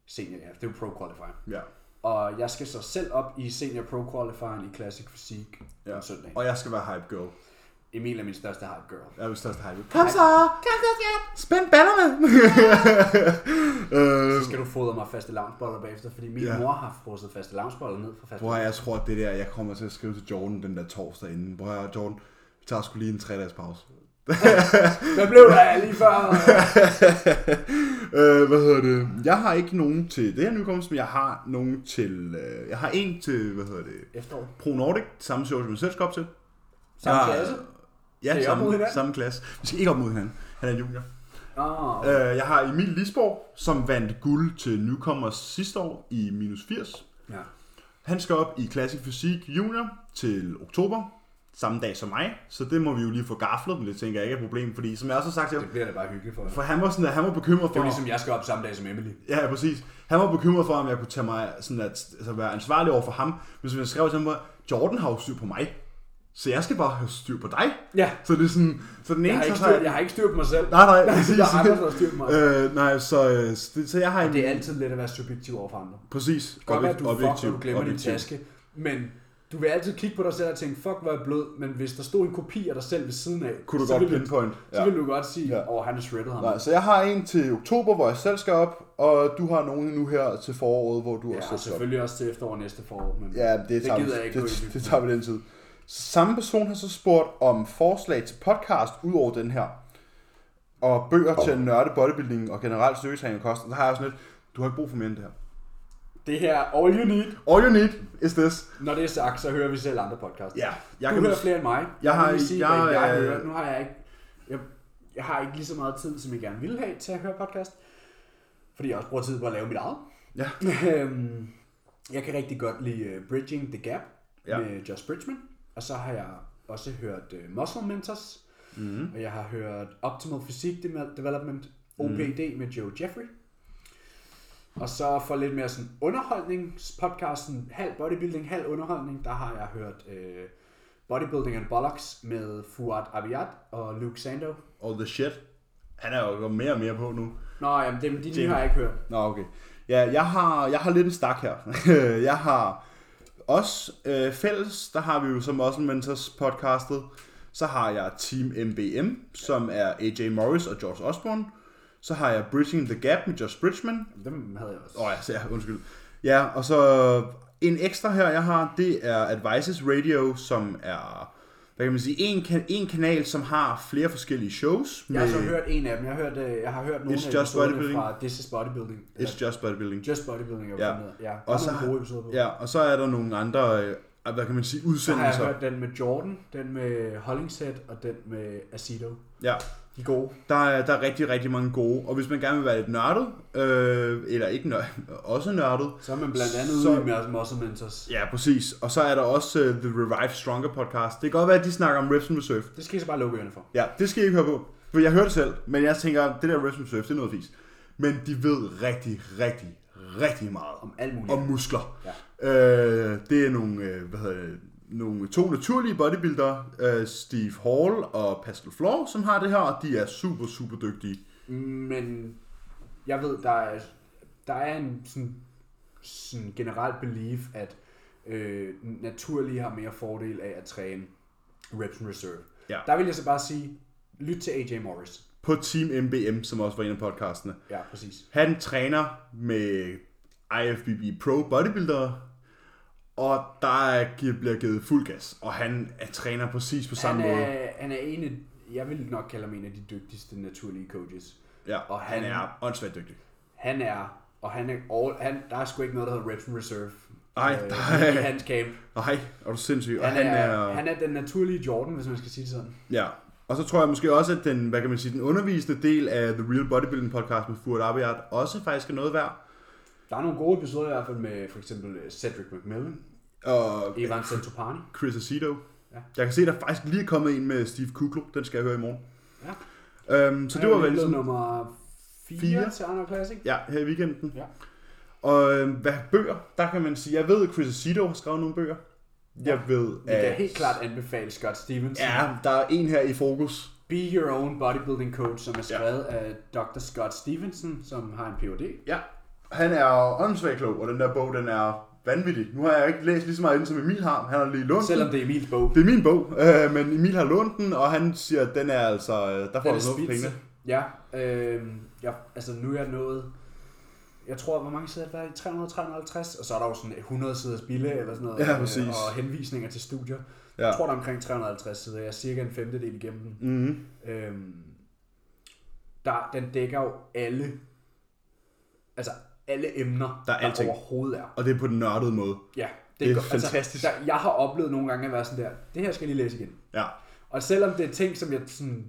Senior, ja, det er jo Pro Qualifier. Ja. Og jeg skal så selv op i Senior Pro Qualifieren i Classic Physik ja. om søndag. Og jeg skal være hype girl. Emil er min største hype girl. Jeg er min største hype. Kom så! Kom så, skat! Spænd ballerne! øh, Så skal du fodre mig faste lavnsboller bagefter, fordi min Ja. mor har frosset faste lavnsboller ned fra faste Bror, jeg tror, at det der, jeg kommer til at skrive til Jordan den der torsdag inden. Bror, Jordan, vi tager sgu lige en tre dages pause. Hvad blev der lige før? øh, hvad hedder det? Jeg har ikke nogen til det her nykomst, men jeg har nogen til... Øh, jeg har en til, hvad hedder det? Efterår. Pro Nordic, samme show, som jeg selv skal op til. Samme Jeg- klasse? Ja, mod samme, samme klasse. Vi skal ikke op mod hinanden. Han er junior. Ah, Øh, jeg har Emil Lisborg, som vandt guld til Newcomers sidste år i minus 80. ja. Han skal op i Classic Physik Junior til oktober, samme dag som mig, så det må vi jo lige få gaflet, men det tænker jeg ikke er et problem, fordi som jeg også har sagt til ham, Det bliver da bare hyggeligt for dig. for han var sådan, at han var bekymret Det for, er jo ligesom, jeg skal op samme dag som Emily. ja, præcis, han var bekymret for, om jeg kunne tage mig, sådan at, altså være ansvarlig over for ham, hvis jeg skrev til ham, Jordan har jo styr på mig, så jeg skal bare have styr på dig. Ja. Så det er sådan, så den Jeg ene har, ikke styr, jeg har ikke styr på mig selv. Nej, nej, præcis. er andre, der har styr på mig. øh, nej, så, øh, så, det- så jeg har. Og det er altid let at være subjektiv over for andre. Præcis. Det godt være, at du fuck, objektiv, og du glemmer din objektiv. taske. Men du vil altid kigge på dig selv og tænke, fuck, hvor er jeg blød. Men hvis der stod en kopi af dig selv ved siden af, Kunne du så godt ville pinpoint. Så vil du godt sige, Ja. åh, oh, han er shredded ham. Nej, så jeg har en til oktober, hvor jeg selv skal op, og du har nogen nu her til foråret, hvor du Ja, også og skal op. selvfølgelig også til efterår næste forår. Men Ja, det, det tager, gider vi, jeg ikke det, dybden det tager vi den tid. Samme person har så spurgt om forslag til podcast ud over den her. og bøger til at nørde bodybuilding og generelt styrketræning og kost, og så har jeg sådan lidt, du har ikke brug for mere end det her. Det her, all you need. All you need is this. Når det er sagt, så hører vi selv andre podcasts. Ja, jeg du kan hører flere end mig. Jeg har- lige sige, jeg- jeg øh, hører. Nu har jeg ikke... Jeg, jeg har ikke lige så meget tid, som jeg gerne ville have til at høre podcast. Fordi jeg også bruger tid på at lave mit eget. Ja. Øhm, jeg kan rigtig godt lide uh, Bridging the Gap Ja. med Josh Bridgman. Og så har jeg også hørt uh, Muscle Mentors. Mm. Og jeg har hørt Optimal Physique De- Development, OPD med Joe Jeffrey. Og så for lidt mere sådan underholdningspodcasten, halv bodybuilding, halv underholdning, der har jeg hørt øh, Bodybuilding and Bollocks med Fuad Abiad og Luke Sando. All the shit. Han er jo gået mere og mere på nu. Nå, jamen, dem, de nye har jeg ikke hørt. Nå, okay. Ja, jeg har, jeg har lidt en stak her. jeg har også øh, fælles, der har vi jo som Muscle Mentors podcastet. Så har jeg Team MBM, som er AJ Morris og George Osborne. Så har jeg Bridging the Gap med Josh Bridgman. Dem havde jeg også. Åh oh, ja, ja, undskyld. Ja, og så en ekstra her, jeg har, det er Advices Radio, som er, hvad kan man sige, en, kan, en kanal, som har flere forskellige shows. Jeg har så hørt en af dem. Jeg har hørt, øh, jeg har hørt nogle It's af Just Bodybuilding. fra This is Bodybuilding. It's Just Bodybuilding. Just Bodybuilding. Ja. Ja. ja. Og er så gode på. Ja, og så er der nogle andre, øh, hvad kan man sige, Så har jeg udsendelser. hørt den med Jordan, den med Hollingshead og den med Acido. Ja, De er gode. der er, der er rigtig, rigtig mange gode. Og hvis man gerne vil være lidt nørdet, øh, eller ikke nørdet, også nørdet, Så er man blandt andet Så- ude med Muscle Mentors. ja, præcis. Og så er der også uh, The Revive Stronger podcast. Det kan godt være, at de snakker om Reps and Reserve. Det skal I så bare lukke ørerne for. Ja, det skal I ikke høre på. For jeg hørte det selv, men jeg tænker, det der Reps and Reserve, det er noget fis. Men de ved rigtig, rigtig, rigtig meget Om alt muligt. om muskler. Ja. Øh, det er nogle, øh, hvad hedder det, nogle to naturlige bodybuildere, øh, Steve Hall og Pascal Floor, som har det her, og de er super, super dygtige. Men jeg ved, der er, der er en sådan, sådan generel belief, at øh, naturlige har mere fordel af at træne reps and reserve. Ja. Der vil jeg så bare sige, lyt til AJ Morris. På Team MBM, som også var en af podcastene. Ja, præcis. Han træner med IFBB Pro bodybuildere, og der er, bliver givet fuld gas, og han er træner præcis på samme Han måde. er, han er en af, jeg vil nok kalde ham en af de dygtigste naturlige coaches. Ja, og han, han- er åndssvagt dygtig. Han er, og han er all, han, der er sgu ikke noget, der hedder reps and reserve. Ej, øh, der i er- hans camp. Nej, er du sindssyg. Og Han, er, han er den naturlige Jordan, hvis man skal sige det sådan. Ja, og så tror jeg måske også, at den, hvad kan man sige, den undervisende del af The Real Bodybuilding Podcast med Fuad Abiad også faktisk er noget værd. Der er nogle gode episoder i hvert fald med for eksempel øh, Cedric McMillan, Og Evan Centopani. Chris Aceto. Ja. Jeg kan se, der er faktisk lige er kommet en med Steve Kuklo. Den skal jeg høre i morgen. Ja. Øhm, så det var vel ligesom nummer 4, Fire. til Arnold Classic. ja, her i weekenden. Ja. Og øhm, hvad bøger, der kan man sige, jeg ved, at Chris Aceto har skrevet nogle bøger. Jeg ved, Vi kan at helt klart anbefale Scott Stevenson. ja, der er en her i fokus. Be Your Own Bodybuilding Coach, som er skrevet ja. af Dr. Scott Stevenson, som har en Ph.D. Ja, han er åndssvagt klog, og den der bog, den er vanvittig. Nu har jeg ikke læst lige så meget inden, som Emil har. Han har lige lånt Selvom det er Emils bog. Det er min bog, øh, men Emil har lånt den, og han siger, at den er altså, øh, der får du er noget for pengene. Ja, øh, ja, altså nu er jeg nået, jeg tror, hvor mange sider er der i 300-350, og så er der jo sådan 100 siders bille eller sådan noget, Ja, øh, præcis. og henvisninger til studier. Ja. Jeg tror, der er omkring 350 sider, jeg er cirka en femtedel igennem den. Mm-hmm. Øhm, der, den dækker jo alle, altså alle emner, Der er alting. overhovedet er. Og det er på den nørdede måde. Ja, Det er godt. fantastisk. Altså, der, jeg har oplevet nogle gange at være sådan der, det her skal jeg lige læse igen. Ja. Og selvom det er ting, som jeg sådan,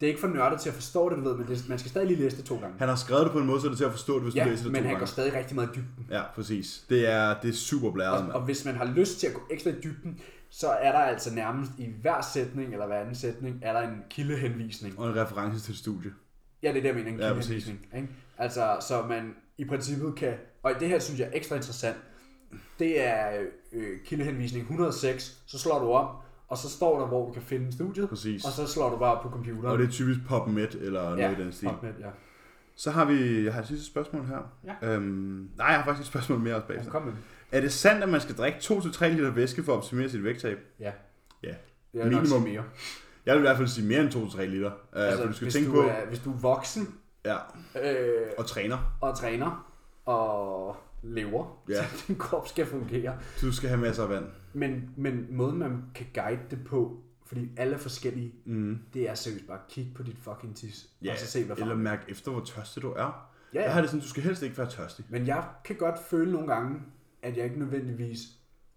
det er ikke for nørdet til at forstå det, du ved, men det, man skal stadig lige læse det to gange. Han har skrevet det på en måde, så det er til at forstå det, hvis Ja, du læser det men to han går gange. stadig rigtig meget i dybden. Ja, præcis. Det er, det er super blæret, Og, og hvis man har lyst til at gå ekstra i dybden, så er der altså nærmest i hver sætning, eller hver anden sætning, er der en kildehenvisning. Og en reference til et studie. Ja, det er det, jeg mener, en Ja, kildehenvisning. ikke? Altså, så man i princippet kan, og det her synes jeg er ekstra interessant, det er øh, kildehenvisning 106, så slår du om, og så står der, hvor du kan finde studiet, Præcis. og så slår du bare på computeren. Og det er typisk PubMed eller noget ja, i den stil. PubMed, ja. Så har vi, jeg har et sidste spørgsmål her. Ja. Øhm, nej, jeg har faktisk et spørgsmål mere også Ja, bagefter. kom med den. Er det sandt, at man skal drikke 2-3 liter væske for at optimere sit vægttab? Ja. Ja. Jeg Minimum. mere. Jeg vil i hvert fald sige mere end 2-3 liter. Uh, altså, for du skal hvis, tænke du på, er, hvis du er voksen ja, øh, og træner. og træner og lever, Ja. så din krop skal fungere. Du skal have masser af vand. Men, men måden man kan guide det på, Fordi alle er forskellige. Mm. Det er seriøst bare kig på dit fucking tis. Ja, og så se, hvad eller er. mærk efter, hvor tørstig du er. Ja, Jeg ja. har det sådan, du skal helst ikke være tørstig. Men jeg kan godt føle nogle gange, at jeg ikke nødvendigvis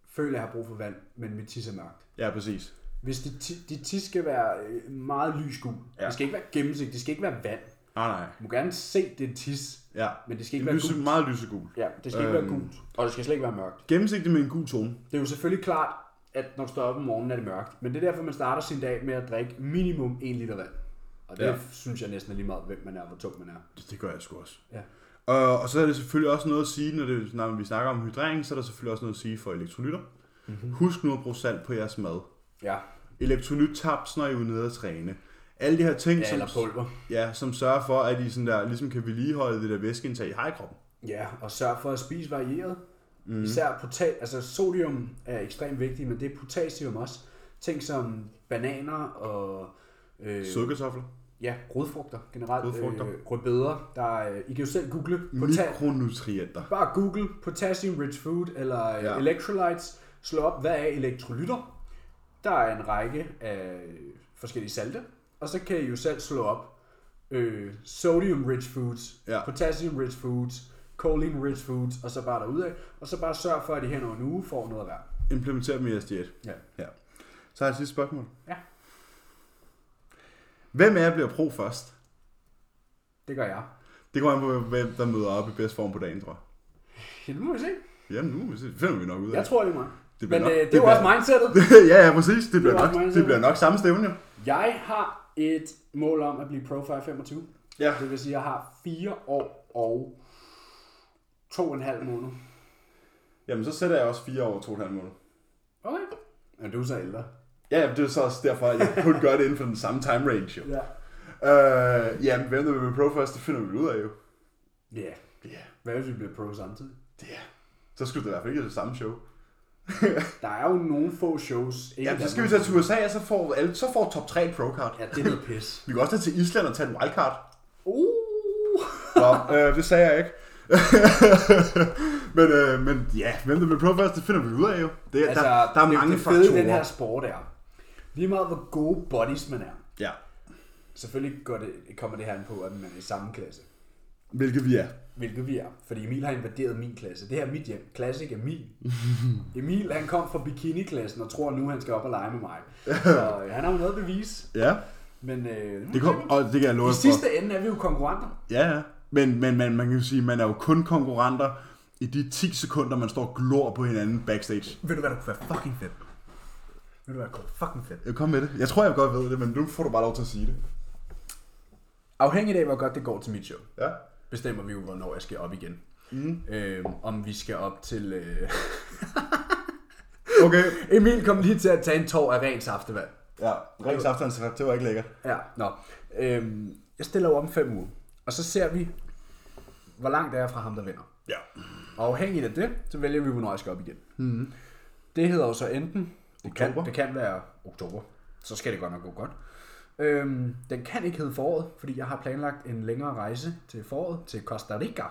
føler, at jeg har brug for vand, men mit tis er mørkt. Ja, præcis. Hvis dit, dit tis skal være øh, meget lysgul. Ja. det skal ikke være gennemsigtigt, det skal ikke være vand. Nej, nej. Du må gerne se det tis, Ja. men det skal ikke være Lyse, gult. meget lysegul. Ja, det skal ikke Øhm. være gult, og det skal slet ikke være mørkt. Gennemsigtig med en gul tone. Det er jo selvfølgelig klart, at når du står op om morgenen, er det mørkt. Men det er derfor, man starter sin dag med at drikke minimum 1 liter vand. Og det Ja. synes jeg næsten er lige meget, hvem man er, og hvor tung man er. Det, det gør jeg sgu også. Ja. Og, og så er det selvfølgelig også noget at sige, når, det, når vi snakker om hydrering, så er der selvfølgelig også noget at sige for elektrolytter. Mm-hmm. Husk nu at bruge salt på jeres mad. Ja, Elektrolyttaps, når I er nede at træne. Alle de her ting, ja som, eller pulver. ja, som sørger for, at I sådan der, ligesom kan vedligeholde det der væskeindtag, I har i kroppen. Ja, og sørg for at spise varieret. Mm. Især potat, altså sodium er ekstremt vigtigt, men det er potassium også. Ting som bananer og øh, Sødkartofler. ja, rodfrugter generelt. Rodfrugter. Øh, rødbeder. Der er, I kan jo selv google. Pota- Mikronutrienter. bare google potassium rich food eller Ja. ja. electrolytes. Slå op, hvad er elektrolytter? Der er en række af forskellige salte. Og så kan I jo selv slå op øh, sodium rich foods, Ja. potassium rich foods, choline rich foods, og så bare derudad. Og så bare sørg for, at I hen over en uge får noget af hver. Implementer dem i jeres diæt. Ja. ja. Så har jeg et sidste spørgsmål. Ja. Hvem af jer bliver pro først? Det gør jeg. Det går an på, hvem der møder op i bedst form på dagen, tror jeg. Ja, det må vi se. Jamen nu det finder vi nok ud af. Jeg tror, det er mig. Det Men bliver øh, nok- det er jo bliver- også mindsetet. ja, ja, præcis. Det bliver, var nok, det bliver nok samme stævne. Jeg har et mål om at blive Pro 525. Ja. Det vil sige, at jeg har fire år og to og en halv måned. Jamen, så sætter jeg også fire år og to og en halv måned. Okay. Men du er så ældre. Ja, det er så også derfor, at jeg kun gør det inden for den samme time range, jo. Ja. Øh, jamen, hvem der vil blive pro først, det finder vi ud af, jo. Ja. Ja, Hvad hvis vi bliver pro samtidig? det er. Så skulle det i hvert fald ikke være det samme show. Der er jo nogle få shows. Ikke i så skal vi tage til USA, og så får, alle, så får top 3 pro card. Ja, det er noget pis. Vi kan også tage til Island og tage en wildcard. Uh. Nå, øh, det sagde jeg ikke. men, øh, men ja, hvem der bliver pro først, det finder vi ud af jo. Det, Altså, der, der er det, mange det fede faktorer. den her sport er, lige meget hvor gode bodies man er, Ja, selvfølgelig går det, kommer det her an på, at man er i samme klasse. hvilket vi er. Hvilket vi er. Fordi Emil har invaderet min klasse. Det her er mit hjem. Classic Emil. Emil, han kom fra bikini-klassen og tror nu, han skal op og lege med mig. Så øh, han har jo noget at bevise. Ja, Men øh, det, kom, og det kan jeg love i for. sidste ende er vi jo konkurrenter. Ja, ja. Men, men man, man kan jo sige, man er jo kun konkurrenter i de 10 sekunder, man står og glor på hinanden backstage. Ved du hvad, der kunne være fucking fedt? Ved du hvad, der kunne være fucking fedt? Jeg kom med det. Jeg tror, jeg godt ved det, men nu får du bare lov til at sige det. Afhængigt af, hvor godt det går til mit show, Ja. Bestemmer vi jo, hvornår jeg skal op igen. Mm. Øh, om vi skal op til... Øh... Okay. Emil kom lige til at tage en tår af rent saftevand. Ja, rent saftevand, det var ikke lækkert. Ja, nå. Øhm, jeg stiller jo om fem uger, og så ser vi, hvor langt det er fra ham, der vinder. Ja. Og afhængigt af det, så vælger vi, hvornår jeg skal op igen. Mm. Det hedder jo så enten, det kan, det kan være oktober, så skal det godt nok gå godt. Øhm, den kan ikke hedde foråret, fordi jeg har planlagt en længere rejse til foråret, til Costa Rica,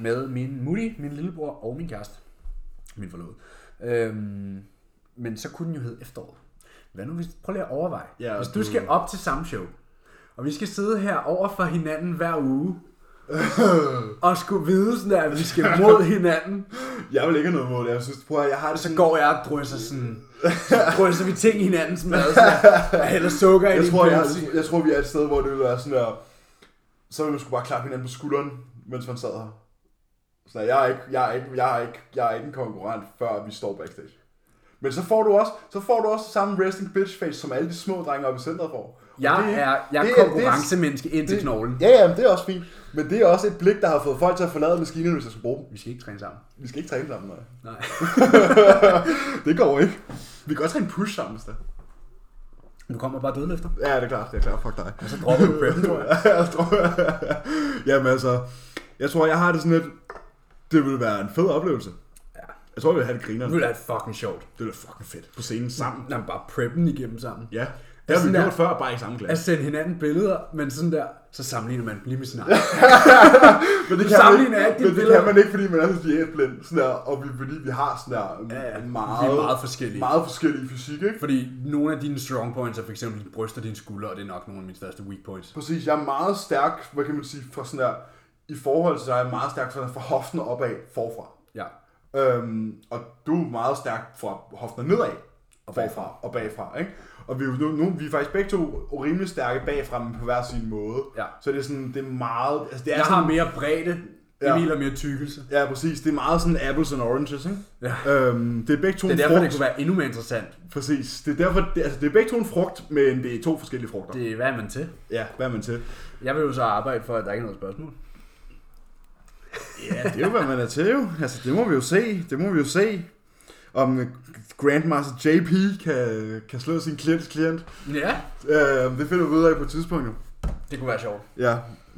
med min mutti, min lillebror og min kæreste. Min forlovede. Øhm, men så kunne den jo hedde efteråret. Hvad nu hvis, prøv lige at overveje. Ja, hvis du- skal op til samme show, og vi skal sidde her over for hinanden hver uge, og skulle vide sådan der, at vi skal mod hinanden, Jeg vil ikke have noget mod det. Jeg synes, prøv at, jeg har det så sådan... går jeg og drysser sådan, så drysser vi ting i hinandens mad, så jeg hælder sukker i jeg, din tror, jeg, pølse. jeg, tror, vi er et sted, hvor det vil være sådan der... Så vil man sgu bare klappe hinanden på skulderen, mens man sad her. Så jeg er ikke, jeg er ikke, jeg er ikke, jeg er ikke en konkurrent, før vi står backstage. Men så får du også, så får du også samme resting bitch face, som alle de små drenge oppe i centret får. Og Jeg det er, jeg det er konkurrencemenneske ind til det- knoglen. Ja, ja, men det er også fint. Men det er også et blik, der har fået folk til at forlade maskinen, hvis jeg skal bruge dem. Vi skal ikke træne sammen. Vi skal ikke træne sammen, nej. Nej. det går ikke. Vi kan også træne push sammen, hvis det. Du kommer bare dødløfter. Ja, det er klart, det er klart. Fuck dig. Så dropper du preppen, tror jeg. jeg tror, jamen altså, jeg tror, jeg har det sådan lidt, det ville være en fed oplevelse. Ja. Jeg tror, vi vil have det griner. Nu er det fucking sjovt. Det ville være fucking fedt på scenen sammen. Jamen, bare preppen igennem sammen. Ja. Det har vi der- gjort før, bare i samme At klasse. sende hinanden billeder, men sådan der, så sammenligner man lige med sin egen. Men det kan, man ikke, men det billeder. kan man ikke, fordi man er så diætblind. Sådan der, og vi, fordi vi har sådan der Ja, ja. meget, Vi er meget forskellige. meget forskellige fysik, ikke? Fordi nogle af dine strong points er for eksempel dine bryst og dine skuldre, og det er nok nogle af mine største weak points. Præcis, jeg er meget stærk, hvad kan man sige, fra sådan der, i forhold til dig, er jeg meget stærk fra, fra hoften opad forfra. Ja. Øhm, og du er meget stærk fra hoften nedad, Og forfra og bagfra, ikke? Og vi er, jo nu, nu, vi er faktisk begge to rimelig stærke bagfra, men på hver sin måde. Ja. Så det er sådan, det er meget, altså det er Jeg sådan, har mere bredde, Ja. Emil har mere tykkelse. ja præcis, det er meget sådan apples and oranges, ikke? Ja. Øhm, det er begge to Det er en derfor, frugt. det kunne være endnu mere interessant. Præcis, det er derfor, det, altså det er begge to en frugt, men det er to forskellige frugter. Det... Det er, hvad er man til? Ja, hvad er man til? Jeg vil jo så arbejde for, at der ikke er noget spørgsmål. Ja, det er jo, hvad man er til jo. Altså, det må vi jo se. Det må vi jo se. Om Grandmaster JP kan, kan slå sin klients klient. Ja, Øh, det finder vi ud af på et tidspunkt jo. det kunne være sjovt. Ja,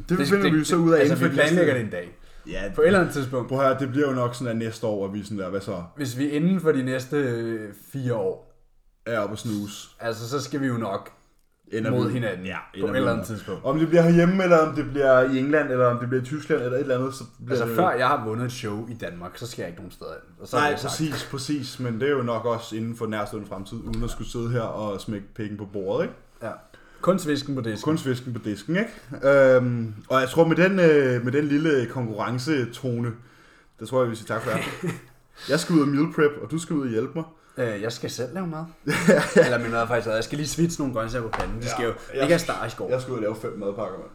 det, det finder vi jo så ud af Altså, inden vi for de planlægger det en dag. Ja, På et eller andet tidspunkt. Prøv her, det bliver jo nok sådan, at næste år, at vi sådan der, hvad så? Hvis vi inden for de næste øh, fire år, Er oppe og snuse. altså så skal vi jo nok Ender mod vi- hinanden Ja, på et eller andet tidspunkt. Om det bliver herhjemme, eller om det bliver i England, eller om det bliver i Tyskland, eller et eller andet, så bliver Altså det... før jeg har vundet et show i Danmark, så skal jeg ikke nogen steder hen. Og så Nej, det sagt. præcis, præcis. Men det er jo nok også inden for nærstående fremtid, uden at skulle sidde her og smække pikken på bordet, ikke? Ja. Kun svisken på disken. Kun svisken på disken, ikke? Øhm, og jeg tror, med den, øh, med den lille konkurrencetone, der tror jeg, vi siger tak for jer. Jeg skal ud og meal prep, og du skal ud og hjælpe mig. Øh, jeg skal selv lave mad. Eller min mad faktisk, jeg skal lige svitse nogle grøntsager på panden. De skal jo ikke have star i skov. Jeg skal ud og lave fem madpakker, mand.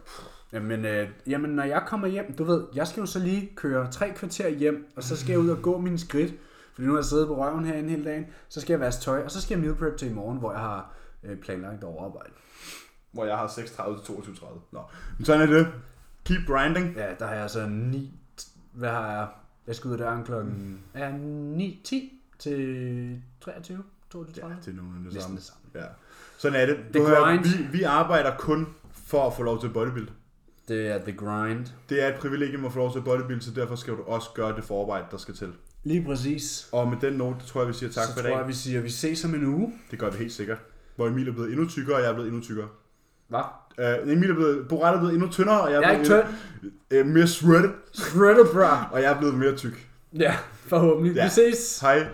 Jamen, øh, jamen, når jeg kommer hjem, du ved, jeg skal jo så lige køre tre kvarter hjem, og så skal jeg ud og gå mine skridt, fordi nu har jeg siddet på røven herinde hele dagen, så skal jeg vaske tøj, og så skal jeg meal prep til i morgen, hvor jeg har øh, planlagt overarbejde. Hvor jeg har 36 til 22.30. Nå, men sådan er det. Keep grinding. Ja, der har jeg så 9, hvad har jeg? Jeg skal ud af døren klokken er 9, 10 til 23, 22, Ja, det er nogenlunde det samme. det samme. Ja. Sådan er det. The Du hører, grind. vi, vi arbejder kun for at få lov til at bodybuild. Det er the grind. Det er et privilegium at få lov til at bodybuild, så derfor skal du også gøre det forarbejde, der skal til. Lige præcis. Og med den note, tror jeg, vi siger tak så for i tror dag. jeg, vi siger, at vi ses om en uge. Det gør vi helt sikkert. Hvor Emil er blevet endnu tykkere, og jeg er blevet endnu tykkere. Hvad? Uh, Emil er blevet, Borat er blevet endnu tyndere, og jeg er, Jeg er ikke blevet tynd. endnu, uh, mere shredded, Shredder, bra. og jeg er blevet mere tyk. Ja, forhåbentlig. Ja. Vi ses. Hej.